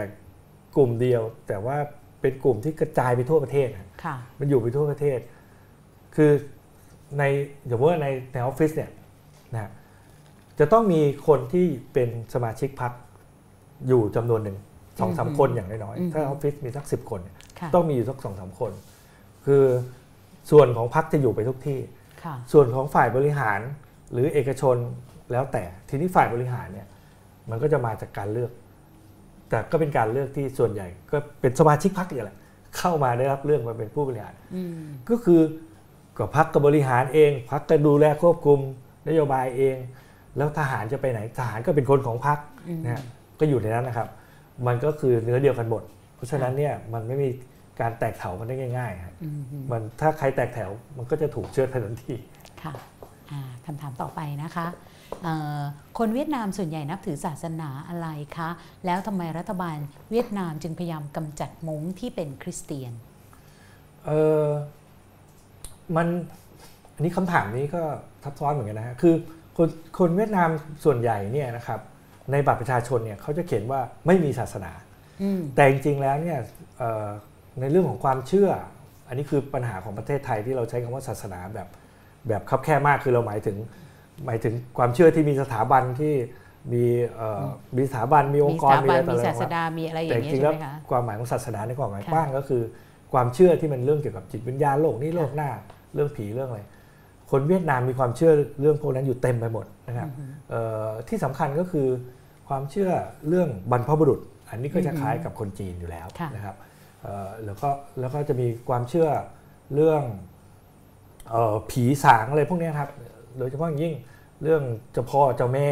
กลุ่มเดียว แต่ว่าเป็นกลุ่มที่กระจายไปทั่วประเทศนะค่ะมันอยู่ไปทั่วประเทศ คือ ในอย่างว่าในในออฟฟิศเนี่ยนะจะต้องมีคนที่เป็นสมาชิกพรรคอยู่จำนวนหนึ่งสองสามอืมคนอย่างน้อยอืมๆถ้าออฟฟิศมีสักสิบคนเนี่ยค่ะต้องมีอยู่สักสองสามคน คือส่วนของพรรคจะอยู่ไปทุกที่ค่ะส่วนของฝ่ายบริหารหรือเอกชนแล้วแต่ทีนี้ฝ่ายบริหารเนี่ยมันก็จะมาจากการเลือก แต่ก็เป็นการเลือกที่ส่วนใหญ่ ก็เป็นสมาชิกพรรคอย่างแหละเข้ามาได้รับเลือกมาเป็นผู้บริหารอืมก็คือ ก็พักกับบริหารเอง พักก็ดูแลควบคุมนโยบายเอง แล้วทหารจะไปไหนทหารก็เป็นคนของพักอืมนะฮะก็อยู่ในนั้นนะครับ มันก็คือเนื้อเดียวกันหมด เพราะฉะนั้นเนี่ยมันไม่มีการแตกแถวกันได้ง่ายๆครับอืมอืมมันถ้าใครแตกแถวมันก็จะถูกเชือดทันทีค่ะอ่าคำถามต่อไปนะคะเอ่อคนเวียดนามส่วนใหญ่นับถือศาสนาอะไรคะ แล้วทำไมรัฐบาลเวียดนามจึงพยายามกำจัดมงที่เป็นคริสเตียนเออ มันอันนี้คำถามนี้ก็ทับซ้อนเหมือนกันนะฮะคือคนคนเวียดนามส่วนใหญ่เนี่ยนะครับในบัตรประชาชนเนี่ยเขาจะเขียนว่าไม่มีศาสนาอืมแต่จริงๆแล้วเนี่ยเอ่อในเรื่องของความเชื่อ อันนี้คือปัญหาของประเทศไทยที่เราใช้คำว่าศาสนาแบบแบบคับแคบมากคือเราหมายถึงหมายถึงความเชื่อที่มีสถาบันที่มีเอ่อมีสถาบันมีองมีค์สกรถามีบัอะนไรต่อมีอะไรศาสดามีอะไรอแต่ย่างจเงี้ยริงๆใช่แล้วไหมคะความหมายของศาสนาในความหมายค่ะกว้างก็คือ ความเชื่อที่มันเรื่องเกี่ยวกับจิตวิญญาณโลกนี้โลกหน้า เรื่องผีเรื่องอะไร คนเวียดนามมีความเชื่อเรื่องพวกนั้นอยู่เต็มไปหมดนะครับอืมเอ่อที่สำคัญก็คือความเชื่อเรื่องบรรพบุรุษ อันนี้ก็จะอืมคล้ายกับคนจีนอยู่แล้วค่ะนะครับเอ่อแล้วก็แล้วก็จะมีความเชื่อเรื่องเอ่อผีสางอะไรพวกเนี้ยครับ โดยเฉพาะอย่างยิ่งเรื่องเจ้าพ่อเจ้าแม่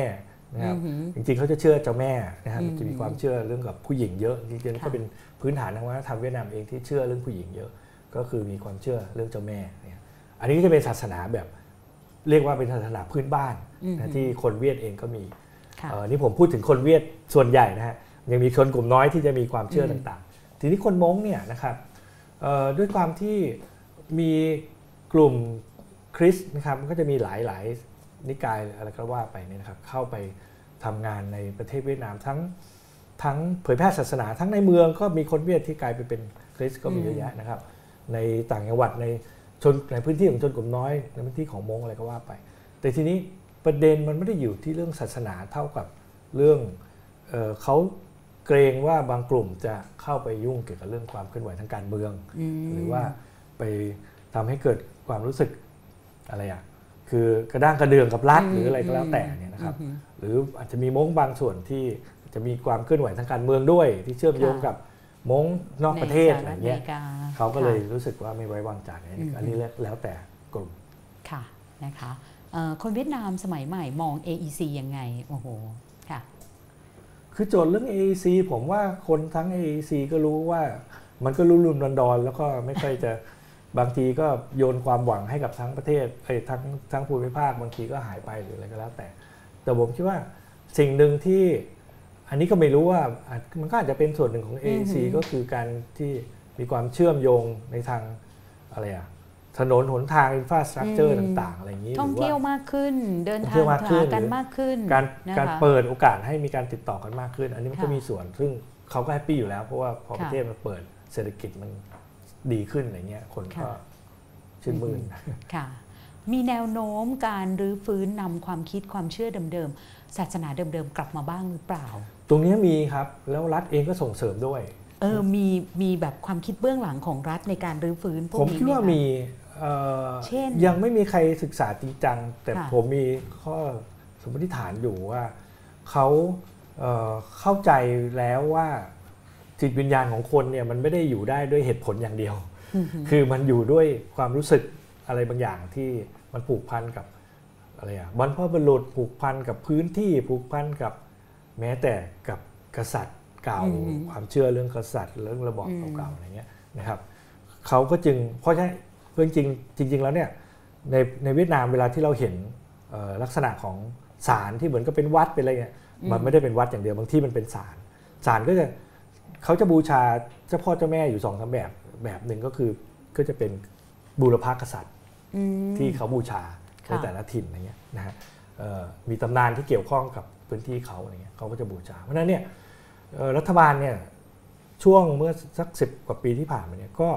นะครับอืมจริงๆเขาจะเชื่อเจ้าแม่นะครับอืมจะมีความเชื่อเรื่องกับผู้หญิงเยอะจริงๆค่ะก็เป็นพื้นฐานทางวัฒนธรรมเวียดนามเองที่เชื่อเรื่องผู้หญิงเยอะ ก็คือมีความเชื่อเรื่องเจ้าแม่เนี่ย อันนี้ก็จะเป็นศาสนาแบบเรียกว่าเป็นศาสนาพื้นบ้านอืมนะที่คนเวียดเองก็มีค่ะเอ่อนี่ผมพูดถึงคนเวียดส่วนใหญ่นะฮะยังมีคนกลุ่มน้อยที่จะมีความเชื่ออืมต่างๆ ทีนี้คนม้งเนี่ยนะครับเอ่อด้วยความที่มีกลุ่มคริสต์นะครับก็จะมีหลายๆนิกายอะไรก็ว่าไปเนี่ยนะครับเข้าไปทำงานในประเทศเวียดนามทั้งทั้งเผยแพร่ศาสนา ทั้งในเมืองก็มีคนเวียดที่กลายไปเป็นคริสต์ก็มีเยอะแยะนะครับ ในต่างจังหวัดใน ชนในพื้นที่ของชนกลุ่มน้อยในพื้นที่ของมงอะไรก็ว่าไป แต่ทีนี้ประเด็นมันไม่ได้อยู่ที่เรื่องศาสนาเท่ากับเรื่องเออเขาเกรงว่าบางกลุ่มจะเข้าไปยุ่งเกี่ยวกับเรื่องความเคลื่อนไหวทางการเมืองมหรือว่าไปทำให้เกิดความรู้สึกอะไรอะคือกระด้างกระเดืองกับรัฐหรืออะไรก็แล้วแต่เนี่ยนะครับอืมหรืออาจจะมีมงบางส่วนที่จะมีความเคลื่อนไหวทางการเมืองด้วย ที่เชื่อมโยงค่ะกับ มงนอกประเทศในสอะหไรรัฐอเงี้เมยริกาเขาก็เลยค่ะรู้สึกว่าไม่ไว้วางใจอันนี้อืมอันนี้แล้วแต่กลุ่มค่ะนะคะเอ่อคนเวียดนามสมัยใหม่มอง AEC ยังไงโอ้โหค่ะคือโจทย์เรื่อง AEC ผมว่าคนทั้ง AEC ก็รู้ว่ามันก็รุ่มๆดอนๆแล้วก็ไม่ค่อยจะบางทีก็โยนความหวังให้กับทั้งประเทศเอ้ยทั้งทั้งภูมิภาคบางทีก็หายไปหรืออะไรก็แล้วแต่ แต่ผมคิดว่าสิ่งหนึ่งที่ อันนี้ก็ไม่รู้ว่าอาจมันก็อาจจะเป็นส่วนหนึ่งของ AEC อือหือก็คือการที่มีความเชื่อมโยงในทางอะไรอะถนนหนทางอินฟราสตรักเจอร์ต่าง ๆ อะไรอย่างนี้หท่องรือว่าเที่ยวมากขึ้น เดินท่องทาเที่งยวมากขึ้นหากันหรือมากขึ้น การนะคะการเปิดโอกาสให้มีการติดต่อกันมากขึ้น อันนี้มันก็ค่ะมีส่วน ซึ่งเขาก็แฮปปี้อยู่แล้ว เพราะว่าพอค่ะประเทศมันเปิดเศรษฐกิจมันดีขึ้นอะไรเงี้ยคนก็ค่ะชื่นมื่นค่ะ มีแนวโน้มการรื้อฟื้นนำความคิดความเชื่อเดิมๆศาสนาเดิมๆกลับมาบ้างหรือเปล่า ตรงเนี้ยมีครับ แล้วรัฐเองก็ส่งเสริมด้วย เออมีมีแบบความคิดเบื้องหลังของรัฐในการรื้อฟื้นพวกผมนี้คิดว่าไหคะมีเอ่อเช่นยังไม่มีใครศึกษาจริงจัง แต่ค่ะผมมีข้อสมมติฐานอยู่ว่าเขาเอ่อเข้าใจแล้วว่าจิตวิญญาณของคนเนี่ยมันไม่ได้อยู่ได้ด้วยเหตุผลอย่างเดียวอือหือคือมันอยู่ด้วยความรู้สึกอะไรบางอย่างที่มันผูกพันกับอะไรอะบรรพบุรุษผูกพันกับพื้นที่ผูกพันกับ แม้แต่กับกษัตริย์เก่าอืมความเชื่อเรื่องกษัตริย์เรื่องระบอบอืมเก่าๆอะไรเงี้ยนะครับเขาก็จึงเพราะฉะนั้นเรื่องจริงจริง ๆ แล้วเนี่ยในในเวียดนามเวลาที่เราเห็นเอ่อลักษณะของศาลที่เหมือนกับเป็นวัดเป็นอะไรเงี้ยมันไม่ได้เป็นวัดอย่างเดียวบางที่มันเป็นศาลศาลก็จะเขาจะบูชาเจ้าพ่อเจ้าแม่อยู่สองสามแบบแบบหนึ่งก็คือก็จะเป็นบูรพากษัตริย์อืมที่เขาบูชาในค่ะแต่ละถิ่นอะไรเงี้ยนะฮะเอ่อมีตำนานที่เกี่ยวข้องกับ พื้นที่เขาอะไรเงี้ยเขาก็จะบูชา เพราะฉะนั้นเนี่ยเอ่อรัฐบาลเนี่ยช่วงเมื่อสักสิบกว่าปีที่ผ่านมาเนี่ยก็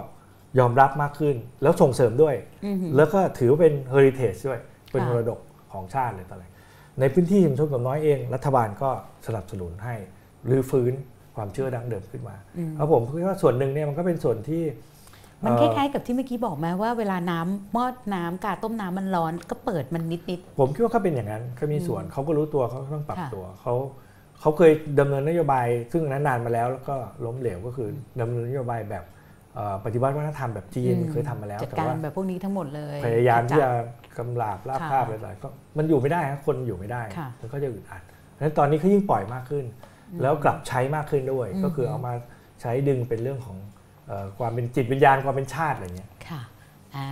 ยอมรับมากขึ้นแล้วส่งเสริมด้วยอือหือแล้วก็ถือว่าเป็น heritage ด้วย เป็นค่ะมรดกของชาติเลยตอนแรกในพื้นที่ชุมชนกับน้อยเอง รัฐบาลก็สนับสนุนให้รื้อฟื้นความเชื่อดั้งเดิมขึ้นมาอืมแล้วผมคิดว่าส่วนหนึ่งเนี่ยมันก็เป็นส่วนที่ มันคเอ่อล้ายๆกับที่เมื่อกี้บอกไหมว่าเวลาน้ำหม้อน้ำกาต้มน้ำมันร้อนก็เปิดมันนิดผมคิดว่าเขาเป็นอย่างนั้นเขามีส่วนเขาก็รู้ตัวเขาต้องปรับค่ะตัวเขาเขาเคยดำเนินนโยบาย ซึ่งอันนั้นนานมาแล้วแล้วก็ล้มเหลวก็คือดำเนินนโยบายแบบเอ่อปฏิวัติวัฒนธรรมแบบจีนอืมเคยทำมาแล้วๆจัดแต่การว่าแบบพวกนี้ทั้งหมดเลย พยายามที่จัจะดกำลาบลาบค่ะคาบอะไรๆก็มันอยู่ไม่ได้ครับคนอยู่ไม่ได้ค่ะมันก็จะอึดอัดเพราะฉะนั้นตอนนี้เขายิ่งปล่อยมากขึ้น แล้วกลับใช้มากขึ้นด้วยอืมก็คือเอามาใช้ดึงเป็นเรื่องของเอ่อ ความเป็นจิตวิญญาณความเป็นชาติอะไรเงี้ยค่ะอ่า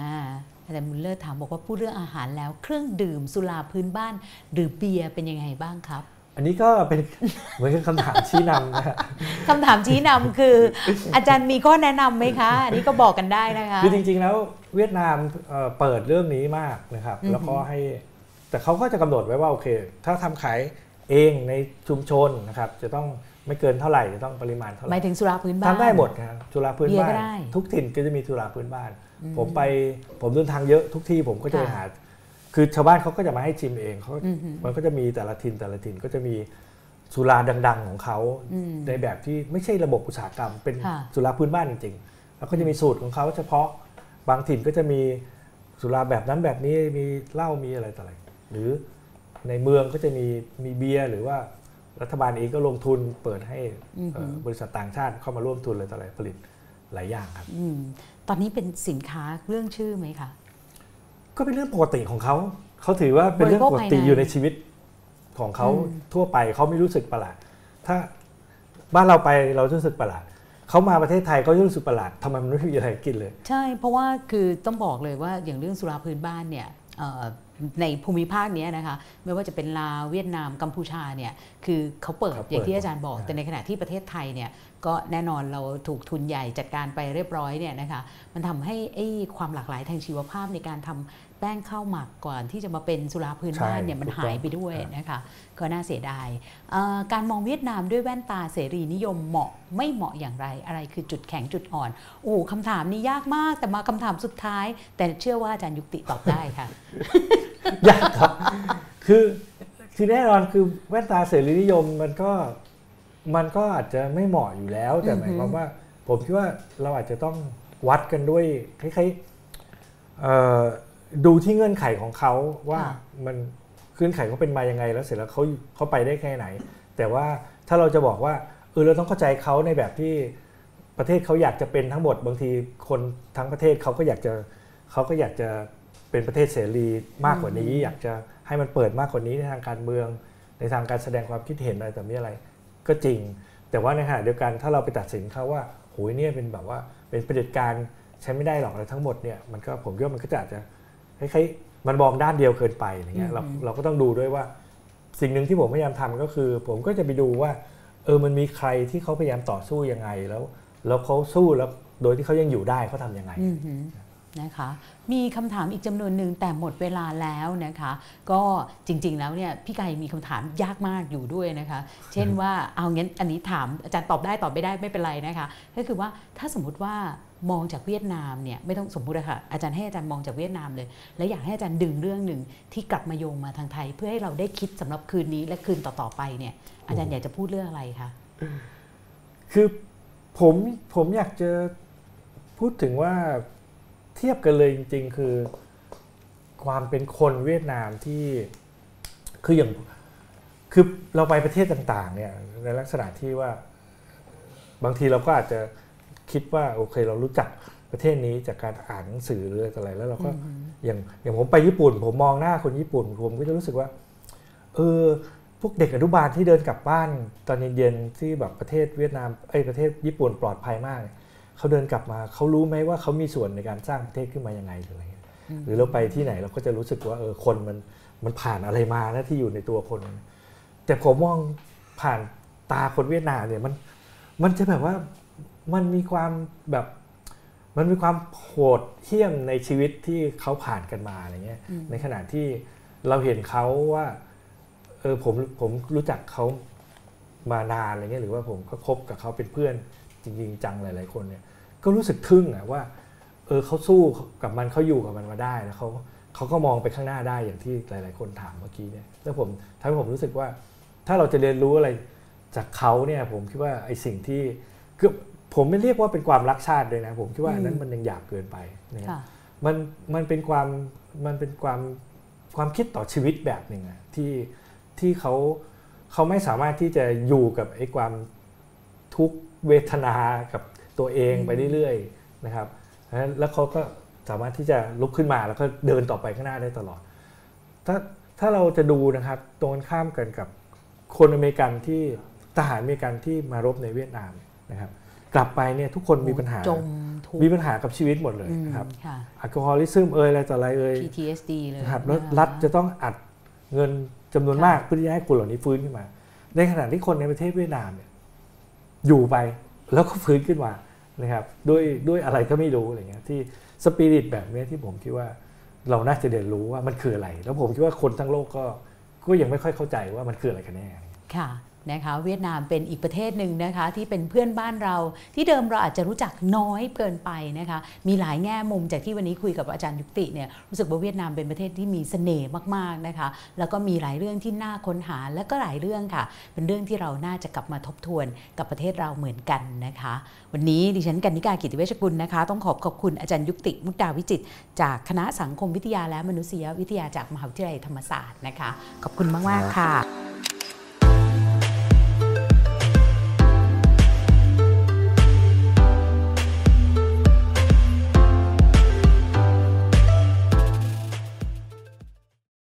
อาจารย์มุลเลอร์ถามบอกว่าพูดเรื่องอาหารแล้วเครื่องดื่มสุราพื้นบ้านหรือเบียร์เป็นยังไงบ้างครับ อันนี้ก็เป็นเหมือนกับคำถามชี้นำนะฮะคำถามชี้นำคือ อาจารย์มีข้อแนะนำไหมคะ อันนี้ก็บอกกันได้นะคะคือจริง ๆ แล้วเวียดนามเอ่อเปิดเรื่องนี้มากนะครับอือฮึแล้วก็ให้แต่เขาก็จะกำหนดไว้ว่าโอเค ถ้าทำขายเองในชุมชนนะครับ จะต้อง ไม่เกินเท่าไหร่จะต้องปริมาณเท่าไหหร่มายถึงสุราพื้นบ้านทำได้หมดนะครับสุราพื้นเบียร์บ้าก็นได้ทุกถิ่นก็จะมีสุราพื้นบ้านอืมผมไปผมเดินทางเยอะทุกที่ผมก็จะไปค่ะหา คือชาวบ้านเขาก็จะมาให้ชิมเองเขาอือหือมันก็จะมีแต่ละถิ่นแต่ละถิ่นก็จะมีสุราดัง ๆ ของเขาอืมในแบบที่ไม่ใช่ระบบอุตสาหกรรม เป็นค่ะสุราพื้นบ้านจริงๆ แล้วก็จะมีสูตรของเขาเฉพาะบางถิ่นก็จะมีสุราแบบนั้นแบบนี้มีเหล้ามีอะไรต่ออะไรหรือในเมืองก็จะมีมีเบียร์หรือว่า รัฐบาลเองก็ลงทุนเปิดให้อือหือเอ่อบริษัทต่างชาติเข้ามาร่วมทุนอะไรต่ออะไรผลิตหลายอย่างครับอืมตอนนี้เป็นสินค้าเรื่องชื่อไหมคะ ก็เป็นเรื่องปกติของเขาเขาถือว่าเป็นเรื่องปกติบริโภคภายในอยู่ในชีวิตของเขาอืมทั่วไปเขาไม่รู้สึกประหลาด ถ้าบ้านเราไปเรารู้สึกประหลาดเขามาประเทศไทยเขาจะรู้สึกประหลาดทำไมมันไม่มีอะไรกินเลย ใช่ เพราะว่าคือต้องบอกเลยว่าอย่างเรื่องสุราพื้นบ้านเนี่ยเอ่อ ในภูมิภาคเนี้ยนะคะไม่ว่าจะเป็นลาวเวียดนามกัมพูชาเนี่ยคือเขาเปิดเขาเปิดอย่างที่อาจารย์บอกใช่แต่ในขณะที่ประเทศไทยเนี่ยก็แน่นอนเราถูกทุนใหญ่จัดการไปเรียบร้อยเนี่ยนะคะมันทำให้ไอ้ความหลากหลายทางชีวภาพในการทำ แป้งข้าวหมักก่อนที่จะมาเป็นสุราพื้นบ้านเนี่ยมันหายไปด้วยนะคะก็น่าเสียดายเอ่อการมองเวียดนามด้วยแว่นตาเสรีนิยมเหมาะไม่เหมาะอย่างไรอะไรคือจุดแข็งจุดอ่อน โอ้โหคำถามนี้ยากมากแต่มาคำถามสุดท้าย แต่เชื่อว่าอาจารย์ยุติตอบได้ค่ะยากครับ คือคือแน่นอนคือแว่นตาเสรีนิยมมันก็มันก็อาจจะไม่เหมาะอยู่แล้ว แต่อือหฮึมายความว่า ผมคิดว่าเราอาจจะต้องวัดกันด้วยคล้ายๆเอ่อ ดูที่เงื่อนไขของเขาว่ามันเงื่อนไขเขาเป็นมายังไง แล้วเสร็จแล้วเขาเขาไปได้แค่ไหน แต่ว่าถ้าเราจะบอกว่าเออเราต้องเข้าใจเขาในแบบที่ประเทศเขาอยากจะเป็นทั้งหมดบางทีคนทั้งประเทศเขาก็อยากจะเขาก็อยากจะเป็นประเทศเสรีมากกว่านี้ อยากจะให้มันเปิดมากกว่านี้ในทางการเมือง ในทางการแสดงความคิดเห็นอะไรแต่ไม่อะไรก็จริง แต่ว่าในขณะเดียวกันถ้าเราไปตัดสินเขาว่าโหยเนี่ยเป็นแบบว่าเป็นเผด็จการใช้ไม่ได้หรอกอะไรทั้งหมดเนี่ยมันก็ผมคิดว่ามันก็จะอาจจะ คล้ายๆมันมองด้านเดียวเกินไปอะไรเงี้ยเราอืมเราก็ต้องดูด้วยว่า สิ่งหนึ่งที่ผมพยายามทำก็คือ ผมก็จะไปดูว่าเออมันมีใครที่เขาพยายามต่อสู้ยังไงแล้ว แล้วเขาสู้แล้วโดยที่เขายังอยู่ได้เขาทำยังไงอือหือนะคะมีคำถามอีกจำนวนหนึ่งแต่หมดเวลาแล้วนะคะ ก็จริง ๆ แล้วเนี่ยพี่ไก่มีคำถามยากมากอยู่ด้วยนะคะ เช่นว่าเอางั้นอันนี้ถามอาจารย์ตอบได้ตอบไม่ได้ไม่เป็นไรนะคะ ก็คือว่าถ้าสมมติว่า มองจากเวียดนามเนี่ยไม่ต้องสมมุติอะค่ะอาจารย์ให้อาจารย์มองจากเวียดนามเลย แล้วอยากให้อาจารย์ดึงเรื่องหนึ่งที่กลับมาโยงมาทางไทย เพื่อให้เราได้คิดสำหรับคืนนี้และคืนต่อๆไปเนี่ย อาจารย์อยากจะพูดเรื่องอะไรคะคือผมผมอยากจะพูดถึงว่าเทียบกันเลยจริง ๆ คือ ความเป็นคนเวียดนามที่คืออย่างคือเราไปประเทศต่าง ๆ เนี่ยในลักษณะที่ว่า บางทีเราก็อาจจะ คิดว่าโอเคเรารู้จักประเทศนี้จากการอ่านหนังสือหรืออะไรแล้วเราก็อย่างอย่างผมไปญี่ปุ่น ผมมองหน้าคนญี่ปุ่นผมก็จะรู้สึกว่าเออพวกเด็กอนุบาลที่เดินกลับบ้านตอนเย็นๆที่แบบประเทศเวียดนามเอ้ยประเทศญี่ปุ่นปลอดภัยมากเนี่ยเขาเดินกลับมาเขารู้ไหมว่าเขามีส่วนในการสร้างประเทศขึ้นมายังไงหรืออะไรเงี้ยหรือเราไปที่ไหนเราก็จะรู้สึกว่าเออคนมันมันผ่านอะไรมานะที่อยู่ในตัวคน แต่ผมมองผ่านตาคนเวียดนามเนี่ยมันมันจะแบบว่า มันมีความแบบมันมีความโหดเหี้ยมในชีวิตที่เขาผ่านกันมาอะไรเงี้ยอืมในขณะที่เราเห็นเขาว่า เออผมผมรู้จักเขามานานอะไรเงี้ยหรือว่าผมก็คบกับเขาเป็นเพื่อนจริง ๆ จังหลาย ๆ คนเนี่ย ก็รู้สึกทึ่งอะว่า เออเขาสู้กับมันเขาอยู่กับมันมาได้แล้วเขาเขาก็มองไปข้างหน้าได้อย่างที่หลาย ๆ คนถามเมื่อกี้เนี่ยแล้วผมทำให้ผมรู้สึกว่า ถ้าเราจะเรียนรู้อะไรจากเขาเนี่ย ผมคิดว่าไอ้สิ่งที่คือ ผมไม่เรียกว่าเป็นความรักชาติเลยนะผมคิดว่าอันนั้นมันยังหยาบเกินไปนะครับค่ะมันมันเป็นความมันเป็นความความคิดต่อชีวิตแบบหนึ่งอะที่ที่เขาเขาไม่สามารถที่จะอยู่กับไอ้ความทุกข์เวทนากับตัวเองไปเรื่อยๆนะครับแล้วเขาก็สามารถที่จะลุกขึ้นมาแล้วก็เดินต่อไปข้างหน้าได้ตลอด ถ้าถ้าเราจะดูนะครับตรงกันข้ามกันกับคนอเมริกันที่ทหารอเมริกันที่มารบในเวียดนามนะครับ กลับไปเนี่ยทุกคนมีปัญหาจมทุกมีปัญหากับชีวิตหมดเลยอืมนะครับค่ะแอลกอฮอลิซึมเอ่ยอะไรต่ออะไรเอ่ย PTSD เลยนะครับแล้วนะคะรัฐจะต้องอัดเงินจำนวนค่ะมากเพื่อที่จะให้คนเหล่านี้ฟื้นขึ้นมา ในขณะที่คนในประเทศเวียดนามเนี่ยอยู่ไปแล้วก็ฟื้นขึ้นมานะครับด้วยด้วยอะไรก็ไม่รู้อะไรเงี้ยที่สปิริตแบบเนี้ยที่ผมคิดว่าเราน่าจะเรียนรู้ว่ามันคืออะไร แล้วผมคิดว่าคนทั้งโลกก็ก็ยังไม่ค่อยเข้าใจว่ามันคืออะไรกันแน่ค่ะ นะคะเวียดนามเป็นอีกประเทศหนึ่งนะคะที่เป็นเพื่อนบ้านเรา ที่เดิมเราอาจจะรู้จักน้อยเกินไปนะคะมีหลายแง่มุมจากที่วันนี้คุยกับอาจารย์ยุติเนี่ยรู้สึกว่าเวียดนามเป็นประเทศที่มีเสน่ห์มากๆนะคะแล้วก็มีหลายเรื่องที่น่าค้นหาและก็หลายเรื่องค่ะ เป็นเรื่องที่เราน่าจะกลับมาทบทวนกับประเทศเราเหมือนกันนะคะ วันนี้ดิฉันกันนิกากิติเวชกุลนะคะ ต้องขอบขอบคุณอาจารย์ยุติมุกดาวิจิต จากคณะสังคมวิทยาและมนุษยวิทยาจากมหาวิทยาลัยธรรมศาสตร์นะคะ ขอบคุณมาก ๆ ค่ะ